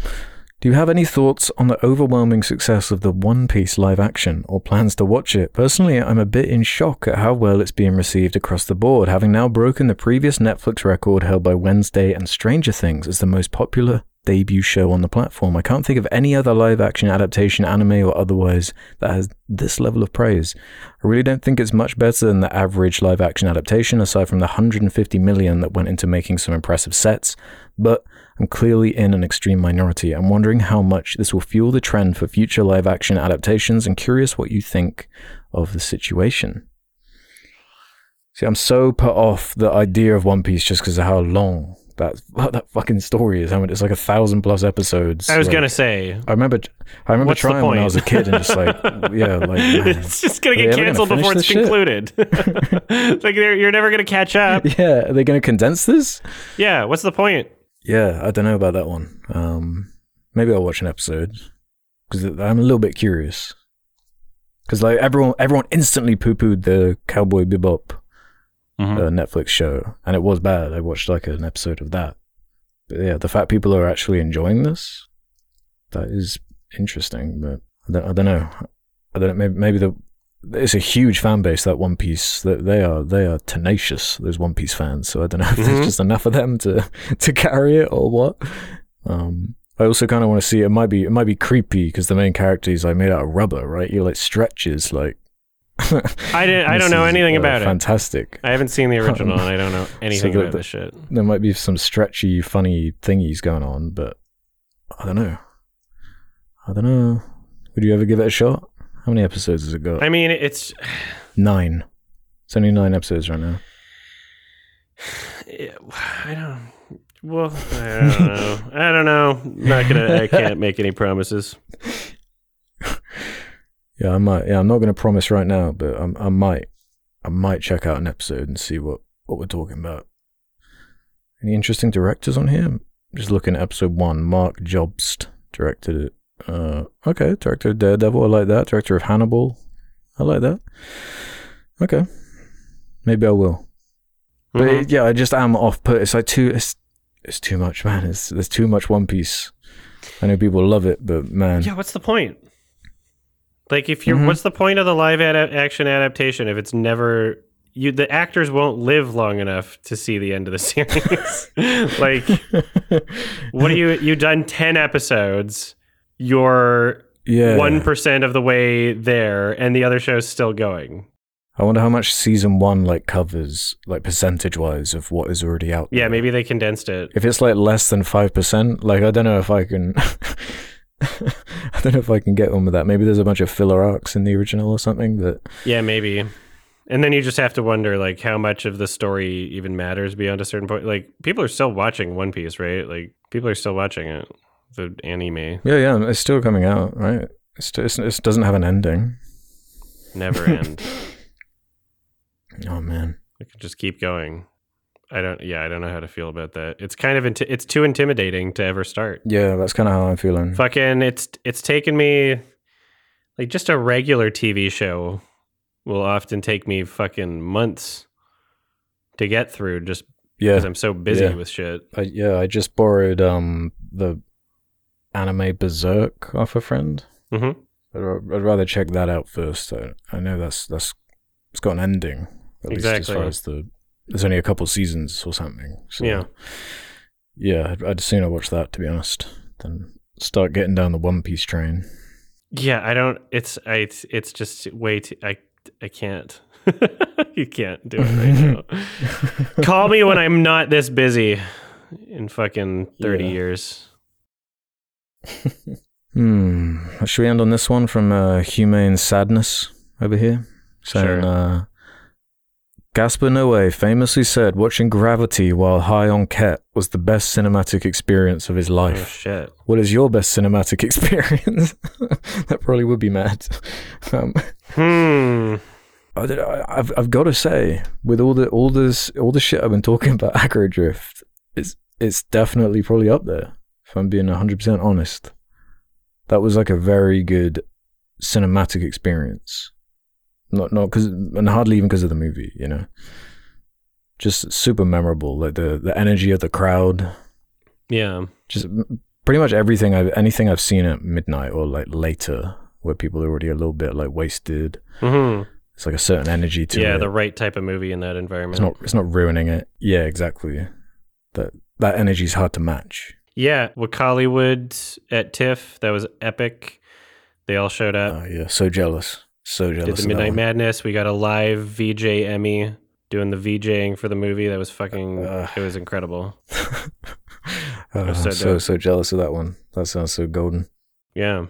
Do you have any thoughts on the overwhelming success of the One Piece live action or plans to watch it? Personally, I'm a bit in shock at how well it's being received across the board, having now broken the previous Netflix record held by Wednesday and Stranger Things as the most popular debut show on the platform. I can't think of any other live action adaptation, anime or otherwise, that has this level of praise. I really don't think it's much better than the average live action adaptation, aside from the 150 million that went into making some impressive sets, but I'm clearly in an extreme minority. I'm wondering how much this will fuel the trend for future live action adaptations and curious what you think of the situation. See, I'm so put off the idea of One Piece just because of how long that that fucking story is. I mean, it's like a thousand plus episodes. I was Like, gonna say I remember. I remember trying when I was a kid and just like, yeah, like man. it's just gonna get ever gonna canceled before it's concluded. It's like you're never gonna catch up. yeah, are they going to condense this? Yeah, what's the point? Yeah, I don't know about that one. Um, maybe I'll watch an episode because I'm a little bit curious. Because like everyone, everyone instantly poo pooed the Cowboy Bebop Mm-hmm. uh, Netflix show, and it was bad. I watched like an episode of that. But yeah, the fact people are actually enjoying this, that is interesting. But I don't, I don't know. I don't know. Maybe, maybe the it's a huge fan base that One Piece. That they are they are tenacious. Those One Piece fans. So I don't know if Mhm. there's just enough of them to to carry it or what. Um, I also kind of want to see. It might be it might be creepy because the main character is like made out of rubber, right? He like stretches like. I didn't. I don't know is, anything uh, about it. Fantastic. I haven't seen the original, and I don't know anything the- about the- this shit. there might be some stretchy, funny thingies going on, but I don't know. I don't know. Would you ever give it a shot? How many episodes has it got? I mean, it's nine. It's only nine episodes right now. I don't. Well, I don't know. I don't know. Not gonna. I can't make any promises. Yeah, I might. Yeah, I'm not to promise right now, but I'm, I might. I might check out an episode and see what what we're talking about. Any interesting directors on here? Just looking at episode one. Marc Jobst directed it. Uh, okay, director of Daredevil. I like that. Director of Hannibal. I like that. Okay, maybe I will. But Mhm. it- yeah, I just am off put. It's like too. It's it's too much, man. It's there's too much One Piece. I know people love it, but man, Yeah, what's the point? Like, if you're, Mhm. what's the point of the live ad- action adaptation if it's never you? The actors won't live long enough to see the end of the series. like, what are you? You done ten episodes. You're yeah, one percent of the way there, and the other show's still going. I wonder how much season one like covers, like percentage wise, of what is already out. Yeah, maybe they condensed it. if it's like less than five percent, like I don't know if I can. I don't know if I can get on with that. Maybe there's a bunch of filler arcs in the original or something. But Yeah, maybe. And then you just have to wonder, like, how much of the story even matters beyond a certain point. Like, people are still watching One Piece, right? Like, people are still watching it, the anime. yeah, yeah, it's still coming out, right? It's, it's, it doesn't have an ending. Never end. Oh man, it could just keep going. I don't. Yeah, I don't know how to feel about that. It's kind of inti- it's too intimidating to ever start. yeah, that's kind of how I'm feeling. Fucking, it's it's taken me like just a regular TV show will often take me fucking months to get through just Yeah, because I'm so busy Yeah. with shit. I, yeah, I just borrowed um the anime Berserk off a friend. hmm I'd, I'd rather check that out first. I, I know that's that's it's got an ending at least as far as the there's only a couple seasons or something. So, Yeah. yeah, I'd, I'd sooner watch that to be honest than start getting down the One Piece train. Yeah, I don't. It's I. It's, it's just way too. I. I can't. you can't do it right now. Call me when I'm not this busy. In fucking thirty Yeah. years. Hmm. Should we end on this one from uh, Humane Sadness over here? Saying, Sure. uh, Gaspar Noé famously said watching Gravity while high on Ket was the best cinematic experience of his Oh life. shit. What is your best cinematic experience? that probably would be mad. Um, Hmm. I, I- I've I've got to say, with all the all this all the shit I've been talking about Aggro Drift, it's it's definitely probably up there. If I'm being hundred percent honest, that was like a very good cinematic experience. Not not because and hardly even because of the movie, you know. Just super memorable, like the the energy of the crowd, Yeah. just pretty much everything I've anything I've seen at midnight or like later, where people are already a little bit like wasted. hmm It's like a certain energy to Yeah, it. the right type of movie in that environment. It's not. It's not ruining it. Yeah, exactly. That that energy is hard to match. Yeah, with Wakaliwood at TIFF. That was epic. They all showed up. Oh yeah, so jealous. So jealous. did the Midnight. Madness. We got a live VJ Emmie doing the VJing for the movie. That was fucking. Ugh. it was incredible. Oh, was uh, so so so, jealous of that one. That sounds so golden. Yeah,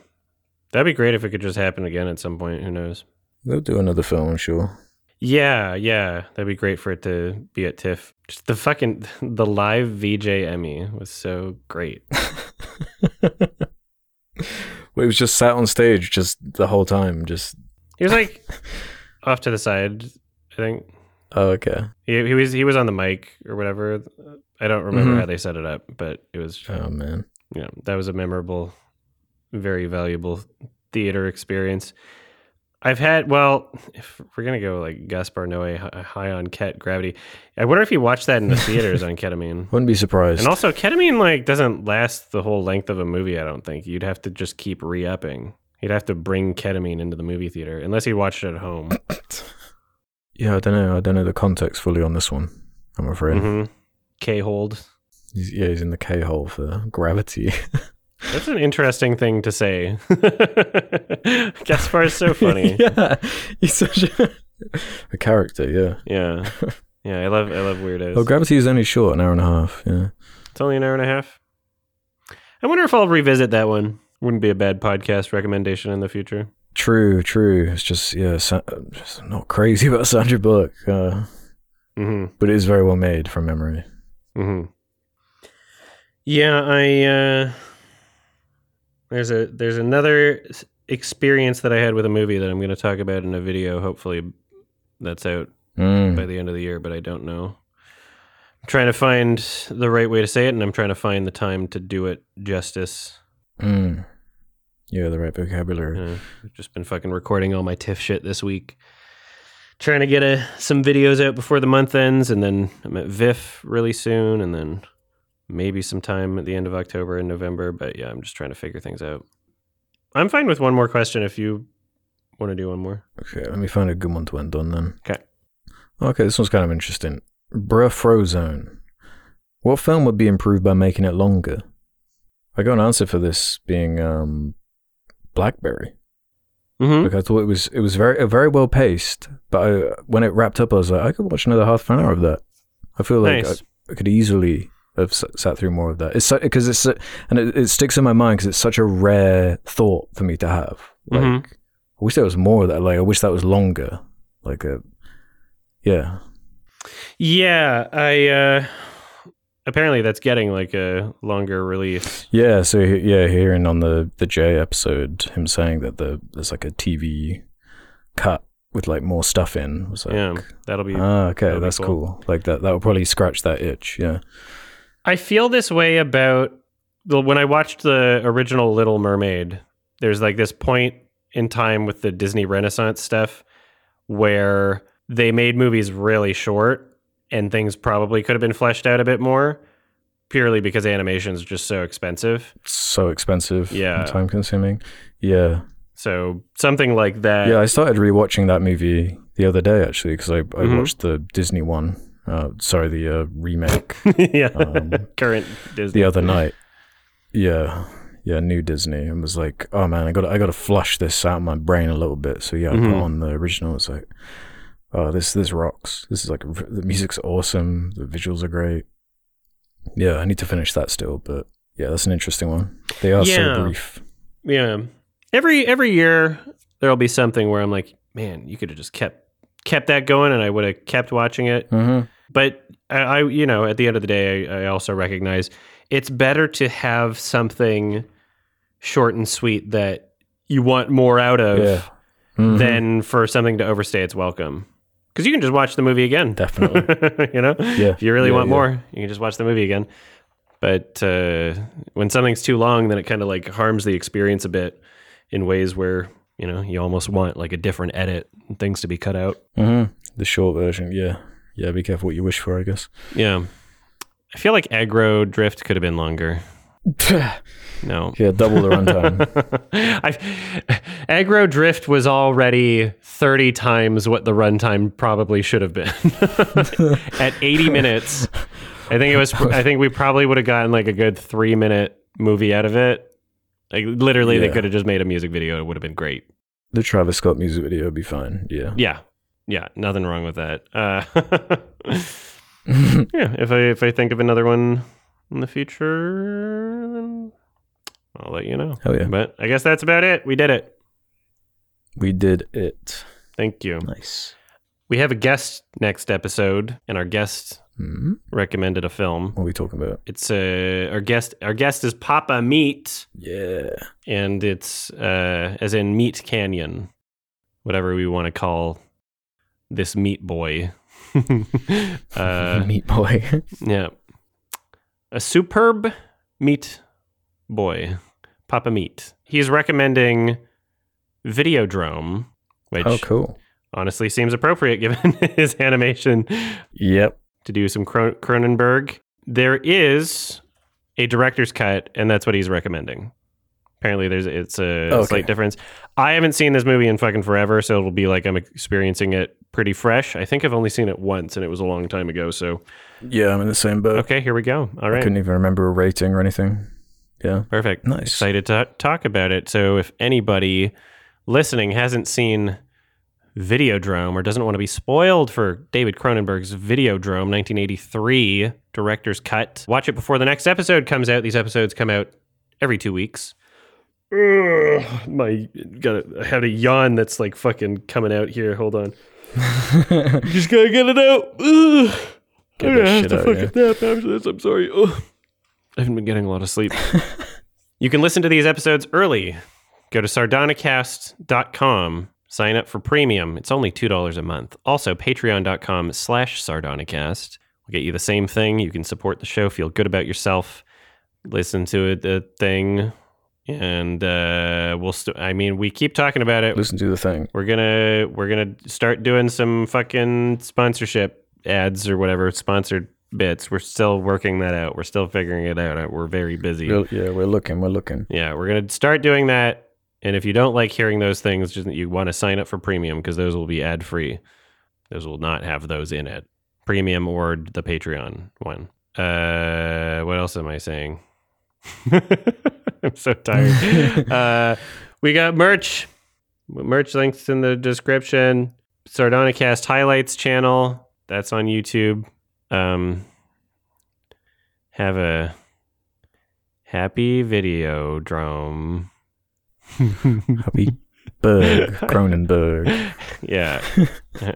that'd be great if it could just happen again at some point. Who knows? They'll do another film, I'm sure. Yeah, yeah, that'd be great for it to be at TIFF. Just the fucking the live VJ Emmie was so great. well, he was just sat on stage just the whole time. Just He was like off to the side. I think oh, okay. he, he was he was on the mic or whatever. I don't remember Mhm. how they set it up, but it was Oh man. yeah, that was a memorable, very valuable theater experience. I've had well, if we're gonna go like Gaspar Noé high on ket gravity, I wonder if you watched that in the theaters on ketamine. Wouldn't be surprised. And also, ketamine like doesn't last the whole length of a movie. I don't think you'd have to just keep re-upping. He'd have to bring ketamine into the movie theater unless he watched it at home. yeah, I don't know. I don't know the context fully on this one. I'm afraid. hmm K hold. He's, yeah, he's in the K hole for gravity. That's an interesting thing to say. Gaspar is so funny. yeah, he's such a, a character. Yeah. Yeah. Yeah, I love I love weirdos. Well, Gravity is only short, an hour and a half. Yeah. It's only an hour and a half. I wonder if I'll revisit that one. Wouldn't be a bad podcast recommendation in the future. True, true. It's just yeah, Sa- just not crazy about Sandra Bullock, uh, hmm but it is very well made from memory. hmm Yeah, I uh, there's a there's another experience that I had with a movie that I'm going to talk about in a video. Hopefully, that's out Mm. by the end of the year, but I don't know. I'm trying to find the right way to say it, and I'm trying to find the time to do it justice. Mm. Yeah, the right vocabulary. Uh, I've just been fucking recording all my TIFF shit this week. Trying to get a, some videos out before the month ends, and then I'm at VIFF really soon, and then maybe sometime at the end of October and November. But yeah, I'm just trying to figure things out. I'm fine with one more question if you want to do one more. Okay, let me find a good one to end on then. Okay, Okay, this one's kind of interesting. Bruh Frozone. What film would be improved by making it longer? I got an answer for this being um, Blackberry. Mm-hmm. Like I thought it was it was very very well paced, but I, when it wrapped up, I was like, I could watch another half an hour of that. I feel like Nice. I, I could easily have sat through more of that. It's because it's and it, it sticks in my mind because it's such a rare thought for me to have. Like Mhm. I wish there was more of that. Like I wish that was longer. Like a yeah. Yeah, I uh apparently that's getting like a longer release. Yeah, so yeah, hearing on the the J episode, him saying that the there's like a TV cut with like more stuff in was like, Yeah, that'll be ah, okay, that's cool. cool. Like that, that would probably scratch that itch. Yeah, I feel this way about the when I watched the original Little Mermaid. There's like this point in time with the Disney Renaissance stuff where they made movies really short and things probably could have been fleshed out a bit more purely because animation is just so expensive. so expensive. Yeah. time consuming. Yeah, So something like that. yeah. I started rewatching that movie the other day actually because I I Mhm. watched the Disney one. Uh, sorry, the uh, remake yeah. Um, Current Disney. the other night. Yeah, yeah, new Disney, and was like, oh man, I got I got to flush this out of my brain a little bit. So yeah, I Mhm. put on the original. It's like, oh, this this rocks. This is like the music's awesome. The visuals are great. Yeah, I need to finish that still, but yeah, that's an interesting one. They are Yeah. so brief. Yeah. Every every year there'll be something where I'm like, man, you could have just kept kept that going and I would have kept watching it. Mm-hmm. But I, I you know, at the end of the day, I, I also recognize it's better to have something short and sweet that you want more out of Yeah. Mhm. than for something to overstay its welcome. Because you can just watch the movie again. Definitely. you know? Yeah. If you really Yeah, want yeah. more, you can just watch the movie again. But uh, when something's too long, then it kind of like harms the experience a bit in ways where you know you almost want like a different edit and things to be cut out. Mhm. The short version. Yeah, yeah. Be careful what you wish for, I guess. Yeah, I feel like aggro drift could have been longer. No. yeah, double the runtime. I, aggro drift was already 30 times what the runtime probably should have been. At 80 minutes, I think it was. I think we probably would have gotten like a good three minute movie out of it. Like literally, they could have just made a music video. It would have been great. the Travis Scott music video would be fine. Yeah. Yeah, yeah, nothing wrong with that. Uh, yeah, if I if I think of another one in the future, then I'll let you know. Hell yeah. But I guess that's about it. We did it. We did it. Thank you. Nice. We have a guest next episode, and our guest hmm recommended a film. What are we talking about? It's uh, our guest. Our guest is Papa Meat, Yeah. and it's uh, as in MeatCanyon, whatever we want to call this meat boy. uh, Meat boy. yeah, a superb meat boy, Papa Meat. He's recommending Videodrome, which oh, cool. honestly seems appropriate given his animation Yep. to do some Cron- Cronenberg. There is a director's cut, and that's what he's recommending. Apparently, there's it's a Okay. slight difference. I haven't seen this movie in fucking forever, so it'll be like I'm experiencing it pretty fresh. I think I've only seen it once, and it was a long time ago. So, Yeah, I'm in the same boat. okay, here we go. All right. I couldn't even remember a rating or anything. Yeah. perfect. Nice. Excited to talk about it. So, if anybody listening hasn't seen Videodrome or doesn't want to be spoiled for David Cronenberg's Videodrome 1983 director's cut, watch it before the next episode comes out. These episodes come out every two weeks. Ugh, my got a, I had a yawn that's like fucking coming out here. Hold on. Just gotta get it out. Ugh. Get I'm gonna have to fucking nap after this. I'm sorry. Ugh. I haven't been getting a lot of sleep. you can listen to these episodes early. Go to sardonicast.com. Sign up for premium. It's only $2 a month. Also, patreon.com slash sardonicast. We'll get you the same thing. You can support the show, feel good about yourself, listen to it, the thing. And uh, we'll, st- I mean, we keep talking about it. Listen to the thing. We're gonna we're gonna start doing some fucking sponsorship ads or whatever sponsored bits. We're still working that out. We're still figuring it out. We're very busy. We're- yeah, we're looking. We're looking. Yeah, we're gonna start doing that. And if you don't like hearing those things, just you want to sign up for premium because those will be ad free. Those will not have those in it. Premium or the Patreon one. Uh, what else am I saying? I'm so tired. uh, we got merch. Merch links in the description. Sardonicast highlights channel. That's on YouTube. Um, have a happy video drum. Happy Berg, Cronenberg. Yeah.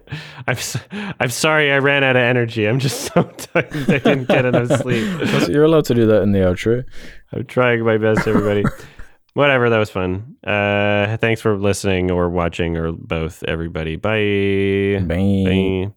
I'm so, I'm sorry I ran out of energy. I'm just so tired. I didn't get enough sleep. You're allowed to do that in the outro. I'm trying my best, everybody. Whatever, that was fun. Uh, thanks for listening or watching or both, everybody. Bye. Bye. Bye.